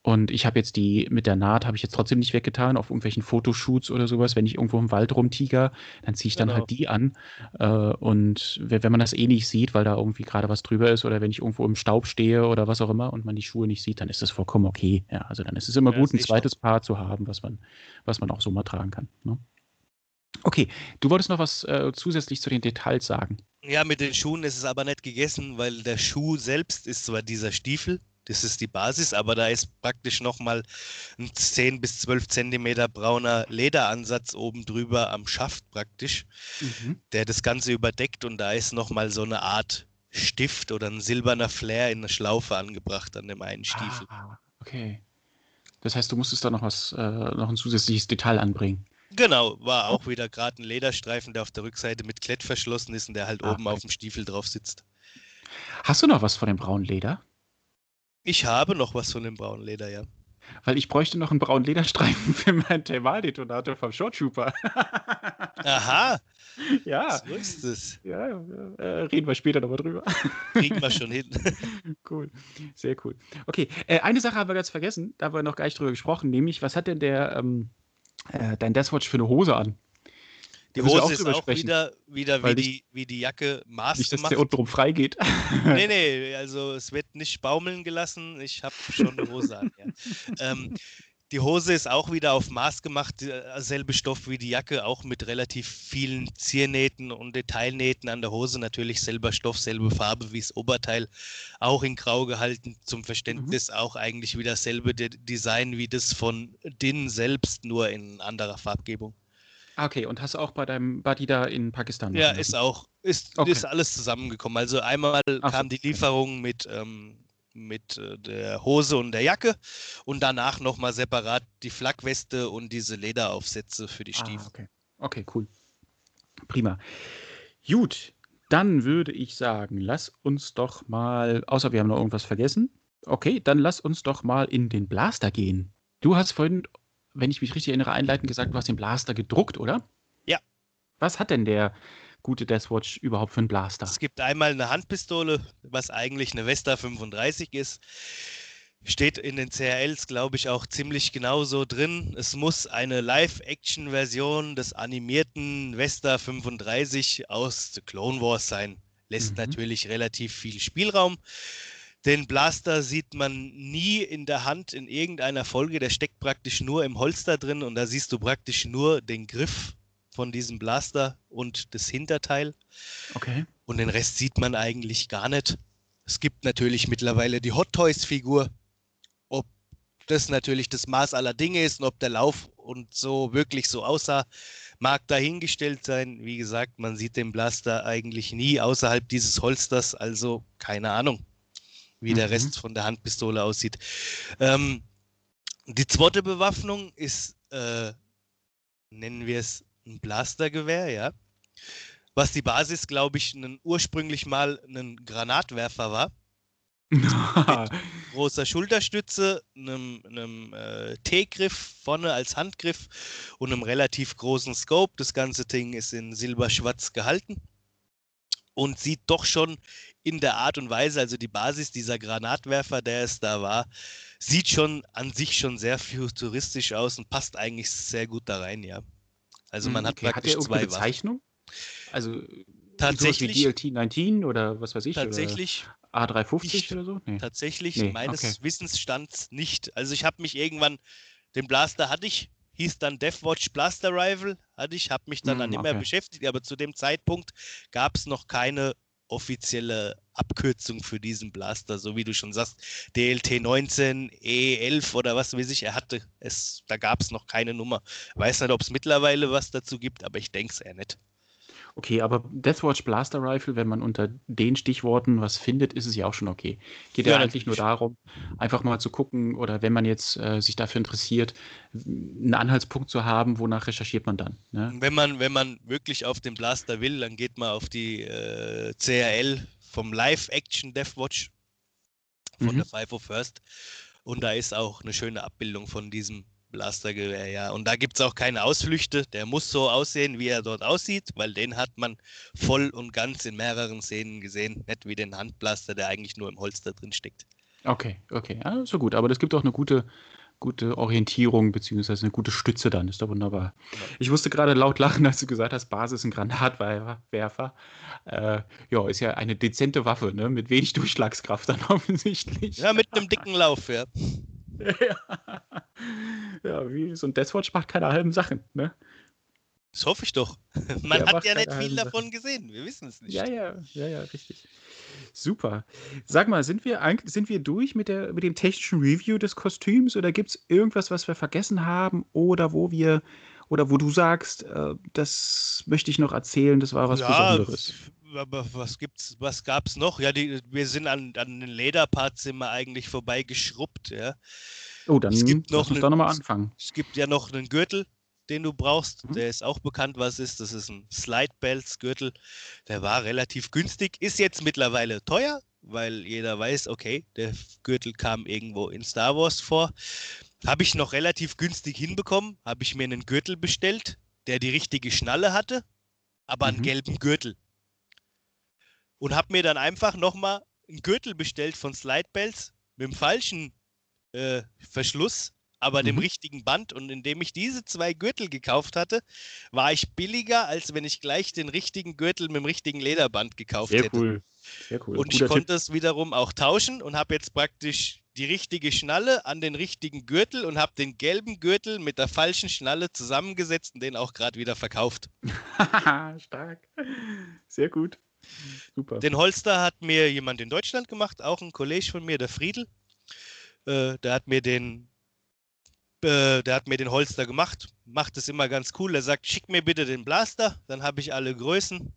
[SPEAKER 3] Und ich habe jetzt die mit der Naht, habe ich jetzt trotzdem nicht weggetan auf irgendwelchen Fotoshoots oder sowas. Wenn ich irgendwo im Wald rumtiger, dann ziehe ich dann
[SPEAKER 4] Genau.
[SPEAKER 3] halt die an. Äh, und we- wenn man das eh nicht sieht, weil da irgendwie gerade was drüber ist oder wenn ich irgendwo im Staub stehe oder was auch immer und man die Schuhe nicht sieht, dann ist das vollkommen okay. Ja, also dann ist es immer
[SPEAKER 4] Ja,
[SPEAKER 3] gut, ein zweites Paar zu haben, was man, was man auch so mal tragen kann. Ne? Okay, du wolltest noch was äh, zusätzlich zu den Details sagen.
[SPEAKER 4] Ja, mit den Schuhen ist es aber nicht gegessen, weil der Schuh selbst ist zwar dieser Stiefel, das ist die Basis, aber da ist praktisch nochmal ein 10 bis 12 Zentimeter brauner Lederansatz oben drüber am Schaft praktisch, der das Ganze überdeckt und da ist nochmal so eine Art Stift oder ein silberner Flair in eine Schlaufe angebracht an dem einen Stiefel.
[SPEAKER 3] Ah, okay. Das heißt, du musstest da noch was, äh, noch ein zusätzliches Detail anbringen.
[SPEAKER 4] Genau, war auch wieder gerade ein Lederstreifen, der auf der Rückseite mit Klett verschlossen ist und der halt
[SPEAKER 3] Ah,
[SPEAKER 4] oben
[SPEAKER 3] okay.
[SPEAKER 4] auf dem Stiefel drauf sitzt.
[SPEAKER 3] Hast du noch was von dem braunen Leder?
[SPEAKER 4] Ich habe noch was von dem braunen Leder, ja.
[SPEAKER 3] Weil ich bräuchte noch einen braunen Lederstreifen für meinen Thermaldetonator vom Short Trooper.
[SPEAKER 4] Aha,
[SPEAKER 3] ja,
[SPEAKER 4] so ist es.
[SPEAKER 3] ja, äh, reden wir später nochmal drüber.
[SPEAKER 4] Kriegen wir schon hin.
[SPEAKER 3] cool, sehr cool. Okay, äh, eine Sache haben wir ganz vergessen, da haben wir noch gar nicht drüber gesprochen, nämlich, was hat denn der, ähm, äh, dein Deathwatch für eine Hose an?
[SPEAKER 4] Die Hose ist auch wieder, wieder wie, die, wie die Jacke Maß
[SPEAKER 3] Nicht, dass der untenrum frei geht.
[SPEAKER 4] Nee, nee, also es wird nicht baumeln gelassen. Ich habe schon eine Hose an. Ja. ähm, die Hose ist auch wieder auf Maß gemacht, äh, selbe Stoff wie die Jacke, auch mit relativ vielen Ziernähten und Detailnähten an der Hose. Natürlich selber Stoff, selbe Farbe wie das Oberteil, auch in Grau gehalten. Zum Verständnis auch eigentlich wieder dasselbe De Design wie das von Din selbst, nur in anderer Farbgebung.
[SPEAKER 3] Ah, okay, und hast du auch bei deinem Buddy da in Pakistan
[SPEAKER 4] Ja, ist auch, ist,
[SPEAKER 3] Okay.
[SPEAKER 4] ist alles zusammengekommen. Also einmal
[SPEAKER 3] Ach
[SPEAKER 4] kam die. Lieferung mit, ähm, mit äh, der Hose und der Jacke und danach nochmal separat die Flagweste und diese Lederaufsätze für die
[SPEAKER 3] Ah,
[SPEAKER 4] Stiefel.
[SPEAKER 3] okay. okay, cool. Prima. Gut, dann würde ich sagen, lass uns doch mal, außer wir haben noch irgendwas vergessen. Okay, dann lass uns doch mal in den Blaster gehen. Du hast vorhin, wenn ich mich richtig erinnere, einleitend gesagt, du hast den Blaster gedruckt, oder?
[SPEAKER 4] Ja.
[SPEAKER 3] Was hat denn der gute Deathwatch überhaupt für einen Blaster?
[SPEAKER 4] Es gibt einmal eine Handpistole, was eigentlich eine Vesta 35 ist. Steht in den CRLs, glaube ich, auch ziemlich genau so drin. Es muss eine Live-Action-Version des animierten Vesta 35 aus The Clone Wars sein. Lässt
[SPEAKER 3] Mhm.
[SPEAKER 4] natürlich relativ viel Spielraum. Den Blaster sieht man nie in der Hand in irgendeiner Folge. Der steckt praktisch nur im Holster drin und da siehst du praktisch nur den Griff von diesem Blaster und das Hinterteil.
[SPEAKER 3] Okay.
[SPEAKER 4] Und den Rest sieht man eigentlich gar nicht. Es gibt natürlich mittlerweile die Hot Toys Figur. Ob das natürlich das Maß aller Dinge ist und ob der Lauf und so wirklich so aussah, mag dahingestellt sein. Wie gesagt, man sieht den Blaster eigentlich nie außerhalb dieses Holsters, also keine Ahnung, wie mhm. der Rest von der Handpistole aussieht. Ähm, die zweite Bewaffnung ist, äh, nennen wir es ein Blastergewehr, ja. Was die Basis, glaube ich, einen, ursprünglich mal ein Granatwerfer war. mit großer Schulterstütze, einem, einem äh, T-Griff vorne als Handgriff und einem relativ großen Scope. Das ganze Ding ist in silberschwarz gehalten und sieht doch schon in der Art und Weise, also die Basis dieser Granatwerfer, der es da war, sieht schon an sich schon sehr futuristisch aus und passt eigentlich sehr gut da rein, ja. Also man okay. hat praktisch
[SPEAKER 3] hat
[SPEAKER 4] zwei
[SPEAKER 3] Bezeichnung? Also
[SPEAKER 4] tatsächlich
[SPEAKER 3] wie DLT 19 oder was weiß ich?
[SPEAKER 4] Tatsächlich.
[SPEAKER 3] A350 ich, oder so?
[SPEAKER 4] Nee. Tatsächlich, nee, meines okay. Wissensstands nicht. Also ich habe mich irgendwann, den Blaster hatte ich, hieß dann Deathwatch Blaster Rival, hatte ich, habe mich dann, mm, dann immer okay. beschäftigt, aber zu dem Zeitpunkt gab es noch keine offizielle Abkürzung für diesen Blaster, so wie du schon sagst, DLT 19, E11 oder was weiß ich, er hatte es, da gab es noch keine Nummer. Weiß nicht, ob es mittlerweile was dazu gibt, aber ich denke es eher nicht.
[SPEAKER 3] Okay, aber Deathwatch Blaster Rifle, wenn man unter den Stichworten was findet, ist es ja auch schon okay. Geht ja, ja eigentlich nur darum, einfach mal zu gucken oder wenn man jetzt äh, sich dafür interessiert, einen Anhaltspunkt zu haben, wonach recherchiert man dann. Ne?
[SPEAKER 4] Wenn man, wenn man wirklich auf den Blaster will, dann geht man auf die äh, CRL vom Live-Action Deathwatch von mhm. der Five of First. Und da ist auch eine schöne Abbildung von diesem Blastergewehr, ja. Und da gibt es auch keine Ausflüchte. Der muss so aussehen, wie er dort aussieht, weil den hat man voll und ganz in mehreren Szenen gesehen. Nicht wie den Handblaster, der eigentlich nur im Holster drin steckt.
[SPEAKER 3] Okay, okay. Ja, so gut. Aber das gibt auch eine gute, gute Orientierung beziehungsweise eine gute Stütze dann. Ist doch wunderbar. Genau. Ich musste gerade laut lachen, als du gesagt hast, Basis ein Granatwerfer. Äh, ja, ist ja eine dezente Waffe, ne? Mit wenig Durchschlagskraft dann offensichtlich.
[SPEAKER 4] Ja, mit einem dicken Lauf, ja.
[SPEAKER 3] Ja. ja, wie so ein Deathwatch macht keine halben Sachen, ne?
[SPEAKER 4] Das hoffe ich doch. Man Der hat ja nicht viel davon Sachen. gesehen. Wir wissen es nicht.
[SPEAKER 3] Ja, ja, ja, ja, richtig. Super. Sag mal, sind wir, sind wir durch mit, der, mit dem technischen Review des Kostüms oder gibt es irgendwas, was wir vergessen haben oder wo wir oder wo du sagst, äh, das möchte ich noch erzählen, das war was ja, Besonderes?
[SPEAKER 4] Aber was gibt's, was gab's noch? Ja, die, wir sind an, an den Lederparts immer eigentlich vorbeigeschrubbt, ja.
[SPEAKER 3] Oh, dann es gibt noch lass einen, da nochmal anfangen.
[SPEAKER 4] Es gibt ja noch einen Gürtel, den du brauchst. Mhm. Der ist auch bekannt, was ist. Das ist ein Slide Belts Gürtel. Der war relativ günstig, ist jetzt mittlerweile teuer, weil jeder weiß, okay, der Gürtel kam irgendwo in Star Wars vor. Habe ich noch relativ günstig hinbekommen, habe ich mir einen Gürtel bestellt, der die richtige Schnalle hatte, aber einen mhm. gelben Gürtel und habe mir dann einfach nochmal einen Gürtel bestellt von Slidebells mit dem falschen äh, Verschluss, aber mhm. dem richtigen Band. Und indem ich diese zwei Gürtel gekauft hatte, war ich billiger, als wenn ich gleich den richtigen Gürtel mit dem richtigen Lederband gekauft
[SPEAKER 3] Sehr
[SPEAKER 4] hätte.
[SPEAKER 3] Cool. Sehr cool.
[SPEAKER 4] Und Guter ich konnte es wiederum auch tauschen und habe jetzt praktisch die richtige Schnalle an den richtigen Gürtel und habe den gelben Gürtel mit der falschen Schnalle zusammengesetzt und den auch gerade wieder verkauft.
[SPEAKER 3] Stark. Sehr gut.
[SPEAKER 4] Super. Den Holster hat mir jemand in Deutschland gemacht, auch ein Kollege von mir, der Friedel. Äh, der hat mir den äh, der hat mir den Holster gemacht, macht es immer ganz cool. Er sagt, schick mir bitte den Blaster, dann habe ich alle Größen.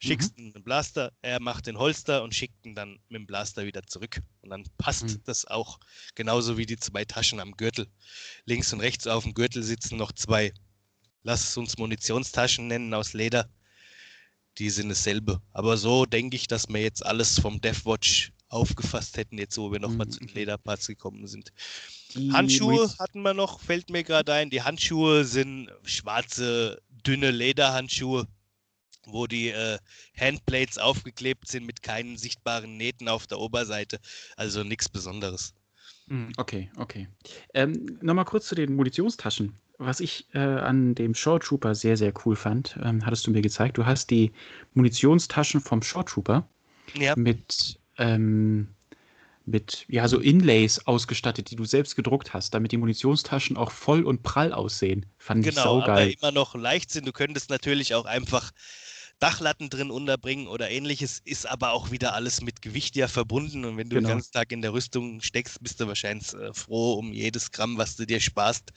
[SPEAKER 4] Schickst mhm. den Blaster, er macht den Holster und schickt ihn dann mit dem Blaster wieder zurück. Und dann passt mhm. das auch genauso wie die zwei Taschen am Gürtel. Links und rechts auf dem Gürtel sitzen noch zwei, lass es uns Munitionstaschen nennen aus Leder die sind dasselbe. Aber so denke ich, dass wir jetzt alles vom Deathwatch aufgefasst hätten, jetzt wo wir nochmal mhm. zu den Lederparts gekommen sind. Die Handschuhe hatten wir noch, fällt mir gerade ein. Die Handschuhe sind schwarze, dünne Lederhandschuhe, wo die äh, Handplates aufgeklebt sind mit keinen sichtbaren Nähten auf der Oberseite. Also nichts Besonderes.
[SPEAKER 3] Mhm, okay, okay. Ähm, Nochmal kurz zu den Munitionstaschen. Was ich äh, an dem Short Trooper sehr, sehr cool fand, ähm, hattest du mir gezeigt. Du hast die Munitionstaschen vom Short Trooper
[SPEAKER 4] ja.
[SPEAKER 3] mit, ähm, mit ja so Inlays ausgestattet, die du selbst gedruckt hast, damit die Munitionstaschen auch voll und prall aussehen. Fand
[SPEAKER 4] genau,
[SPEAKER 3] ich saugeil.
[SPEAKER 4] aber immer noch leicht sind. Du könntest natürlich auch einfach Dachlatten drin unterbringen oder ähnliches, ist aber auch wieder alles mit Gewicht ja verbunden. Und wenn du
[SPEAKER 3] Genau.
[SPEAKER 4] den ganzen Tag in der Rüstung steckst, bist du wahrscheinlich äh, froh um jedes Gramm, was du dir sparst.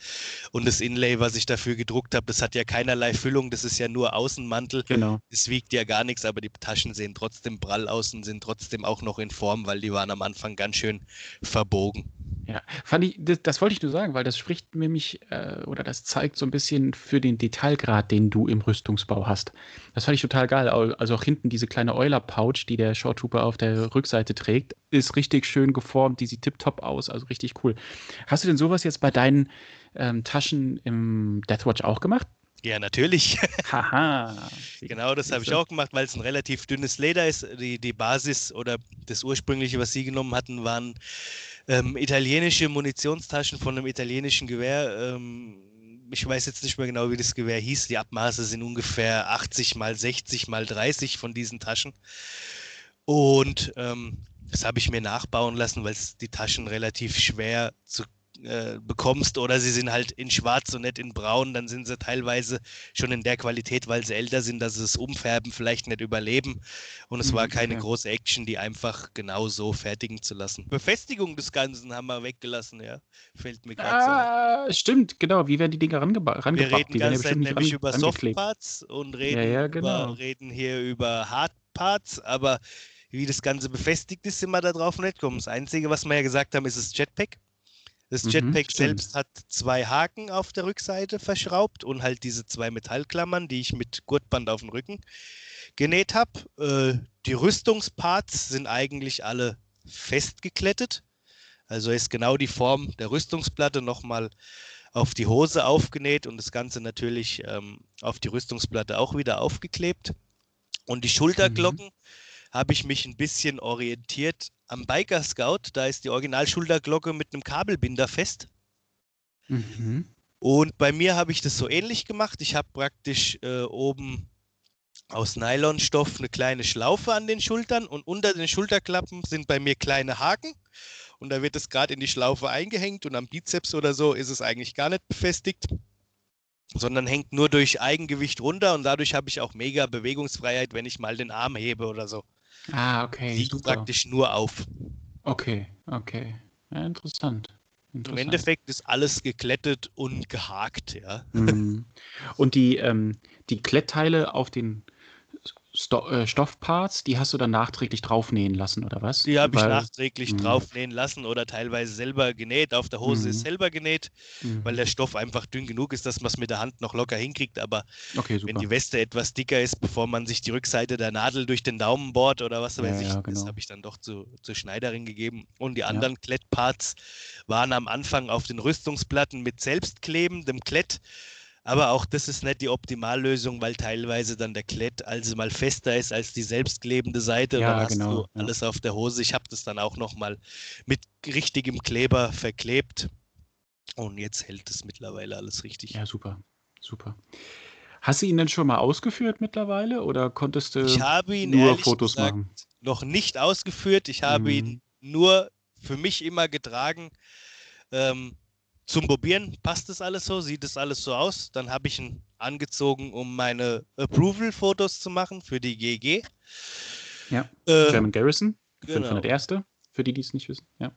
[SPEAKER 4] Und das Inlay, was ich dafür gedruckt habe, das hat ja keinerlei Füllung, das ist ja nur Außenmantel.
[SPEAKER 3] Genau.
[SPEAKER 4] Es wiegt ja gar nichts, aber die Taschen sehen trotzdem prall aus und sind trotzdem auch noch in Form, weil die waren am Anfang ganz schön verbogen.
[SPEAKER 3] Ja, fand ich, das, das wollte ich nur sagen, weil das spricht nämlich äh, oder das zeigt so ein bisschen für den Detailgrad, den du im Rüstungsbau hast. Das fand ich total geil. Also auch hinten diese kleine Euler-Pouch, die der Short Trooper auf der Rückseite trägt, ist richtig schön geformt, die sieht tipptopp aus, also richtig cool. Hast du denn sowas jetzt bei deinen ähm, Taschen im Deathwatch auch gemacht?
[SPEAKER 4] Ja, natürlich.
[SPEAKER 3] Haha.
[SPEAKER 4] Genau, das habe ich auch gemacht, weil es ein relativ dünnes Leder ist. Die, die Basis oder das ursprüngliche, was sie genommen hatten, waren ähm, italienische Munitionstaschen von einem italienischen Gewehr. Ähm, ich weiß jetzt nicht mehr genau, wie das Gewehr hieß. Die Abmaße sind ungefähr 80 mal 60 mal 30 von diesen Taschen. Und ähm, das habe ich mir nachbauen lassen, weil es die Taschen relativ schwer zu äh, bekommst oder sie sind halt in schwarz und nicht in braun, dann sind sie teilweise schon in der Qualität, weil sie älter sind, dass sie das Umfärben vielleicht nicht überleben. Und es war
[SPEAKER 3] Mhm,
[SPEAKER 4] keine
[SPEAKER 3] okay.
[SPEAKER 4] große Action, die einfach genau so fertigen zu lassen. Befestigung des Ganzen haben wir weggelassen, ja. Fällt mir gerade so.
[SPEAKER 3] Ah, stimmt, genau. Wie werden die Dinger rangeba
[SPEAKER 4] Wir
[SPEAKER 3] rangebracht?
[SPEAKER 4] reden
[SPEAKER 3] Die werden ja
[SPEAKER 4] ganz Zeit nämlich über. Softparts und reden,
[SPEAKER 3] ja, genau.
[SPEAKER 4] über, reden hier über Hardparts, aber wie das Ganze befestigt ist, sind wir da drauf nicht gekommen. Das Einzige, was wir ja gesagt haben, ist das Jetpack. Das
[SPEAKER 3] Mhm,
[SPEAKER 4] Jetpack
[SPEAKER 3] stimmt.
[SPEAKER 4] selbst hat zwei Haken auf der Rückseite verschraubt und halt diese zwei Metallklammern, die ich mit Gurtband auf den Rücken genäht habe. Äh, die Rüstungsparts sind eigentlich alle festgeklettet. Also ist genau die Form der Rüstungsplatte nochmal auf die Hose aufgenäht und das Ganze natürlich ähm, auf die Rüstungsplatte auch wieder aufgeklebt. Und die Schulterglocken habe ich mich ein bisschen orientiert am Biker Scout. Da ist die Original-Schulterglocke mit einem Kabelbinder fest.
[SPEAKER 3] Mhm.
[SPEAKER 4] Und bei mir habe ich das so ähnlich gemacht. Ich habe praktisch äh, oben aus Nylonstoff eine kleine Schlaufe an den Schultern und unter den Schulterklappen sind bei mir kleine Haken. Und da wird es gerade in die Schlaufe eingehängt und am Bizeps oder so ist es eigentlich gar nicht befestigt, sondern hängt nur durch Eigengewicht runter und dadurch habe ich auch mega Bewegungsfreiheit, wenn ich mal den Arm hebe oder so.
[SPEAKER 3] Ah, okay,
[SPEAKER 4] Liegt
[SPEAKER 3] super.
[SPEAKER 4] praktisch nur auf.
[SPEAKER 3] Okay, okay. Ja, interessant.
[SPEAKER 4] Im. Endeffekt ist alles geklettet und gehakt, ja.
[SPEAKER 3] Mhm. Und die, ähm, die Klettteile auf den Sto äh, Stoffparts, die hast du dann nachträglich draufnähen lassen, oder was?
[SPEAKER 4] Die habe ich nachträglich
[SPEAKER 3] Mhm.
[SPEAKER 4] draufnähen lassen oder teilweise selber genäht. Auf der Hose ist
[SPEAKER 3] Mhm.
[SPEAKER 4] selber genäht,
[SPEAKER 3] Mhm.
[SPEAKER 4] weil der Stoff einfach dünn genug ist, dass man es mit der Hand noch locker hinkriegt. Aber
[SPEAKER 3] Okay,
[SPEAKER 4] wenn die Weste etwas dicker ist, bevor man sich die Rückseite der Nadel durch den Daumen bohrt oder was weiß
[SPEAKER 3] Ja,
[SPEAKER 4] ich,
[SPEAKER 3] ja,
[SPEAKER 4] das
[SPEAKER 3] genau.
[SPEAKER 4] habe ich dann doch zu, zur Schneiderin gegeben. Und die anderen Klettparts waren am Anfang auf den Rüstungsplatten mit selbstklebendem Klett. Aber auch das ist nicht die Optimallösung, weil teilweise dann der Klett also mal fester ist als die selbstklebende Seite. und
[SPEAKER 3] Ja,
[SPEAKER 4] dann hast
[SPEAKER 3] genau,
[SPEAKER 4] du alles auf der Hose. Ich habe das dann auch nochmal mit richtigem Kleber verklebt. Und jetzt hält es mittlerweile alles richtig.
[SPEAKER 3] Ja, super. Super. Hast du ihn denn schon mal ausgeführt mittlerweile oder konntest du
[SPEAKER 4] Ich habe ihn
[SPEAKER 3] nur Fotos
[SPEAKER 4] gesagt
[SPEAKER 3] machen?
[SPEAKER 4] noch nicht ausgeführt. Ich habe
[SPEAKER 3] Mhm.
[SPEAKER 4] ihn nur für mich immer getragen. Ähm, zum Probieren passt das alles so, sieht es alles so aus. Dann habe ich ihn angezogen, um meine Approval-Fotos zu machen für die GG.
[SPEAKER 3] Ja.
[SPEAKER 4] Äh,
[SPEAKER 3] German Garrison,
[SPEAKER 4] genau.
[SPEAKER 3] 501. Für die, die es nicht wissen. Ja.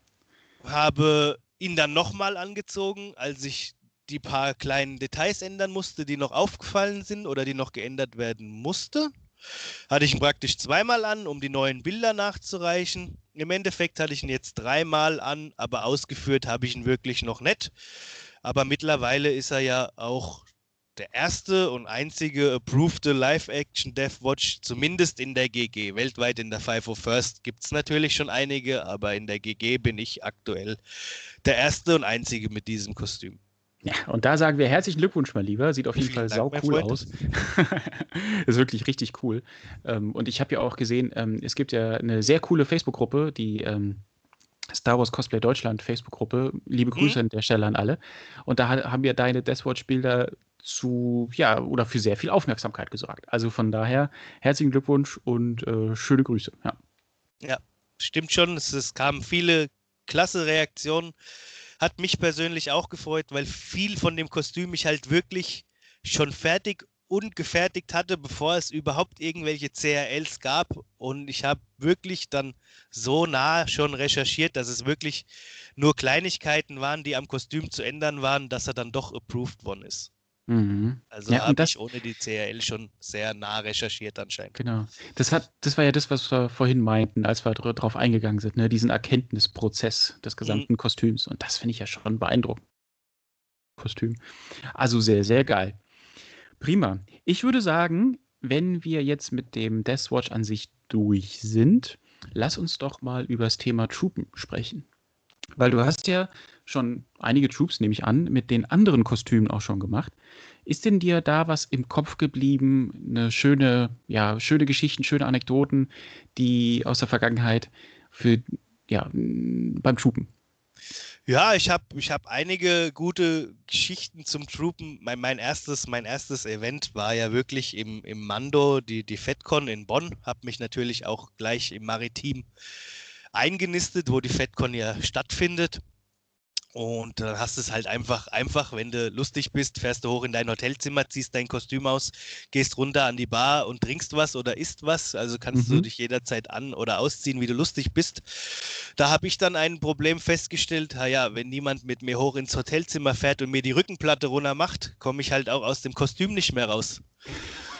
[SPEAKER 4] habe ihn dann nochmal angezogen, als ich die paar kleinen Details ändern musste, die noch aufgefallen sind oder die noch geändert werden musste. Hatte ich ihn praktisch zweimal an, um die neuen Bilder nachzureichen. Im Endeffekt hatte ich ihn jetzt dreimal an, aber ausgeführt habe ich ihn wirklich noch nicht. Aber mittlerweile ist er ja auch der erste und einzige approved Live-Action Deathwatch, zumindest in der GG. Weltweit in der 501st gibt es natürlich schon einige, aber in der GG bin ich aktuell der erste und einzige mit diesem Kostüm.
[SPEAKER 3] Ja, und da sagen wir herzlichen Glückwunsch, mein Lieber. Sieht auf jeden
[SPEAKER 4] Vielen
[SPEAKER 3] Fall
[SPEAKER 4] Dank,
[SPEAKER 3] sau cool aus. ist wirklich richtig cool. Ähm, und ich habe ja auch gesehen, ähm, es gibt ja eine sehr coole Facebook-Gruppe, die ähm, Star Wars Cosplay Deutschland Facebook-Gruppe. Liebe
[SPEAKER 4] Mhm.
[SPEAKER 3] Grüße an der Stelle an alle. Und da ha- haben wir deine Deathwatch-Bilder zu, ja, oder für sehr viel Aufmerksamkeit gesorgt. Also von daher herzlichen Glückwunsch und äh, schöne Grüße. Ja.
[SPEAKER 4] stimmt schon, es, es kamen viele klasse Reaktionen. Hat mich persönlich auch gefreut, weil viel von dem Kostüm ich halt wirklich schon fertig und gefertigt hatte, bevor es überhaupt irgendwelche CRLs gab. Und ich habe wirklich dann so nah schon recherchiert, dass es wirklich nur Kleinigkeiten waren, die am Kostüm zu ändern waren, dass er dann doch approved worden ist.
[SPEAKER 3] Mhm.
[SPEAKER 4] Also
[SPEAKER 3] Ja,
[SPEAKER 4] habe ich ohne die CRL schon sehr nah recherchiert anscheinend.
[SPEAKER 3] Genau. Das hat, das war ja das, was wir vorhin meinten, als wir drauf eingegangen sind, ne? diesen Erkenntnisprozess des gesamten Kostüms. Und das finde ich ja schon beeindruckend. Kostüm. Also sehr, sehr geil. Prima. Ich würde sagen, wenn wir jetzt mit dem Deathwatch an sich durch sind, lass uns doch mal über das Thema Troopen sprechen. Weil du hast ja schon einige Troops, nehme ich an, mit den anderen Kostümen auch schon gemacht. Ist denn dir da was im Kopf geblieben? Eine schöne, ja, schöne Geschichten, schöne Anekdoten, die aus der Vergangenheit für, ja, beim Troopen?
[SPEAKER 4] Ja, ich habe ich hab einige gute Geschichten zum Troopen. Mein, mein, erstes, mein erstes Event war ja wirklich im, im Mando, die, die FedCon in Bonn. Habe mich natürlich auch gleich im Maritim eingenistet, wo die FedCon ja stattfindet. Und dann hast du es halt einfach, einfach, wenn du lustig bist, fährst du hoch in dein Hotelzimmer, ziehst dein Kostüm aus, gehst runter an die Bar und trinkst was oder isst was. Also kannst du
[SPEAKER 3] Mhm.
[SPEAKER 4] dich jederzeit an- oder ausziehen, wie du lustig bist. Da habe ich dann ein Problem festgestellt, ha ja, wenn niemand mit mir hoch ins Hotelzimmer fährt und mir die Rückenplatte runter macht, komme ich halt auch aus dem Kostüm nicht mehr raus.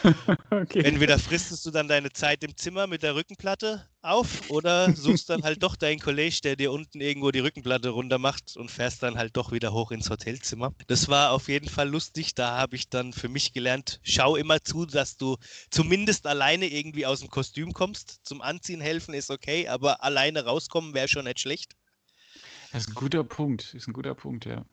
[SPEAKER 3] Okay.
[SPEAKER 4] Entweder fristest du dann deine Zeit im Zimmer mit der Rückenplatte auf oder suchst dann halt doch deinen Kollege, der dir unten irgendwo die Rückenplatte runter macht und fährst dann halt doch wieder hoch ins Hotelzimmer. Das war auf jeden Fall lustig. Da habe ich dann für mich gelernt, schau immer zu, dass du zumindest alleine irgendwie aus dem Kostüm kommst. Zum Anziehen helfen ist okay, aber alleine rauskommen wäre schon nicht schlecht.
[SPEAKER 3] Das ist ein guter Punkt. Das ist ein guter Punkt, ja.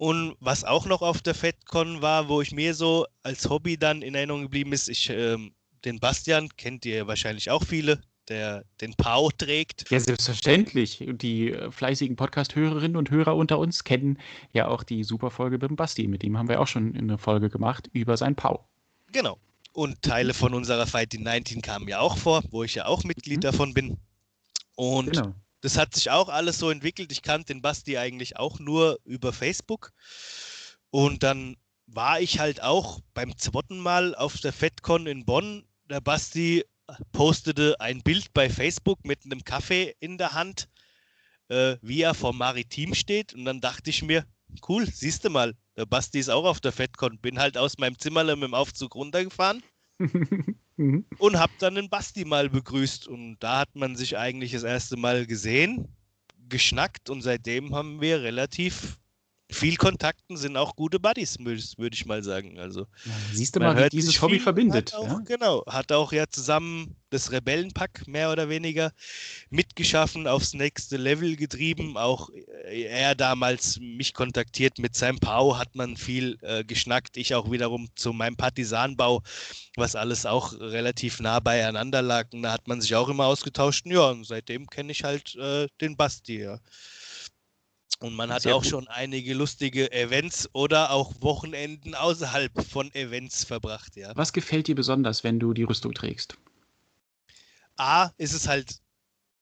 [SPEAKER 4] Und was auch noch auf der FedCon war, wo ich mir so als Hobby dann in Erinnerung geblieben ist, ich, ähm, den Bastian kennt ihr wahrscheinlich auch viele, der den Pau trägt.
[SPEAKER 3] Ja, selbstverständlich. Und die äh, fleißigen Podcast-Hörerinnen und Hörer unter uns kennen ja auch die super Folge mit dem Basti. Mit ihm haben wir auch schon eine Folge gemacht über sein Pau.
[SPEAKER 4] Genau. Und Teile von unserer Fight in 19 kamen ja auch vor, wo ich ja auch Mitglied
[SPEAKER 3] Mhm.
[SPEAKER 4] davon bin. Und
[SPEAKER 3] Genau.
[SPEAKER 4] Das hat sich auch alles so entwickelt. Ich kannte den Basti eigentlich auch nur über Facebook. Und dann war ich halt auch beim zweiten Mal auf der FedCon in Bonn. Der Basti postete ein Bild bei Facebook mit einem Kaffee in der Hand, äh, wie er vor Maritim steht. Und dann dachte ich mir, cool, siehst du mal, der Basti ist auch auf der FedCon. Bin halt aus meinem Zimmerle mit dem Aufzug runtergefahren
[SPEAKER 3] Mhm.
[SPEAKER 4] und hab dann den Basti mal begrüßt. Und da hat man sich eigentlich das erste Mal gesehen, geschnackt und seitdem haben wir relativ viel Kontakten, sind auch gute Buddies, würde würd ich mal sagen. Also
[SPEAKER 3] Ja, siehst du mal, wie dieses
[SPEAKER 4] sich
[SPEAKER 3] Hobby verbindet.
[SPEAKER 4] Hat auch,
[SPEAKER 3] Ja?
[SPEAKER 4] Genau, hat auch ja zusammen das Rebellenpack mehr oder weniger mitgeschaffen, aufs nächste Level getrieben. Auch äh, er damals mich kontaktiert mit seinem Pau, hat man viel äh, geschnackt. Ich auch wiederum zu meinem Partisanbau, was alles auch relativ nah beieinander lag. Und da hat man sich auch immer ausgetauscht. Ja, und seitdem kenne ich halt äh, den Basti. Ja. Und man hat
[SPEAKER 3] Sehr
[SPEAKER 4] auch
[SPEAKER 3] gut.
[SPEAKER 4] schon einige lustige Events oder auch Wochenenden außerhalb von Events verbracht, ja.
[SPEAKER 3] Was gefällt dir besonders, wenn du die Rüstung trägst?
[SPEAKER 4] A, ist es halt,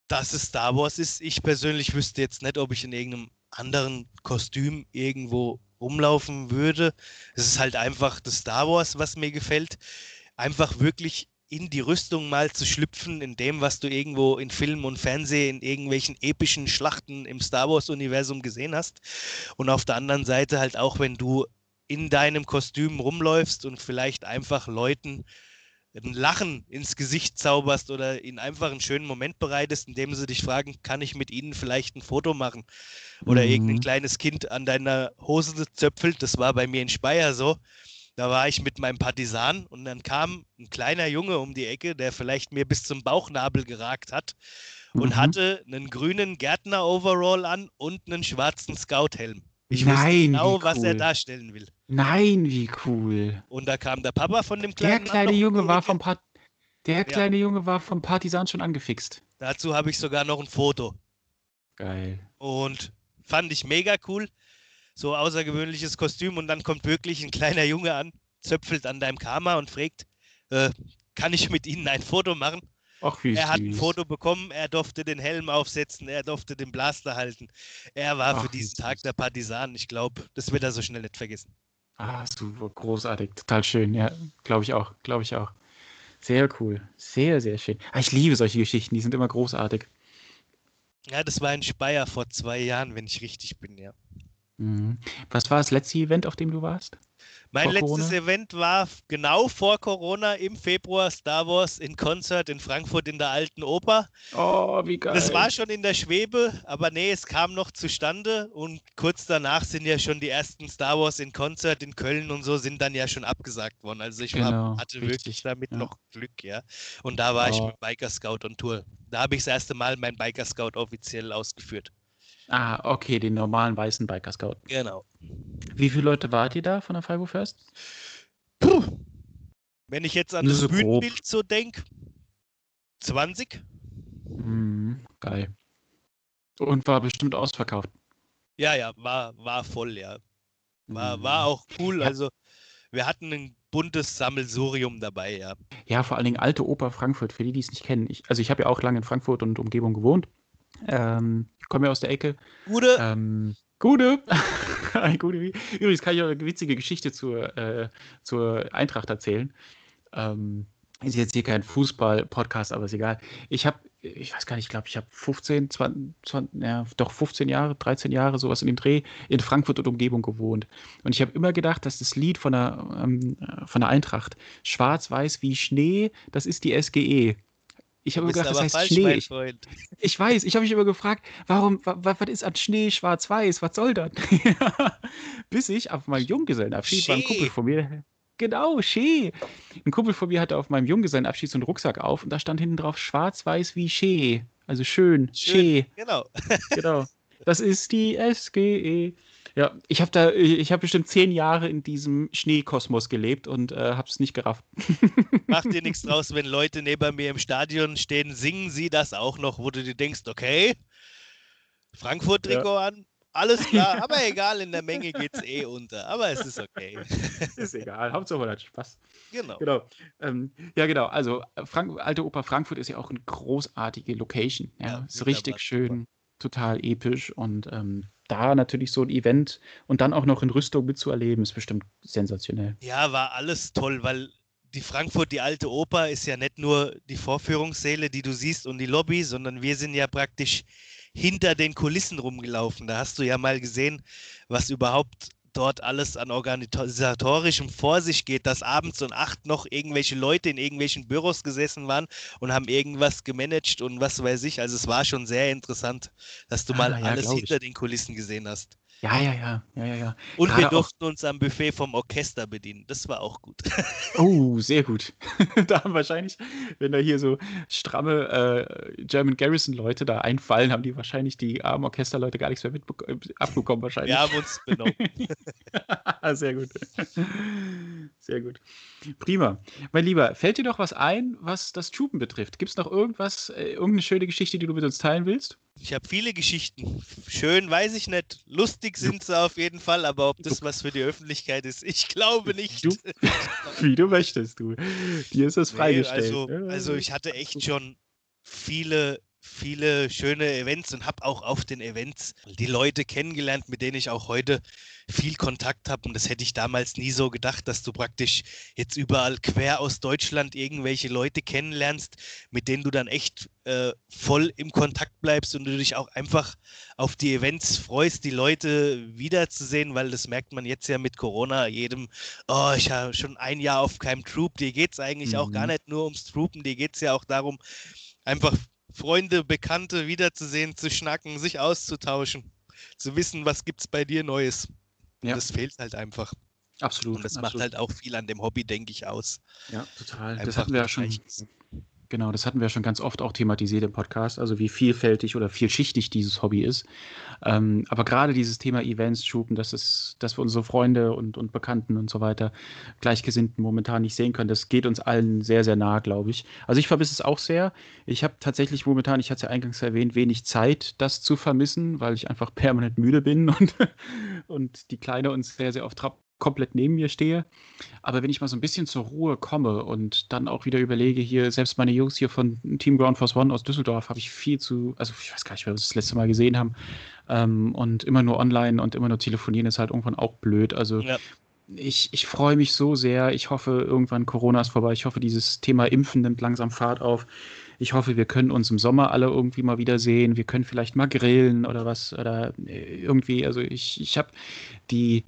[SPEAKER 4] dass es Star Wars ist. Ich persönlich wüsste jetzt nicht, ob ich in irgendeinem anderen Kostüm irgendwo rumlaufen würde. Es ist halt einfach das Star Wars, was mir gefällt. Einfach wirklich in die Rüstung mal zu schlüpfen, in dem, was du irgendwo in Film und Fernsehen, in irgendwelchen epischen Schlachten im Star Wars-Universum gesehen hast. Und auf der anderen Seite halt auch, wenn du in deinem Kostüm rumläufst und vielleicht einfach Leuten ein Lachen ins Gesicht zauberst oder ihnen einfach einen schönen Moment bereitest, indem sie dich fragen, kann ich mit ihnen vielleicht ein Foto machen? Oder
[SPEAKER 3] Mhm.
[SPEAKER 4] irgendein kleines Kind an deiner Hose zöpfelt. Das war bei mir in Speyer so. Da war ich mit meinem Partisan und dann kam ein kleiner Junge um die Ecke, der vielleicht mir bis zum Bauchnabel geragt hat und
[SPEAKER 3] Mhm.
[SPEAKER 4] hatte einen grünen Gärtner-Overall an und einen schwarzen Scout-Helm. Ich
[SPEAKER 3] Nein,
[SPEAKER 4] wusste
[SPEAKER 3] wie
[SPEAKER 4] genau, was er
[SPEAKER 3] cool.
[SPEAKER 4] darstellen will.
[SPEAKER 3] Nein, wie cool.
[SPEAKER 4] Und da kam der Papa von dem
[SPEAKER 3] Der
[SPEAKER 4] kleinen Mann
[SPEAKER 3] kleine Junge war vom Part der kleine Junge war vom Partisan schon angefixt.
[SPEAKER 4] Dazu habe ich sogar noch ein Foto.
[SPEAKER 3] Geil.
[SPEAKER 4] Und fand ich mega cool. So außergewöhnliches Kostüm und dann kommt wirklich ein kleiner Junge an, zöpfelt an deinem Karma und fragt, äh, kann ich mit Ihnen ein Foto machen?
[SPEAKER 3] Ach, wie
[SPEAKER 4] Er hat ein. Foto bekommen, er durfte den Helm aufsetzen, er durfte den Blaster halten. Er war
[SPEAKER 3] Ach,
[SPEAKER 4] für diesen. Tag der Partisan. Ich glaube, das wird er so schnell nicht vergessen.
[SPEAKER 3] Ah, super, großartig, total schön. Ja, glaube ich auch, glaube ich auch. Sehr cool, sehr, sehr schön. Ah, ich liebe solche Geschichten, die sind immer großartig.
[SPEAKER 4] Ja, das war in Speyer vor zwei Jahren, wenn ich richtig bin, ja.
[SPEAKER 3] Mhm. Was war das letzte Event, auf dem du warst?
[SPEAKER 4] Mein
[SPEAKER 3] Vor
[SPEAKER 4] letztes
[SPEAKER 3] Corona?
[SPEAKER 4] Event war genau vor Corona im Februar Star Wars in Konzert in Frankfurt in der Alten Oper.
[SPEAKER 3] Oh, wie geil.
[SPEAKER 4] Das war schon in der Schwebe, aber nee, es kam noch zustande und kurz danach sind ja schon die ersten Star Wars in Konzert in Köln und so sind dann ja schon abgesagt worden. Also ich war,
[SPEAKER 3] Genau,
[SPEAKER 4] hatte
[SPEAKER 3] richtig,
[SPEAKER 4] wirklich damit
[SPEAKER 3] ja.
[SPEAKER 4] noch Glück, ja. Und da war ich
[SPEAKER 3] Oh.
[SPEAKER 4] mit Biker Scout on Tour. Da habe ich das erste Mal mein Biker Scout offiziell ausgeführt.
[SPEAKER 3] Ah, okay, den normalen weißen Biker Scout.
[SPEAKER 4] Genau.
[SPEAKER 3] Wie viele Leute wart ihr da von der Freiburg First?
[SPEAKER 4] Puh. Wenn ich jetzt an das
[SPEAKER 3] grob.
[SPEAKER 4] Bühnenbild so denke, 20?
[SPEAKER 3] Mhm, geil. Und war bestimmt ausverkauft.
[SPEAKER 4] Ja, ja, war, war voll, ja. War,
[SPEAKER 3] Mhm.
[SPEAKER 4] war auch cool.
[SPEAKER 3] Ja.
[SPEAKER 4] Also wir hatten ein buntes Sammelsurium dabei, ja.
[SPEAKER 3] Ja, vor allen Dingen alte Oper Frankfurt, für die, die es nicht kennen. Ich, also ich habe ja auch lange in Frankfurt und Umgebung gewohnt. Ähm, ich komme ja aus der Ecke.
[SPEAKER 4] Gute,
[SPEAKER 3] Ähm. Gute. wie- Übrigens kann ich auch eine witzige Geschichte zur, äh, zur Eintracht erzählen. Ähm, ist jetzt hier kein Fußball-Podcast, aber ist egal. Ich habe, ich weiß gar nicht, ich glaube, ich habe 15, 20, 20, ja, doch 15 Jahre, 13 Jahre, sowas in dem Dreh, in Frankfurt und Umgebung gewohnt. Und ich habe immer gedacht, dass das Lied von der, ähm, von der Eintracht, Schwarz-Weiß wie Schnee, das ist die SGE. Ich habe immer gedacht, das heißt
[SPEAKER 4] falsch,
[SPEAKER 3] Schnee. Ich, weiß, ich habe mich immer gefragt, warum, wa, wa, was ist an Schnee schwarz-weiß? Was soll das? Bis ich auf meinem Junggesellenabschied war ein. Kumpel von mir. Genau, Schee. Ein Kumpel von mir hatte auf meinem Junggesellenabschied so einen Rucksack auf und da stand hinten drauf schwarz-weiß wie Schee. Also schön, Schee.
[SPEAKER 4] Genau.
[SPEAKER 3] Genau. Das ist die SGE. Ja, ich habe da, ich habe bestimmt zehn Jahre in diesem Schneekosmos gelebt und äh, habe es nicht gerafft.
[SPEAKER 4] Mach dir nichts draus, wenn Leute neben mir im Stadion stehen, singen sie das auch noch, wo du dir denkst, okay, Frankfurt-Trikot an, alles klar, aber egal, in der Menge geht's eh unter. Aber es ist okay.
[SPEAKER 3] Ist egal, Hauptsache man hat Spaß.
[SPEAKER 4] Genau.
[SPEAKER 3] Genau. Ähm, ja, genau. Also Frank Alte Oper Frankfurt ist ja auch eine großartige Location. Ja,
[SPEAKER 4] Ja,
[SPEAKER 3] ist richtig schön, total episch und ähm, da natürlich so ein Event und dann auch noch in Rüstung mitzuerleben, ist bestimmt sensationell.
[SPEAKER 4] Ja, war alles toll, weil die Frankfurt, die alte Oper, ist ja nicht nur die Vorführungssäle, die du siehst und die Lobby, sondern wir sind ja praktisch hinter den Kulissen rumgelaufen. Da hast du ja mal gesehen, was überhaupt dort alles an organisatorischem vor sich geht, dass abends um acht noch irgendwelche Leute in irgendwelchen Büros gesessen waren und haben irgendwas gemanagt und was weiß ich. Also es war schon sehr interessant, dass du
[SPEAKER 3] Ah,
[SPEAKER 4] mal
[SPEAKER 3] ja,
[SPEAKER 4] alles hinter den Kulissen gesehen hast.
[SPEAKER 3] Ja, ja, ja, ja, ja, ja.
[SPEAKER 4] Und
[SPEAKER 3] Gerade
[SPEAKER 4] wir durften uns am Buffet vom Orchester bedienen. Das war auch gut.
[SPEAKER 3] Oh, sehr gut. da haben wahrscheinlich, wenn da hier so stramme äh, German Garrison-Leute da einfallen, haben die wahrscheinlich die armen Orchesterleute gar nichts mehr äh, abbekommen wahrscheinlich.
[SPEAKER 4] Wir haben uns benommen.
[SPEAKER 3] Sehr gut. Sehr gut. Prima. Mein Lieber, fällt dir doch was ein, was das Troopen betrifft? Gibt es noch irgendwas, äh, irgendeine schöne Geschichte, die du mit uns teilen willst?
[SPEAKER 4] Ich habe viele Geschichten. Schön, weiß ich nicht. Lustig sind sie auf jeden Fall, aber ob das was für die Öffentlichkeit ist, ich glaube nicht.
[SPEAKER 3] Du, wie du möchtest, du. Dir ist das
[SPEAKER 4] Nee,
[SPEAKER 3] freigestellt.
[SPEAKER 4] also,
[SPEAKER 3] Ja,
[SPEAKER 4] also ich hatte echt schon viele, viele schöne Events und habe auch auf den Events die Leute kennengelernt, mit denen ich auch heute viel Kontakt habe. Und das hätte ich damals nie so gedacht, dass du praktisch jetzt überall quer aus Deutschland irgendwelche Leute kennenlernst, mit denen du dann echt äh, voll im Kontakt bleibst und du dich auch einfach auf die Events freust, die Leute wiederzusehen, weil das merkt man jetzt ja mit Corona jedem, oh, ich habe schon ein Jahr auf keinem Troop, dir geht es eigentlich auch gar
[SPEAKER 3] Mhm.
[SPEAKER 4] nicht nur ums Troopen, dir geht es ja auch darum, einfach Freunde, Bekannte wiederzusehen, zu schnacken, sich auszutauschen, zu wissen, was gibt es bei dir Neues.
[SPEAKER 3] Ja.
[SPEAKER 4] Das fehlt halt einfach.
[SPEAKER 3] Absolut.
[SPEAKER 4] Und das
[SPEAKER 3] absolut.
[SPEAKER 4] macht halt auch viel an dem Hobby, denke ich, aus.
[SPEAKER 3] Ja, total. Das
[SPEAKER 4] Einfach
[SPEAKER 3] hatten wir ja schon. Genau, das hatten wir schon ganz oft auch thematisiert im Podcast, also wie vielfältig oder vielschichtig dieses Hobby ist. Ähm, aber gerade dieses Thema Events, Schupen, das ist, dass wir unsere Freunde und, und Bekannten und so weiter, Gleichgesinnten momentan nicht sehen können, das geht uns allen sehr, sehr nah, glaube ich. Also ich vermisse es auch sehr. Ich habe tatsächlich momentan, ich hatte es ja eingangs erwähnt, wenig Zeit, das zu vermissen, weil ich einfach permanent müde bin und, und die Kleine uns sehr, sehr Trab komplett neben mir stehe. Aber wenn ich mal so ein bisschen zur Ruhe komme und dann auch wieder überlege, hier, selbst meine Jungs hier von Team Ground Force One aus Düsseldorf, habe ich viel zu, also ich weiß gar nicht, wer wir das letzte Mal gesehen haben. Ähm, und immer nur online und immer nur telefonieren ist halt irgendwann auch blöd. Also ja. ich, ich freue mich so sehr. Ich hoffe, irgendwann Corona ist vorbei. Ich hoffe, dieses Thema Impfen nimmt langsam Fahrt auf. Ich hoffe, wir können uns im Sommer alle irgendwie mal wiedersehen. Wir können vielleicht mal grillen oder was. Oder äh, irgendwie, also ich, ich habe die,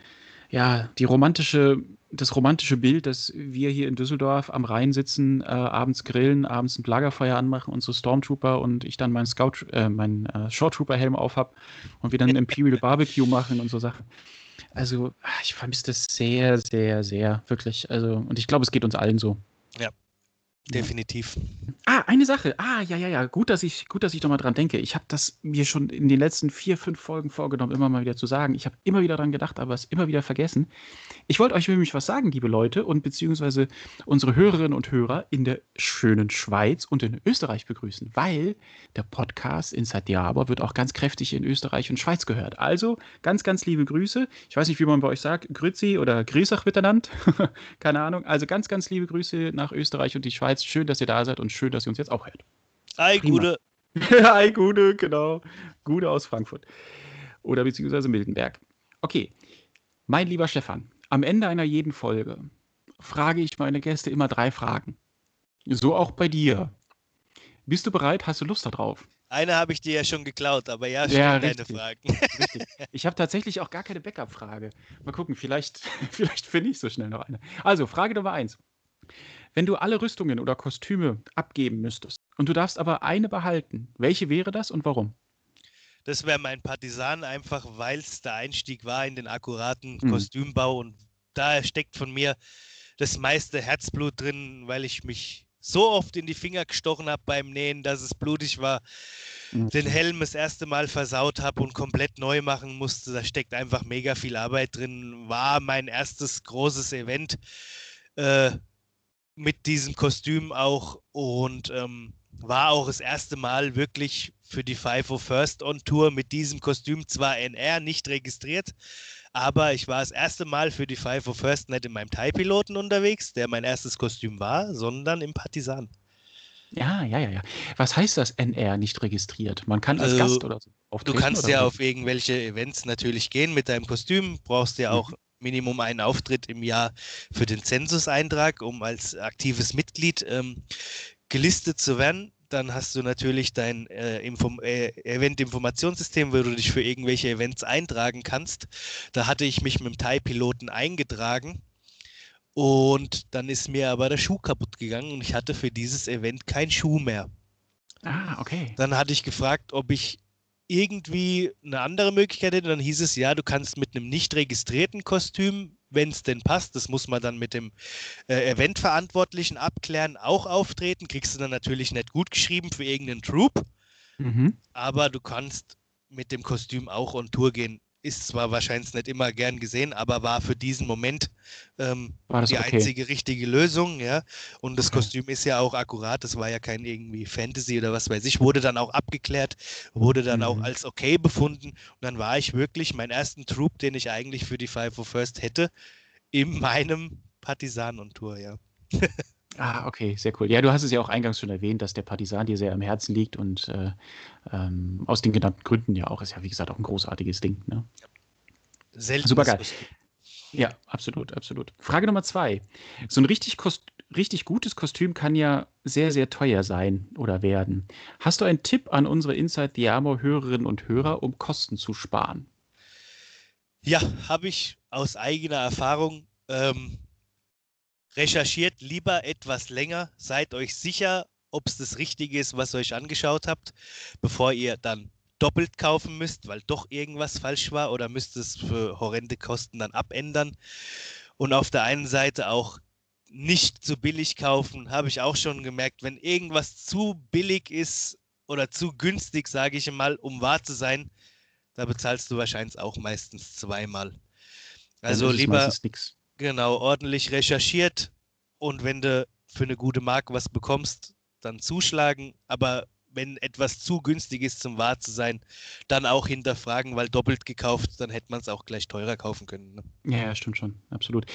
[SPEAKER 3] ja, die romantische, das romantische Bild, dass wir hier in Düsseldorf am Rhein sitzen, äh, abends grillen, abends ein Lagerfeuer anmachen, unsere Stormtrooper und ich dann meinen Scout, äh, meinen äh, Short Trooper Helm aufhab und wir dann ein Imperial Barbecue machen und so Sachen. Also, ich vermisse das sehr, sehr, sehr, wirklich. Also, und ich glaube, es geht uns allen so.
[SPEAKER 4] Ja. Definitiv.
[SPEAKER 3] Ah, eine Sache. Ah, ja, ja, ja. Gut, dass ich, gut, dass ich doch mal dran denke. Ich habe das mir schon in den letzten vier, fünf Folgen vorgenommen, immer mal wieder zu sagen. Ich habe immer wieder dran gedacht, aber es immer wieder vergessen. Ich wollte euch nämlich was sagen, liebe Leute, und beziehungsweise unsere Hörerinnen und Hörer in der schönen Schweiz und in Österreich begrüßen, weil der Podcast Inside the Arbor wird auch ganz kräftig in Österreich und Schweiz gehört. Also ganz, ganz liebe Grüße. Ich weiß nicht, wie man bei euch sagt, Grüezi oder Grüßach miteinander. Keine Ahnung. Also ganz, ganz liebe Grüße nach Österreich und die Schweiz. Schweiz. Schön, dass ihr da seid und schön, dass ihr uns jetzt auch hört.
[SPEAKER 4] Ei, Gude.
[SPEAKER 3] Ei, Gude, genau. Gude aus Frankfurt. Oder beziehungsweise Mildenberg. Okay, mein lieber Stefan, am Ende einer jeden Folge frage ich meine Gäste immer drei Fragen. So auch bei dir. Bist du bereit? Hast du Lust darauf?
[SPEAKER 4] Eine habe ich dir ja schon geklaut, aber ja, stell ja, deine Fragen.
[SPEAKER 3] Richtig. Ich habe tatsächlich auch gar keine Backup-Frage. Mal gucken, vielleicht, vielleicht finde ich so schnell noch eine. Also, Frage Nummer eins. Wenn du alle Rüstungen oder Kostüme abgeben müsstest und du darfst aber eine behalten, welche wäre das und warum?
[SPEAKER 4] Das wäre mein Partisan, einfach weil es der Einstieg war in den akkuraten mhm. Kostümbau und da steckt von mir das meiste Herzblut drin, weil ich mich so oft in die Finger gestochen habe beim Nähen, dass es blutig war, mhm. den Helm das erste Mal versaut habe und komplett neu machen musste. Da steckt einfach mega viel Arbeit drin. War mein erstes großes Event. Äh, mit diesem Kostüm auch und ähm, war auch das erste Mal wirklich für die FIFO First on Tour mit diesem Kostüm, zwar NR nicht registriert, aber ich war das erste Mal für die FIFO First nicht in meinem Thai-Piloten unterwegs, der mein erstes Kostüm war, sondern im Partisan.
[SPEAKER 3] Ja, ja, ja, ja. Was heißt das NR nicht registriert? Man kann als also, Gast oder so
[SPEAKER 4] auftreten? Du kannst ja so? auf irgendwelche Events natürlich gehen mit deinem Kostüm, brauchst ja auch mhm. Minimum einen Auftritt im Jahr für den Zensuseintrag, um als aktives Mitglied ähm, gelistet zu werden. Dann hast du natürlich dein äh, Inform äh, Event-Informationssystem, wo du dich für irgendwelche Events eintragen kannst. Da hatte ich mich mit dem Thai-Piloten eingetragen. Und dann ist mir aber der Schuh kaputt gegangen und ich hatte für dieses Event keinen Schuh mehr.
[SPEAKER 3] Ah, okay.
[SPEAKER 4] Dann hatte ich gefragt, ob ich irgendwie eine andere Möglichkeit hätte, dann hieß es, ja, du kannst mit einem nicht registrierten Kostüm, wenn es denn passt, das muss man dann mit dem äh, Eventverantwortlichen abklären, auch auftreten. Kriegst du dann natürlich nicht gut geschrieben für irgendeinen Troop, mhm. aber du kannst mit dem Kostüm auch on Tour gehen ist zwar wahrscheinlich nicht immer gern gesehen, aber war für diesen Moment ähm, die okay? einzige richtige Lösung, ja. Und das okay. Kostüm ist ja auch akkurat, das war ja kein irgendwie Fantasy oder was weiß ich, wurde dann auch abgeklärt, wurde dann mhm. auch als okay befunden. Und dann war ich wirklich meinen ersten Troop, den ich eigentlich für die Five of First hätte, in meinem Partisan und Tour, ja.
[SPEAKER 3] Ah, okay, sehr cool. Ja, du hast es ja auch eingangs schon erwähnt, dass der Partisan dir sehr am Herzen liegt und äh, ähm, aus den genannten Gründen ja auch, ist ja wie gesagt auch ein großartiges Ding. Ne? Selten. Super geil. Ja, absolut, absolut. Frage Nummer zwei. So ein richtig, richtig gutes Kostüm kann ja sehr, sehr teuer sein oder werden. Hast du einen Tipp an unsere Inside the Armor Hörerinnen und Hörer, um Kosten zu sparen?
[SPEAKER 4] Ja, habe ich aus eigener Erfahrung. Ähm, recherchiert lieber etwas länger, seid euch sicher, ob es das Richtige ist, was ihr euch angeschaut habt, bevor ihr dann doppelt kaufen müsst, weil doch irgendwas falsch war oder müsst es für horrende Kosten dann abändern. Und auf der einen Seite auch nicht zu billig kaufen, habe ich auch schon gemerkt, wenn irgendwas zu billig ist oder zu günstig, sage ich mal, um wahr zu sein, da bezahlst du wahrscheinlich auch meistens zweimal. Also lieber Genau, ordentlich recherchiert und wenn du für eine gute Marke was bekommst, dann zuschlagen. Aber wenn etwas zu günstig ist, zum wahr zu sein, dann auch hinterfragen, weil doppelt gekauft, dann hätte man es auch gleich teurer kaufen können. Ne?
[SPEAKER 3] Ja, ja, stimmt schon, absolut.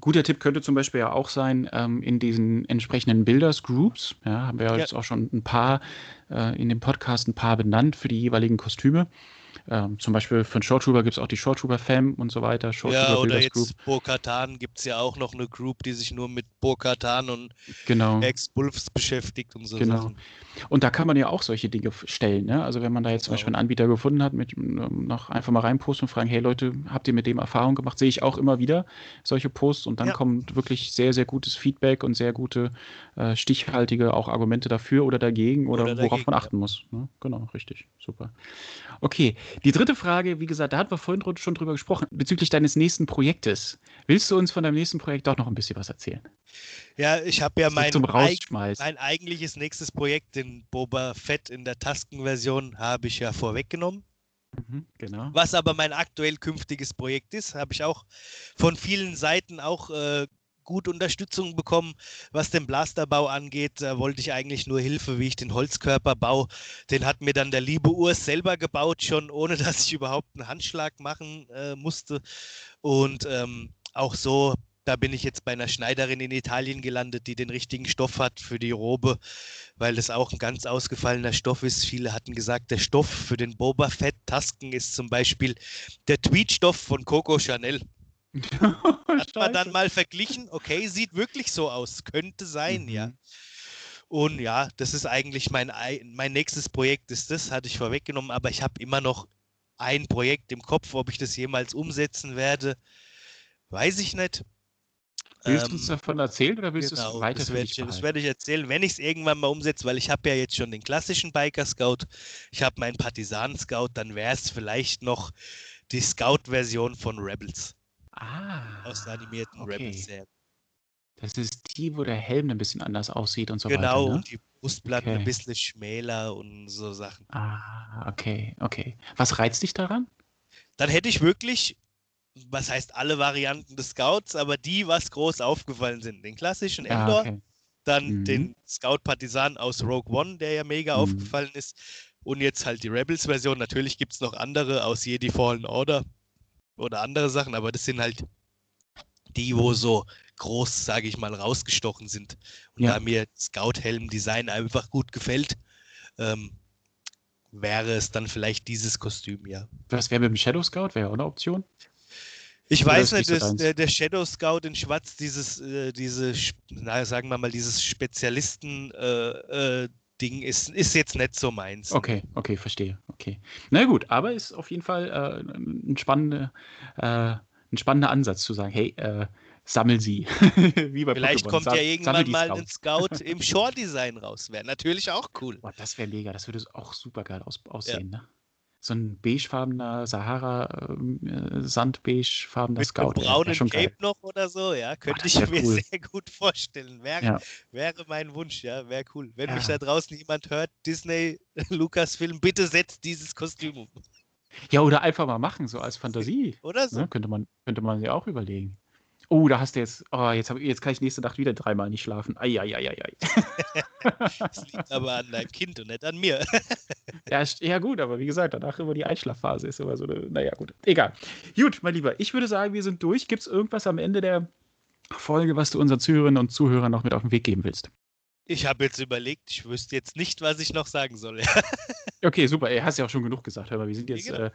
[SPEAKER 3] Guter Tipp könnte zum Beispiel ja auch sein, ähm, in diesen entsprechenden Builders Groups, ja, haben wir ja jetzt auch schon ein paar äh, in dem Podcast ein paar benannt für die jeweiligen Kostüme. Ähm, zum Beispiel für einen Short Trooper gibt es auch die Short Trooper Fam und so weiter.
[SPEAKER 4] Ja, oder jetzt Bo-Katan gibt es ja auch noch eine Group, die sich nur mit Bo-Katan und
[SPEAKER 3] Genau.
[SPEAKER 4] Ex-Wolves beschäftigt und so
[SPEAKER 3] Genau.
[SPEAKER 4] Sachen.
[SPEAKER 3] Und da kann man ja auch solche Dinge stellen. Ne? Also wenn man da jetzt zum
[SPEAKER 4] Genau.
[SPEAKER 3] Beispiel einen Anbieter gefunden hat, mit ähm, noch einfach mal reinposten und fragen, hey Leute, habt ihr mit dem Erfahrung gemacht? Sehe ich auch immer wieder solche Posts und dann
[SPEAKER 4] Ja.
[SPEAKER 3] kommt wirklich sehr, sehr gutes Feedback und sehr gute, äh, stichhaltige auch Argumente dafür oder dagegen oder,
[SPEAKER 4] Oder
[SPEAKER 3] worauf
[SPEAKER 4] dagegen,
[SPEAKER 3] man
[SPEAKER 4] ja.
[SPEAKER 3] achten muss. Ne? Genau, richtig. Super. Okay, die dritte Frage, wie gesagt, da hatten wir vorhin schon drüber gesprochen, bezüglich deines nächsten Projektes. Willst du uns von deinem nächsten Projekt doch noch ein bisschen was erzählen?
[SPEAKER 4] Ja, ich habe ja mein, eig mein eigentliches nächstes Projekt, den Boba Fett in der Tasken-Version, habe ich ja vorweggenommen.
[SPEAKER 3] Mhm, genau.
[SPEAKER 4] Was aber mein aktuell künftiges Projekt ist, habe ich auch von vielen Seiten auch äh, gut Unterstützung bekommen, was den Blasterbau angeht. Da wollte ich eigentlich nur Hilfe, wie ich den Holzkörper baue. Den hat mir dann der liebe Urs selber gebaut, schon ohne dass ich überhaupt einen Handschlag machen äh, musste. Und ähm, auch so, da bin ich jetzt bei einer Schneiderin in Italien gelandet, die den richtigen Stoff hat für die Robe, weil das auch ein ganz ausgefallener Stoff ist. Viele hatten gesagt, der Stoff für den Boba Fett Tasken ist zum Beispiel der Tweetstoff von Coco Chanel. Hat man dann mal verglichen, okay, sieht wirklich so aus, könnte sein, ja.
[SPEAKER 3] Mhm.
[SPEAKER 4] Und ja, das ist eigentlich mein, ei- mein nächstes Projekt, ist das, hatte ich vorweggenommen, aber ich habe immer noch ein Projekt im Kopf, ob ich das jemals umsetzen werde, weiß ich nicht.
[SPEAKER 3] Willst du
[SPEAKER 4] Ähm,
[SPEAKER 3] uns davon erzählen oder willst du es
[SPEAKER 4] Genau,
[SPEAKER 3] weiter
[SPEAKER 4] das werde ich, das werde ich erzählen, wenn ich es irgendwann mal umsetze, weil ich habe ja jetzt schon den klassischen Biker Scout, ich habe meinen Partisan Scout, dann wäre es vielleicht noch die Scout-Version von Rebels,
[SPEAKER 3] Ah,
[SPEAKER 4] aus der animierten
[SPEAKER 3] okay.
[SPEAKER 4] Rebels-Serie.
[SPEAKER 3] Das ist die, wo der Helm ein bisschen anders aussieht und so
[SPEAKER 4] Genau,
[SPEAKER 3] weiter. Ne?
[SPEAKER 4] und die Brustplatten
[SPEAKER 3] Okay.
[SPEAKER 4] ein bisschen schmäler und so Sachen.
[SPEAKER 3] Ah, okay, okay. Was reizt dich daran?
[SPEAKER 4] Dann hätte ich wirklich, was heißt alle Varianten des Scouts, aber die, was groß aufgefallen sind. Den klassischen
[SPEAKER 3] Ja,
[SPEAKER 4] Endor,
[SPEAKER 3] Ah, okay.
[SPEAKER 4] dann
[SPEAKER 3] Mhm.
[SPEAKER 4] den Scout Partisan aus Rogue One, der ja mega
[SPEAKER 3] Mhm.
[SPEAKER 4] aufgefallen ist. Und jetzt halt die Rebels-Version. Natürlich gibt es noch andere aus Jedi Fallen Order oder andere Sachen, aber das sind halt die, wo so groß, sage ich mal, rausgestochen sind. Und
[SPEAKER 3] Ja.
[SPEAKER 4] da mir Scout-Helm-Design einfach gut gefällt, ähm, wäre es dann vielleicht dieses Kostüm, ja.
[SPEAKER 3] Was wäre mit dem Shadow Scout? Wäre auch eine Option?
[SPEAKER 4] Ich
[SPEAKER 3] Oder
[SPEAKER 4] weiß
[SPEAKER 3] nicht
[SPEAKER 4] das, der, der Shadow Scout in Schwarz, dieses, äh, diese, na, sagen wir mal, dieses Spezialisten äh, äh, Ding ist, ist jetzt nicht so meins.
[SPEAKER 3] Okay, okay, verstehe. Okay. Na gut, aber ist auf jeden Fall äh, ein, spannende, äh, ein spannender Ansatz zu sagen, hey, äh, sammel sie. Wie bei
[SPEAKER 4] Vielleicht
[SPEAKER 3] Pokémon.
[SPEAKER 4] kommt
[SPEAKER 3] Sa-
[SPEAKER 4] ja irgendwann mal ein. Scout im Shore-Design raus. Wäre natürlich auch cool.
[SPEAKER 3] Boah, das wäre mega, das würde auch super geil aus, aussehen, ne? So ein beigefarbener Sahara, ähm, äh, sandbeigefarbener
[SPEAKER 4] Mit
[SPEAKER 3] Scout. wär
[SPEAKER 4] braunen
[SPEAKER 3] schon geil.
[SPEAKER 4] Cape noch oder so, ja, könnte
[SPEAKER 3] das
[SPEAKER 4] ich mir
[SPEAKER 3] cool.
[SPEAKER 4] sehr gut vorstellen. Wäre,
[SPEAKER 3] Ja.
[SPEAKER 4] wäre mein Wunsch, ja, wäre cool. Wenn mich
[SPEAKER 3] Ja.
[SPEAKER 4] da draußen jemand hört, Disney, Lucasfilm, bitte setzt dieses Kostüm um.
[SPEAKER 3] Ja, oder einfach mal machen, so als Fantasie.
[SPEAKER 4] Oder so.
[SPEAKER 3] Ne? Könnte, man, könnte man ja auch überlegen. Oh, da hast du jetzt, oh, jetzt, hab, jetzt kann ich nächste Nacht wieder dreimal nicht schlafen. Eieieiei.
[SPEAKER 4] Das liegt aber an deinem Kind und nicht an mir.
[SPEAKER 3] ja, ja, gut, aber wie gesagt, danach immer die Einschlafphase ist immer so eine, naja, gut. Egal. Gut, mein Lieber, ich würde sagen, wir sind durch. Gibt es irgendwas am Ende der Folge, was du unseren Zuhörerinnen und Zuhörern noch mit auf den Weg geben willst?
[SPEAKER 4] Ich habe jetzt überlegt, ich wüsste jetzt nicht, was ich noch sagen soll.
[SPEAKER 3] Okay, super. Ey, hast ja auch schon genug gesagt. Hör mal, wir sind jetzt
[SPEAKER 4] genau.
[SPEAKER 3] äh,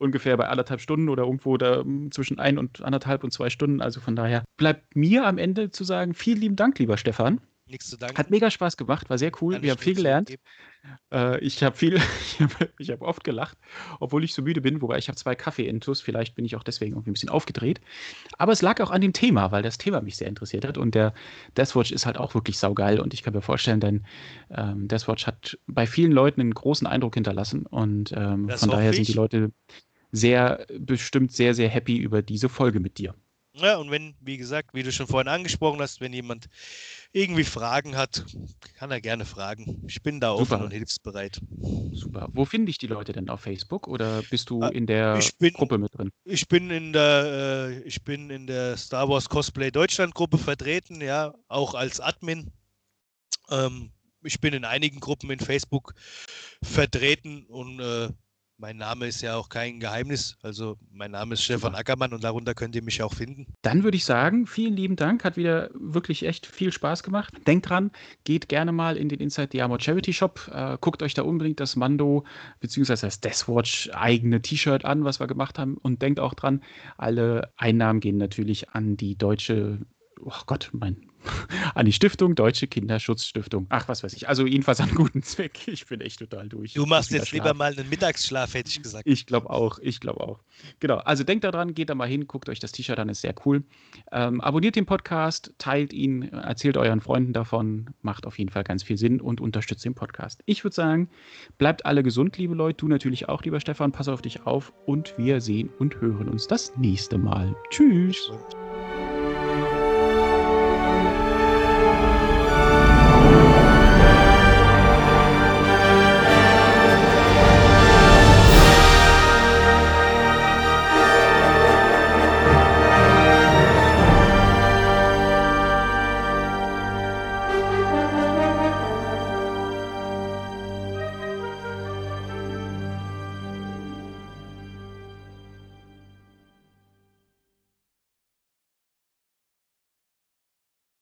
[SPEAKER 3] ungefähr bei anderthalb Stunden oder irgendwo da mm, zwischen ein und anderthalb und zwei Stunden. Also von daher bleibt mir am Ende zu sagen, vielen lieben Dank, lieber Stefan.
[SPEAKER 4] Nichts zu danken.
[SPEAKER 3] Hat mega Spaß gemacht, war sehr cool.
[SPEAKER 4] Kann
[SPEAKER 3] Wir
[SPEAKER 4] ich
[SPEAKER 3] haben viel gelernt. Äh, ich habe viel, ich habe ich hab oft gelacht, obwohl ich so müde bin, wobei ich habe zwei Kaffee-Intus, vielleicht bin ich auch deswegen irgendwie ein bisschen aufgedreht. Aber es lag auch an dem Thema, weil das Thema mich sehr interessiert hat und der Deathwatch ist halt auch wirklich saugeil und ich kann mir vorstellen, denn ähm, Deathwatch hat bei vielen Leuten einen großen Eindruck hinterlassen und ähm, von daher
[SPEAKER 4] hoffe
[SPEAKER 3] sind die
[SPEAKER 4] ich.
[SPEAKER 3] Leute sehr, bestimmt sehr, sehr happy über diese Folge mit dir.
[SPEAKER 4] Ja, und wenn, wie gesagt, wie du schon vorhin angesprochen hast, wenn jemand irgendwie Fragen hat, kann er gerne fragen. Ich bin da offen
[SPEAKER 3] Super.
[SPEAKER 4] und hilfsbereit.
[SPEAKER 3] Super. Wo finde ich die Leute denn auf Facebook oder bist du
[SPEAKER 4] Äh,
[SPEAKER 3] in der
[SPEAKER 4] bin-
[SPEAKER 3] Gruppe mit drin?
[SPEAKER 4] Ich bin in der, äh, ich bin in der Star Wars Cosplay Deutschland Gruppe vertreten, ja, auch als Admin. Ähm, ich bin in einigen Gruppen in Facebook vertreten und äh, mein Name ist ja auch kein Geheimnis. Also mein Name ist Stefan Ackermann und darunter könnt ihr mich auch finden.
[SPEAKER 3] Dann würde ich sagen, vielen lieben Dank. Hat wieder wirklich echt viel Spaß gemacht. Denkt dran, geht gerne mal in den Inside the Armor Charity Shop. Äh, guckt euch da unbedingt das Mando bzw. das Deathwatch eigene T-Shirt an, was wir gemacht haben. Und denkt auch dran, alle Einnahmen gehen natürlich an die deutsche oh Gott, mein an die Stiftung Deutsche Kinderschutzstiftung. Ach, was weiß ich. Also jedenfalls an guten Zweck. Ich bin echt total durch.
[SPEAKER 4] Du machst jetzt lieber mal einen Mittagsschlaf, hätte ich gesagt.
[SPEAKER 3] Ich glaube auch. Ich glaube auch. Genau. Also denkt daran, geht da mal hin, guckt euch das T-Shirt an, ist sehr cool. Ähm, abonniert den Podcast, teilt ihn, erzählt euren Freunden davon. Macht auf jeden Fall ganz viel Sinn und unterstützt den Podcast. Ich würde sagen, bleibt alle gesund, liebe Leute. Du natürlich auch, lieber Stefan. Pass auf dich auf und wir sehen und hören uns das nächste Mal. Tschüss.